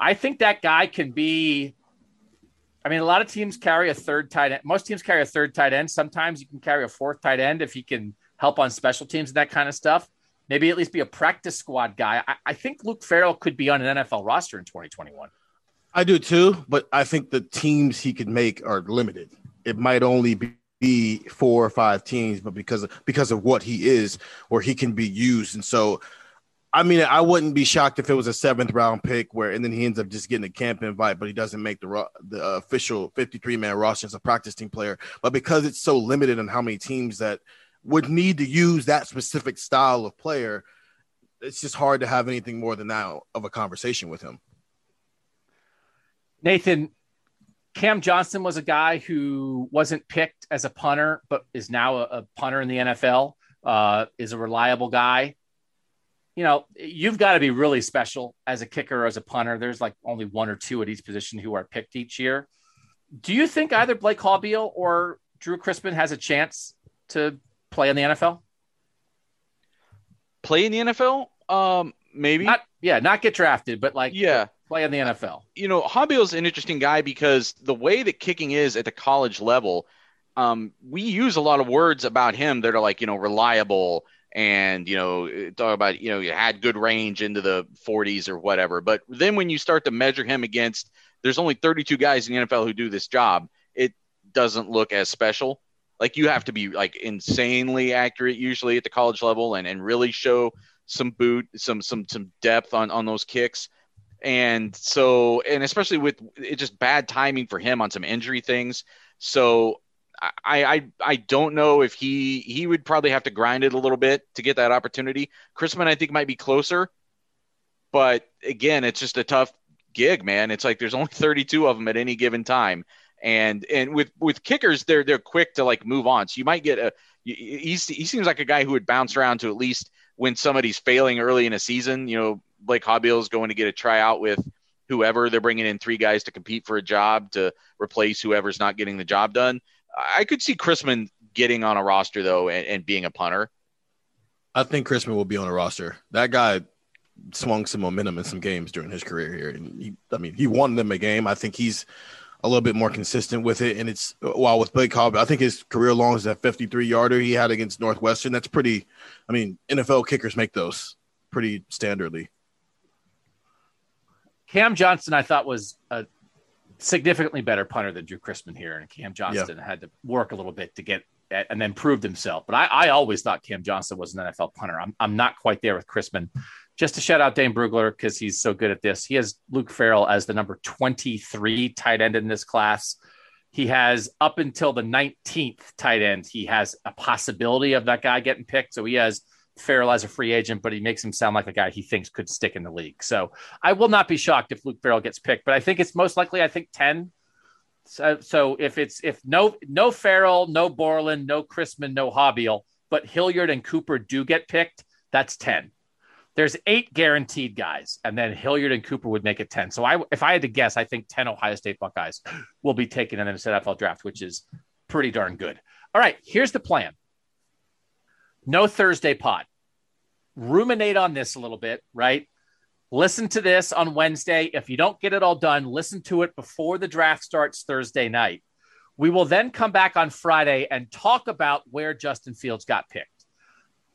[SPEAKER 2] I think that guy can be I mean, a lot of teams carry a third tight end. Most teams carry a third tight end. Sometimes you can carry a fourth tight end if he can help on special teams and that kind of stuff. Maybe at least be a practice squad guy. I, I think Luke Farrell could be on an NFL roster in 2021.
[SPEAKER 4] I do too, but I think the teams he could make are limited. It might only be be four or five teams, but because of because of what he is, or he can be used. And so I mean, I wouldn't be shocked if it was a seventh round pick where, and then he ends up just getting a camp invite, but he doesn't make the the official 53 man roster as a practice team player. But because it's so limited on how many teams that would need to use that specific style of player, it's just hard to have anything more than that of a conversation with him.
[SPEAKER 2] Nathan, Cam Johnston was a guy who wasn't picked as a punter, but is now a, a punter in the NFL. Uh, is a reliable guy you know, you've got to be really special as a kicker or as a punter. There's like only one or two at each position who are picked each year. Do you think either Blake Haubeil or Drue Chrisman has a chance to play in the NFL?
[SPEAKER 3] Play in the NFL? Um, maybe.
[SPEAKER 2] Not, yeah, not get drafted, but like
[SPEAKER 3] yeah,
[SPEAKER 2] play in the NFL.
[SPEAKER 3] You know, Haubeil's an interesting guy because the way that kicking is at the college level, um, we use a lot of words about him that are like you know reliable and you know talk about you know you had good range into the 40s or whatever. But then when you start to measure him against there's only 32 guys in the NFL who do this job it doesn't look as special. Like you have to be like insanely accurate usually at the college level and and really show some boot some some some depth on on those kicks. And so and especially with it just bad timing for him on some injury things. So I, I I don't know if he he would probably have to grind it a little bit to get that opportunity. Chrisman I think might be closer, but again, it's just a tough gig, man. It's like there's only 32 of them at any given time, and and with with kickers, they're they're quick to like move on. So you might get a he seems like a guy who would bounce around to at least when somebody's failing early in a season. You know, Blake is going to get a tryout with whoever they're bringing in three guys to compete for a job to replace whoever's not getting the job done I could see Chrisman getting on a roster though and, and being a punter.
[SPEAKER 4] I think Chrisman will be on a roster. That guy swung some momentum in some games during his career here, and he, I mean, he won them a game. I think he's a little bit more consistent with it. And it's while with Blake Cobb, I think his career long is that 53 yarder he had against Northwestern. That's pretty. I mean, NFL kickers make those pretty standardly.
[SPEAKER 2] Cam Johnston, I thought was a significantly better punter than Drue Chrisman here, and Cam Johnston yeah. had to work a little bit to get and then proved himself. But I, I always thought Cam Johnston was an NFL punter. I'm, I'm not quite there with Chrisman. Just to shout out Dane Brugler because he's so good at this. He has Luke Farrell as the number 23 tight end in this class. He has up until the 19th tight end, he has a possibility of that guy getting picked. So he has Farrell as a free agent, but he makes him sound like a guy he thinks could stick in the league. So I will not be shocked if Luke Farrell gets picked, but I think it's most likely, I think 10. So, so if it's, if no, no Farrell, no Borland, no Chrisman, no Haubeil, but Hilliard and Cooper do get picked, that's 10. There's eight guaranteed guys, and then Hilliard and Cooper would make it 10. So I, if I had to guess, I think 10 Ohio State Buckeyes will be taken in this NFL draft, which is pretty darn good. All right, here's the plan. No Thursday pod. Ruminate on this a little bit, right? Listen to this on Wednesday. If you don't get it all done, listen to it before the draft starts Thursday night. We will then come back on Friday and talk about where Justin Fields got picked.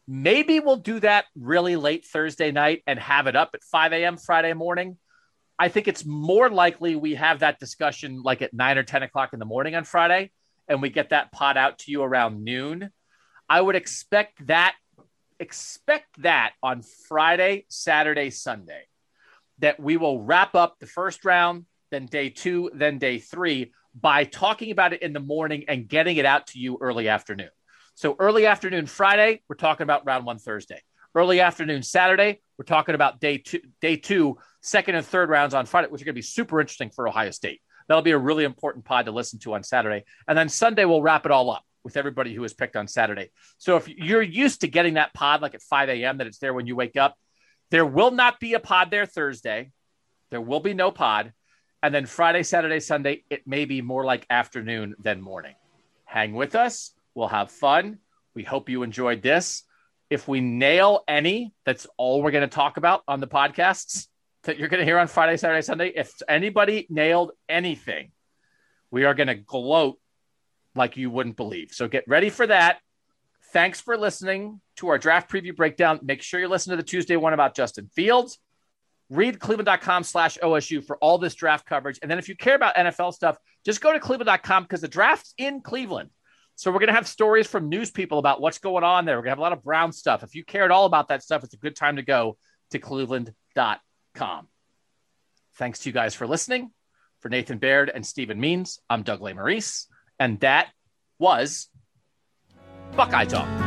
[SPEAKER 2] Maybe we'll do that really late Thursday night and have it up at 5 a.m. Friday morning. I think it's more likely we have that discussion like at 9 or 10 o'clock in the morning on Friday and we get that pot out to you around noon I would expect that expect that on Friday, Saturday, Sunday that we will wrap up the first round, then day 2, then day 3 by talking about it in the morning and getting it out to you early afternoon. So early afternoon Friday, we're talking about round one Thursday. Early afternoon Saturday, we're talking about day two, day two, second and third rounds on Friday, which are going to be super interesting for Ohio State. That'll be a really important pod to listen to on Saturday. And then Sunday, we'll wrap it all up with everybody who was picked on Saturday. So if you're used to getting that pod like at 5 a.m., that it's there when you wake up, there will not be a pod there Thursday. There will be no pod. And then Friday, Saturday, Sunday, it may be more like afternoon than morning. Hang with us. We'll have fun. We hope you enjoyed this. If we nail any, that's all we're going to talk about on the podcasts that you're going to hear on Friday, Saturday, Sunday. If anybody nailed anything, we are going to gloat like you wouldn't believe. So get ready for that. Thanks for listening to our draft preview breakdown. Make sure you listen to the Tuesday one about Justin Fields. Read cleveland.com slash OSU for all this draft coverage. And then if you care about NFL stuff, just go to cleveland.com because the draft's in Cleveland. So we're going to have stories from news people about what's going on there. We're going to have a lot of Brown stuff. If you care at all about that stuff, it's a good time to go to cleveland.com. Thanks to you guys for listening. For Nathan Baird and Stephen Means, I'm Doug Lesmerises. And that was Buckeye Talk.